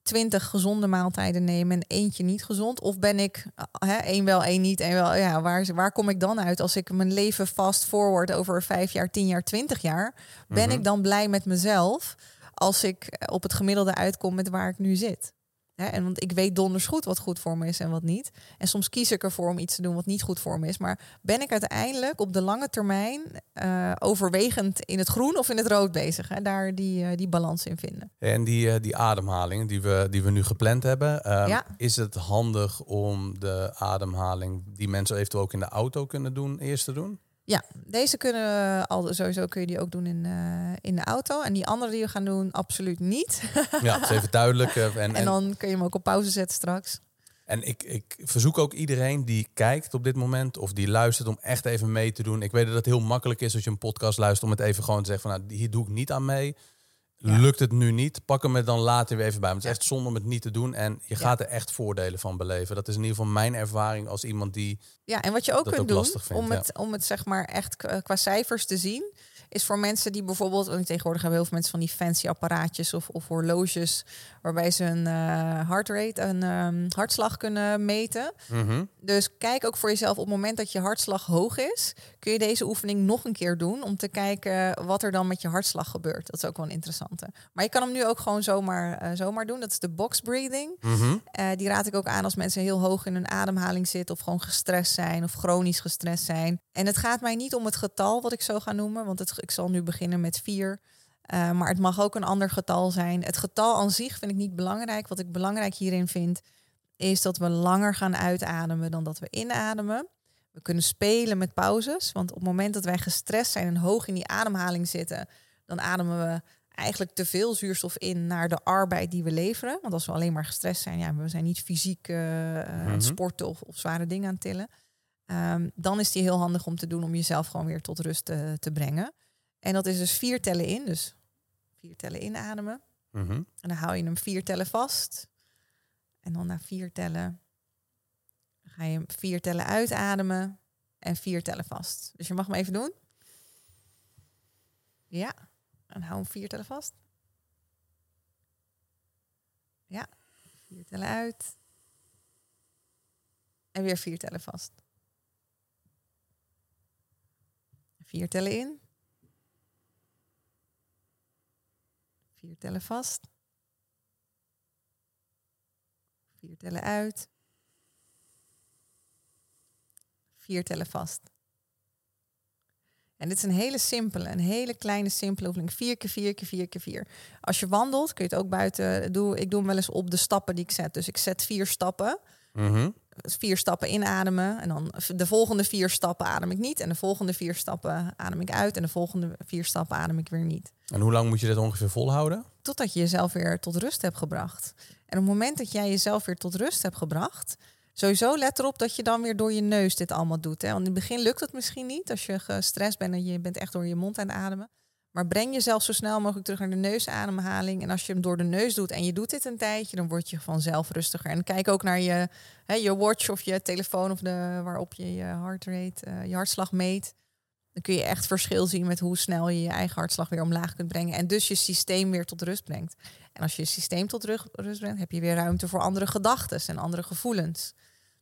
twintig gezonde maaltijden nemen en eentje niet gezond? Of ben ik hè, één wel, één niet, één wel? Ja, waar, waar kom ik dan uit als ik mijn leven fast forward over vijf jaar, tien jaar, twintig jaar? Ben mhm. ik dan blij met mezelf als ik op het gemiddelde uitkom met waar ik nu zit? En want ik weet donders goed wat goed voor me is en wat niet. En soms kies ik ervoor om iets te doen wat niet goed voor me is. Maar ben ik uiteindelijk op de lange termijn uh, overwegend in het groen of in het rood bezig? Hè? Daar die, uh, die balans in vinden. En die, uh, die ademhaling die we, die we nu gepland hebben. Ja. Is het handig om de ademhaling die mensen eventueel ook in de auto kunnen doen, eerst te doen? Ja, deze kunnen al sowieso kun je die ook doen in, uh, in de auto. En die andere die we gaan doen, absoluut niet. ja, dat is even duidelijk. Uh, en, en, dan kun je hem ook op pauze zetten straks. En ik, ik verzoek ook iedereen die kijkt op dit moment of die luistert om echt even mee te doen. Ik weet dat het heel makkelijk is als je een podcast luistert om het even gewoon te zeggen van nou, hier doe ik niet aan mee. Lukt het nu niet, pak hem er dan later weer even bij. Want het is echt zonde om het niet te doen. En je gaat er echt voordelen van beleven. Dat is in ieder geval mijn ervaring als iemand die. Ja, en wat je ook kunt doen om, het, om het zeg maar echt qua cijfers te zien is voor mensen die bijvoorbeeld, want tegenwoordig hebben heel veel mensen van die fancy apparaatjes of, of horloges, waarbij ze een uh, heart rate, een um, hartslag kunnen meten. Mhm. Dus kijk ook voor jezelf op het moment dat je hartslag hoog is, kun je deze oefening nog een keer doen om te kijken wat er dan met je hartslag gebeurt. Dat is ook wel een interessante. Maar je kan hem nu ook gewoon zomaar, uh, zomaar doen. Dat is de box breathing. Mm die raad ik ook aan als mensen heel hoog in hun ademhaling zitten of gewoon gestrest zijn of chronisch gestrest zijn. En het gaat mij niet om het getal wat ik zo ga noemen, want het ik zal nu beginnen met vier. Uh, maar het mag ook een ander getal zijn. Het getal aan zich vind ik niet belangrijk. Wat ik belangrijk hierin vind, is dat we langer gaan uitademen dan dat we inademen. We kunnen spelen met pauzes. Want op het moment dat wij gestrest zijn en hoog in die ademhaling zitten, dan ademen we eigenlijk te veel zuurstof in naar de arbeid die we leveren. Want als we alleen maar gestrest zijn, ja, we zijn niet fysiek uh, sporten of, of, zware dingen aan het tillen. Um, dan is die heel handig om te doen om jezelf gewoon weer tot rust te, te brengen. En dat is dus vier tellen in. Dus vier tellen inademen. Mm En dan hou je hem vier tellen vast. En dan na vier tellen ga je hem vier tellen uitademen en vier tellen vast. Dus je mag hem even doen. Ja. En hou hem vier tellen vast. Ja. Vier tellen uit. En weer vier tellen vast. Vier tellen in. Vier tellen vast. Vier tellen uit. Vier tellen vast. En dit is een hele simpele, een hele kleine simpele oefening. Vier keer vier keer vier keer vier. Als je wandelt, kun je het ook buiten doen. Ik doe hem wel eens op de stappen die ik zet. Dus ik zet vier stappen. Mm vier stappen inademen. En dan de volgende vier stappen adem ik niet. En de volgende vier stappen adem ik uit. En de volgende vier stappen adem ik weer niet. En hoe lang moet je dit ongeveer volhouden? Totdat je jezelf weer tot rust hebt gebracht. En op het moment dat jij jezelf weer tot rust hebt gebracht, sowieso let erop dat je dan weer door je neus dit allemaal doet. Hè? Want in het begin lukt het misschien niet als je gestrest bent en je bent echt door je mond aan het ademen. Maar breng jezelf zo snel mogelijk terug naar de neusademhaling. En als je hem door de neus doet en je doet dit een tijdje, dan word je vanzelf rustiger. En kijk ook naar je, hè, je watch of je telefoon of de, waarop je je uh, je hartslag meet. Dan kun je echt verschil zien met hoe snel je je eigen hartslag weer omlaag kunt brengen. En dus je systeem weer tot rust brengt. En als je je systeem tot rust brengt, heb je weer ruimte voor andere gedachten en andere gevoelens.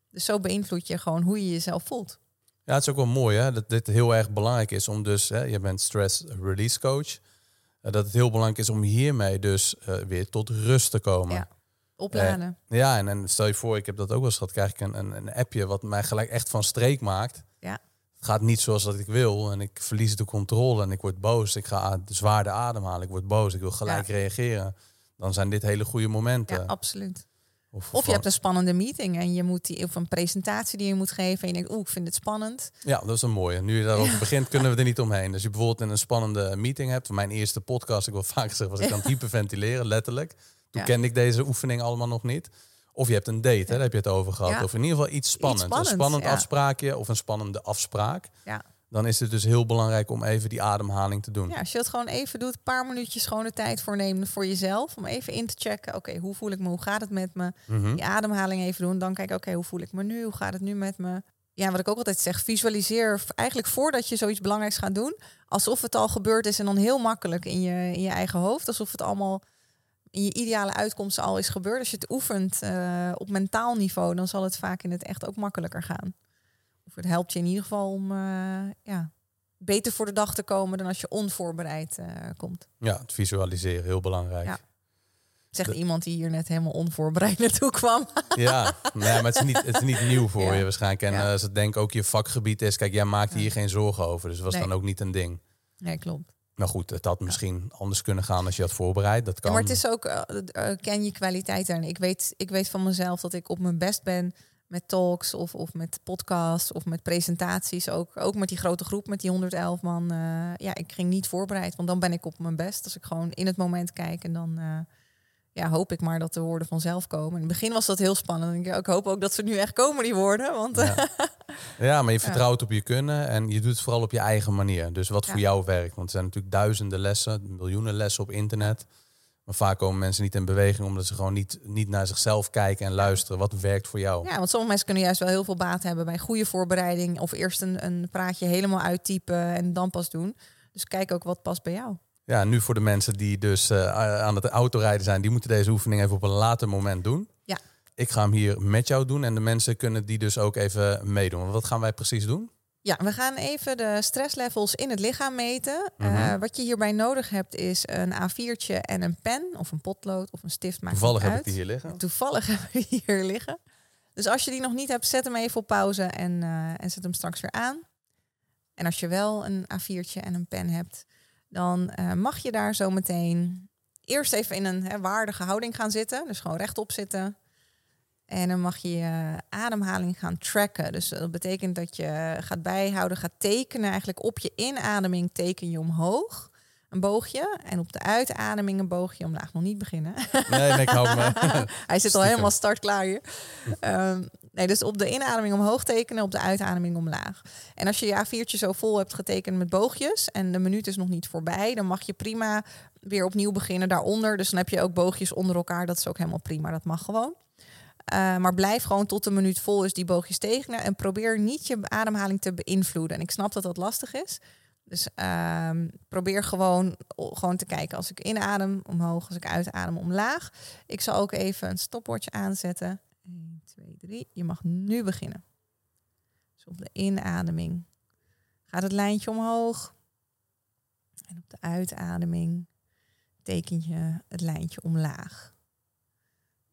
Dus zo beïnvloed je gewoon hoe je jezelf voelt. Ja, het is ook wel mooi hè, dat dit heel erg belangrijk is om dus, hè, je bent stress release coach, uh, dat het heel belangrijk is om hiermee dus uh, weer tot rust te komen. Ja, opladen. Uh, ja, en, en, stel je voor, ik heb dat ook wel eens gehad, krijg ik een, een, een, appje wat mij gelijk echt van streek maakt. Ja. Het gaat niet zoals dat ik wil en ik verlies de controle en ik word boos. Ik ga zwaar de adem halen, ik word boos, ik wil gelijk ja. reageren. Dan zijn dit hele goede momenten. Ja, absoluut. Of, of, je hebt een spannende meeting en je moet die, of een presentatie die je moet geven. En je denkt, oeh, ik vind het spannend. Ja, dat is een mooie. Nu je daarover begint, kunnen we er niet omheen. Dus je bijvoorbeeld een spannende meeting hebt. Mijn eerste podcast, ik wil vaak zeggen, was ik aan het hyperventileren, letterlijk. Toen kende ik deze oefening allemaal nog niet. Of je hebt een date, hè, daar heb je het over gehad. Of in ieder geval iets spannends. Iets spannend, een spannend afspraakje of een spannende afspraak. Dan is het dus heel belangrijk om even die ademhaling te doen. Ja, als je het gewoon even doet, een paar minuutjes gewoon de tijd voor nemen voor jezelf. Om even in te checken, oké, hoe voel ik me? Hoe gaat het met me? Mhm. Die ademhaling even doen. Dan kijk, oké, hoe voel ik me nu? Hoe gaat het nu met me? Ja, wat ik ook altijd zeg, visualiseer eigenlijk voordat je zoiets belangrijks gaat doen. Alsof het al gebeurd is en dan heel makkelijk in je, in je eigen hoofd. Alsof het allemaal in je ideale uitkomst al is gebeurd. Als je het oefent uh, op mentaal niveau, dan zal het vaak in het echt ook makkelijker gaan. Of het helpt je in ieder geval om uh, ja, beter voor de dag te komen dan als je onvoorbereid uh, komt. Ja, het visualiseren, heel belangrijk. Ja. Zegt iemand die hier net helemaal onvoorbereid naartoe kwam. Ja, nee, maar het is niet, het is niet nieuw voor ja. je waarschijnlijk. En ja. als het denk ook je vakgebied is, kijk, jij maakt hier geen zorgen over. Dus was nee. dan ook niet een ding. Nee, klopt. Nou goed, het had misschien anders kunnen gaan als je had voorbereid. Dat kan. maar het is ook, uh, ken je kwaliteiten. En ik weet, ik weet van mezelf dat ik op mijn best ben met talks of, of met podcasts of met presentaties. Ook, ook met die grote groep, met die 111 man. Uh, ja, ik ging niet voorbereid, want dan ben ik op mijn best. Als ik gewoon in het moment kijk en dan uh, ja, hoop ik maar dat de woorden vanzelf komen. In het begin was dat heel spannend. Ik, hoop ook dat ze nu echt komen, die woorden. Want, ja. ja maar je vertrouwt op je kunnen en je doet het vooral op je eigen manier. Dus wat voor jou werkt. Want er zijn natuurlijk duizenden lessen, miljoenen lessen op internet. Maar vaak komen mensen niet in beweging omdat ze gewoon niet, niet naar zichzelf kijken en luisteren. Wat werkt voor jou? Ja, want sommige mensen kunnen juist wel heel veel baat hebben bij goede voorbereiding. Of eerst een, een praatje helemaal uittypen en dan pas doen. Dus kijk ook wat past bij jou. Ja, nu voor de mensen die dus uh, aan het autorijden zijn, die moeten deze oefening even op een later moment doen. Ja. Ik ga hem hier met jou doen en de mensen kunnen die dus ook even meedoen. Wat gaan wij precies doen? Ja, we gaan even de stresslevels in het lichaam meten. Mhm. Uh, wat je hierbij nodig hebt is een A4'tje en een pen of een potlood of een stift. Maakt Toevallig heb ik die hier liggen. Toevallig hebben we die hier liggen. Dus als je die nog niet hebt, zet hem even op pauze en, uh, en zet hem straks weer aan. En als je wel een A4'tje en een pen hebt, dan uh, mag je daar zo meteen eerst even in een hè, waardige houding gaan zitten. Dus gewoon rechtop zitten. En dan mag je je ademhaling gaan tracken. Dus dat betekent dat je gaat bijhouden, gaat tekenen. Eigenlijk op je inademing teken je omhoog. Een boogje. En op de uitademing een boogje omlaag. Nog niet beginnen. Nee, nee ik hou me. Hij zit al helemaal startklaar hier. Um, nee, dus op de inademing omhoog tekenen, op de uitademing omlaag. En als je je A4'tje zo vol hebt getekend met boogjes en de minuut is nog niet voorbij, dan mag je prima weer opnieuw beginnen daaronder. Dus dan heb je ook boogjes onder elkaar. Dat is ook helemaal prima. Dat mag gewoon. Uh, maar blijf gewoon tot de minuut vol is die boogjes tekenen. En probeer niet je ademhaling te beïnvloeden. En ik snap dat dat lastig is. Dus uh, probeer gewoon, gewoon te kijken. Als ik inadem, omhoog. Als ik uitadem, omlaag. Ik zal ook even een stopwatch aanzetten. 1, 2, 3. Je mag nu beginnen. Dus op de inademing gaat het lijntje omhoog. En op de uitademing teken je het lijntje omlaag.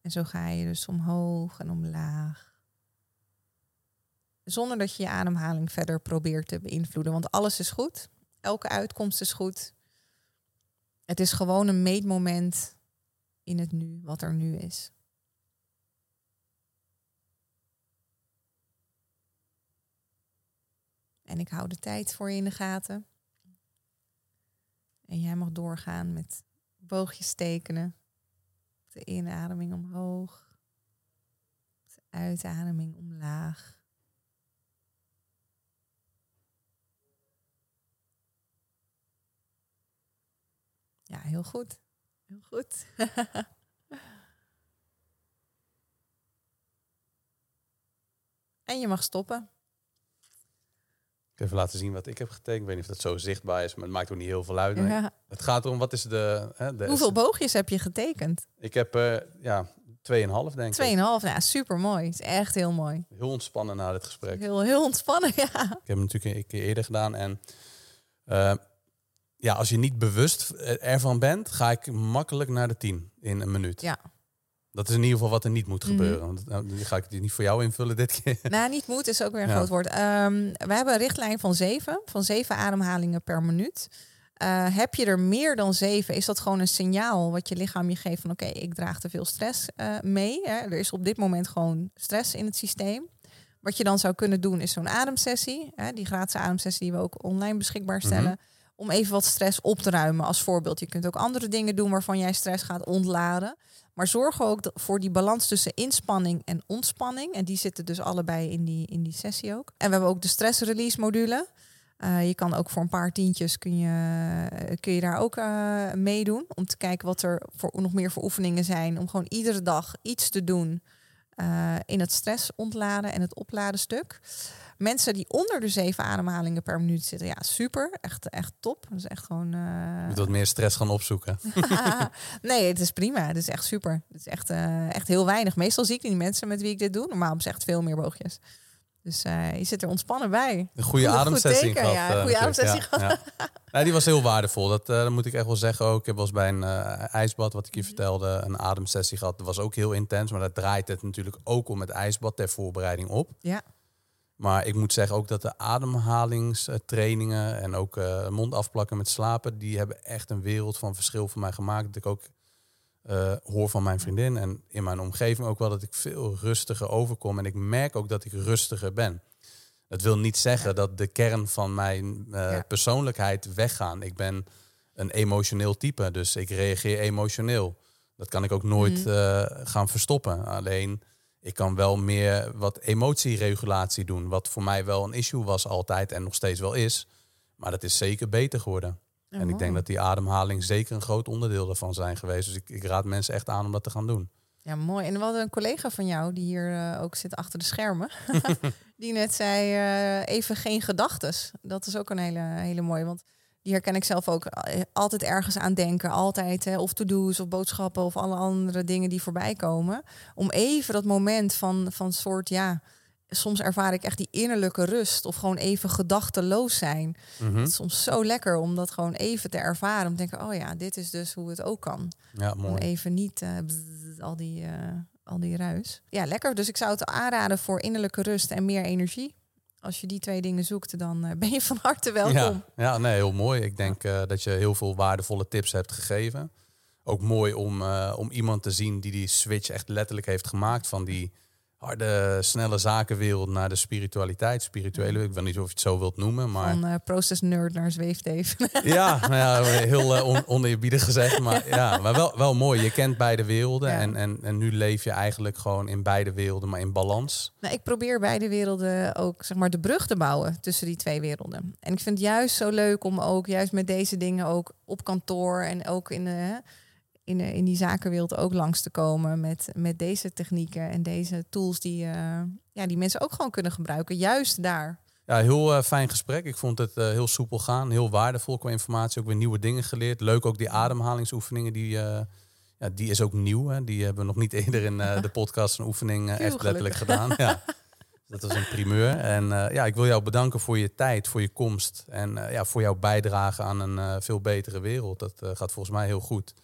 En zo ga je dus omhoog en omlaag. Zonder dat je je ademhaling verder probeert te beïnvloeden. Want alles is goed. Elke uitkomst is goed. Het is gewoon een meetmoment in het nu, wat er nu is. En ik hou de tijd voor je in de gaten. En jij mag doorgaan met boogjes tekenen. De inademing omhoog. De uitademing omlaag. Ja, heel goed. Heel goed. en je mag stoppen. Even laten zien wat ik heb getekend. Ik weet niet of dat zo zichtbaar is, maar het maakt ook niet heel veel uit. Ja. Het gaat erom, wat is de... Hè, de Hoeveel boogjes heb je getekend? Ik heb, eh ja, 2,5 denk ik. Tweeënhalf. Ja, super mooi. Is echt heel mooi. Heel ontspannen na dit gesprek. Heel, heel ontspannen, ja. Ik heb hem natuurlijk een keer eerder gedaan. En eh, ja, als je niet bewust ervan bent, ga ik makkelijk naar de 10 in een minuut. Ja. Dat is in ieder geval wat er niet moet Mhm. gebeuren. Want nou, die ga ik die niet voor jou invullen dit keer. Nou, niet moet is ook weer een Ja. groot woord. Ehm, we hebben een richtlijn van zeven, van zeven ademhalingen per minuut. Eh, heb je er meer dan zeven, is dat gewoon een signaal wat je lichaam je geeft van oké, ik draag te veel stress eh, mee. Hè. Er is op dit moment gewoon stress in het systeem. Wat je dan zou kunnen doen is zo'n ademsessie, hè, die gratis ademsessie die we ook online beschikbaar stellen. Mhm. Om even wat stress op te ruimen als voorbeeld. Je kunt ook andere dingen doen waarvan jij stress gaat ontladen. Maar zorg ook voor die balans tussen inspanning en ontspanning. En die zitten dus allebei in die, in die sessie ook. En we hebben ook de stress release module. Eh, je kan ook voor een paar tientjes kun je, kun je daar ook eh, meedoen. Om te kijken wat er voor, nog meer voor oefeningen zijn. Om gewoon iedere dag iets te doen eh, in het stress ontladen en het opladen stuk. Mensen die onder de zeven ademhalingen per minuut zitten, ja, super. Echt, echt top. Dat is echt gewoon. eh, Je moet wat meer stress gaan opzoeken. nee, het is prima. Het is echt super. Het is echt, eh, echt heel weinig. Meestal zie ik die mensen met wie ik dit doe. Normaal ze echt veel meer boogjes. Dus eh, je zit er ontspannen bij. Een goede Goed- goed ademsessie gehad. ja, eh, goede ademsessie Ja, ja. Nee, die was heel waardevol. Dat, dat moet ik echt wel zeggen ook. Ik heb wel eens bij een ijsbad, wat ik Mhm. je vertelde, een ademsessie gehad. Dat was ook heel intens. Maar daar draait het natuurlijk ook om het ijsbad ter voorbereiding op. Ja. Maar ik moet zeggen ook dat de ademhalingstrainingen en ook eh, mond afplakken met slapen, die hebben echt een wereld van verschil voor mij gemaakt. Dat ik ook eh, hoor van mijn vriendin en in mijn omgeving ook wel dat ik veel rustiger overkom. En ik merk ook dat ik rustiger ben. Dat wil niet zeggen dat de kern van mijn eh, Ja. persoonlijkheid weggaan. Ik ben een emotioneel type, dus ik reageer emotioneel. Dat kan ik ook nooit Mhm. gaan verstoppen. Alleen ik kan wel meer wat emotieregulatie doen. Wat voor mij wel een issue was altijd en nog steeds wel is. Maar dat is zeker beter geworden. En ik denk dat die ademhaling zeker een groot onderdeel daarvan zijn geweest. Dus ik, ik raad mensen echt aan om dat te gaan doen. Ja, mooi. En we hadden een collega van jou die hier eh, ook zit achter de schermen. die net zei eh, even geen gedachtes. Dat is ook een hele, hele mooie. Want die herken ik zelf ook. Eh, Altijd ergens aan denken. Altijd. Hè, of to-do's of boodschappen of alle andere dingen die voorbij komen. Om even dat moment van, van soort ja. Soms ervaar ik echt die innerlijke rust. Of gewoon even gedachteloos zijn. Mhm. Het is soms zo lekker om dat gewoon even te ervaren. Om te denken, oh ja, dit is dus hoe het ook kan. Ja, Om even niet eh, al, die, eh, al die ruis. Ja, lekker. Dus ik zou het aanraden voor innerlijke rust en meer energie. Als je die twee dingen zoekt, dan eh, ben je van harte welkom. Ja, nee, heel mooi. Ik denk eh, dat je heel veel waardevolle tips hebt gegeven. Ook mooi om, eh, om iemand te zien die die switch echt letterlijk heeft gemaakt van die harde, snelle zakenwereld naar de spiritualiteit. Spirituele, ik weet niet of je het zo wilt noemen, maar Van eh, process nerd naar zweefteef. ja, nou ja, heel eh, on, oneerbiedig gezegd, maar ja, maar wel, wel mooi. Je kent beide werelden Ja. en, en, en nu leef je eigenlijk gewoon in beide werelden, maar in balans. nou, ik probeer beide werelden ook zeg maar de brug te bouwen tussen die twee werelden. En ik vind het juist zo leuk om ook juist met deze dingen ook op kantoor en ook in de, in, de, in die zakenwereld ook langs te komen met, met deze technieken en deze tools die, eh, ja, die mensen ook gewoon kunnen gebruiken. Juist daar. Ja, heel eh, fijn gesprek. Ik vond het eh, heel soepel gaan, heel waardevol qua informatie. Ook weer nieuwe dingen geleerd. Leuk ook die ademhalingsoefeningen, die, eh, ja, die is ook nieuw. Hè. Die hebben we nog niet eerder in eh, de podcast een oefening eh, echt letterlijk gedaan. Ja. Dat was een primeur. En eh, ja, ik wil jou bedanken voor je tijd, voor je komst. En eh, ja, voor jouw bijdrage aan een eh, veel betere wereld. Dat eh, gaat volgens mij heel goed.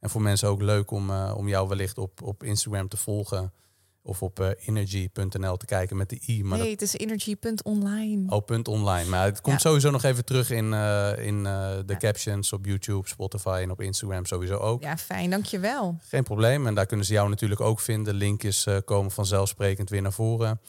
En voor mensen ook leuk om, eh, om jou wellicht op, op Instagram te volgen. Of op eh, energy.nl te kijken met de i. Maar nee, het is energy.online. Oh, punt online. Maar het komt Ja. sowieso nog even terug in, eh, in de Ja. captions op YouTube, Spotify en op Instagram sowieso ook. Ja, fijn, dankjewel. Geen probleem. En daar kunnen ze jou natuurlijk ook vinden. Linkjes komen vanzelfsprekend weer naar voren.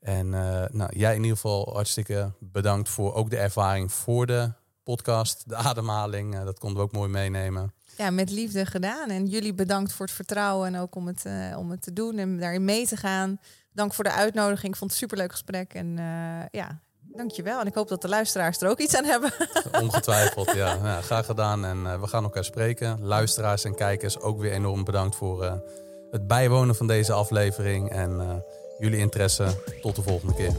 En nou, jij in ieder geval hartstikke bedankt voor ook de ervaring voor de podcast, de ademhaling. Dat konden we ook mooi meenemen. Ja, met liefde gedaan. En jullie bedankt voor het vertrouwen en ook om het, eh, om het te doen en daarin mee te gaan. Dank voor de uitnodiging. Ik vond het superleuk gesprek. En eh, ja, dankjewel. En ik hoop dat de luisteraars er ook iets aan hebben. Ongetwijfeld, ja. graag gedaan. En uh, we gaan elkaar spreken. Luisteraars en kijkers, ook weer enorm bedankt voor uh, het bijwonen van deze aflevering. En uh, jullie interesse. Tot de volgende keer.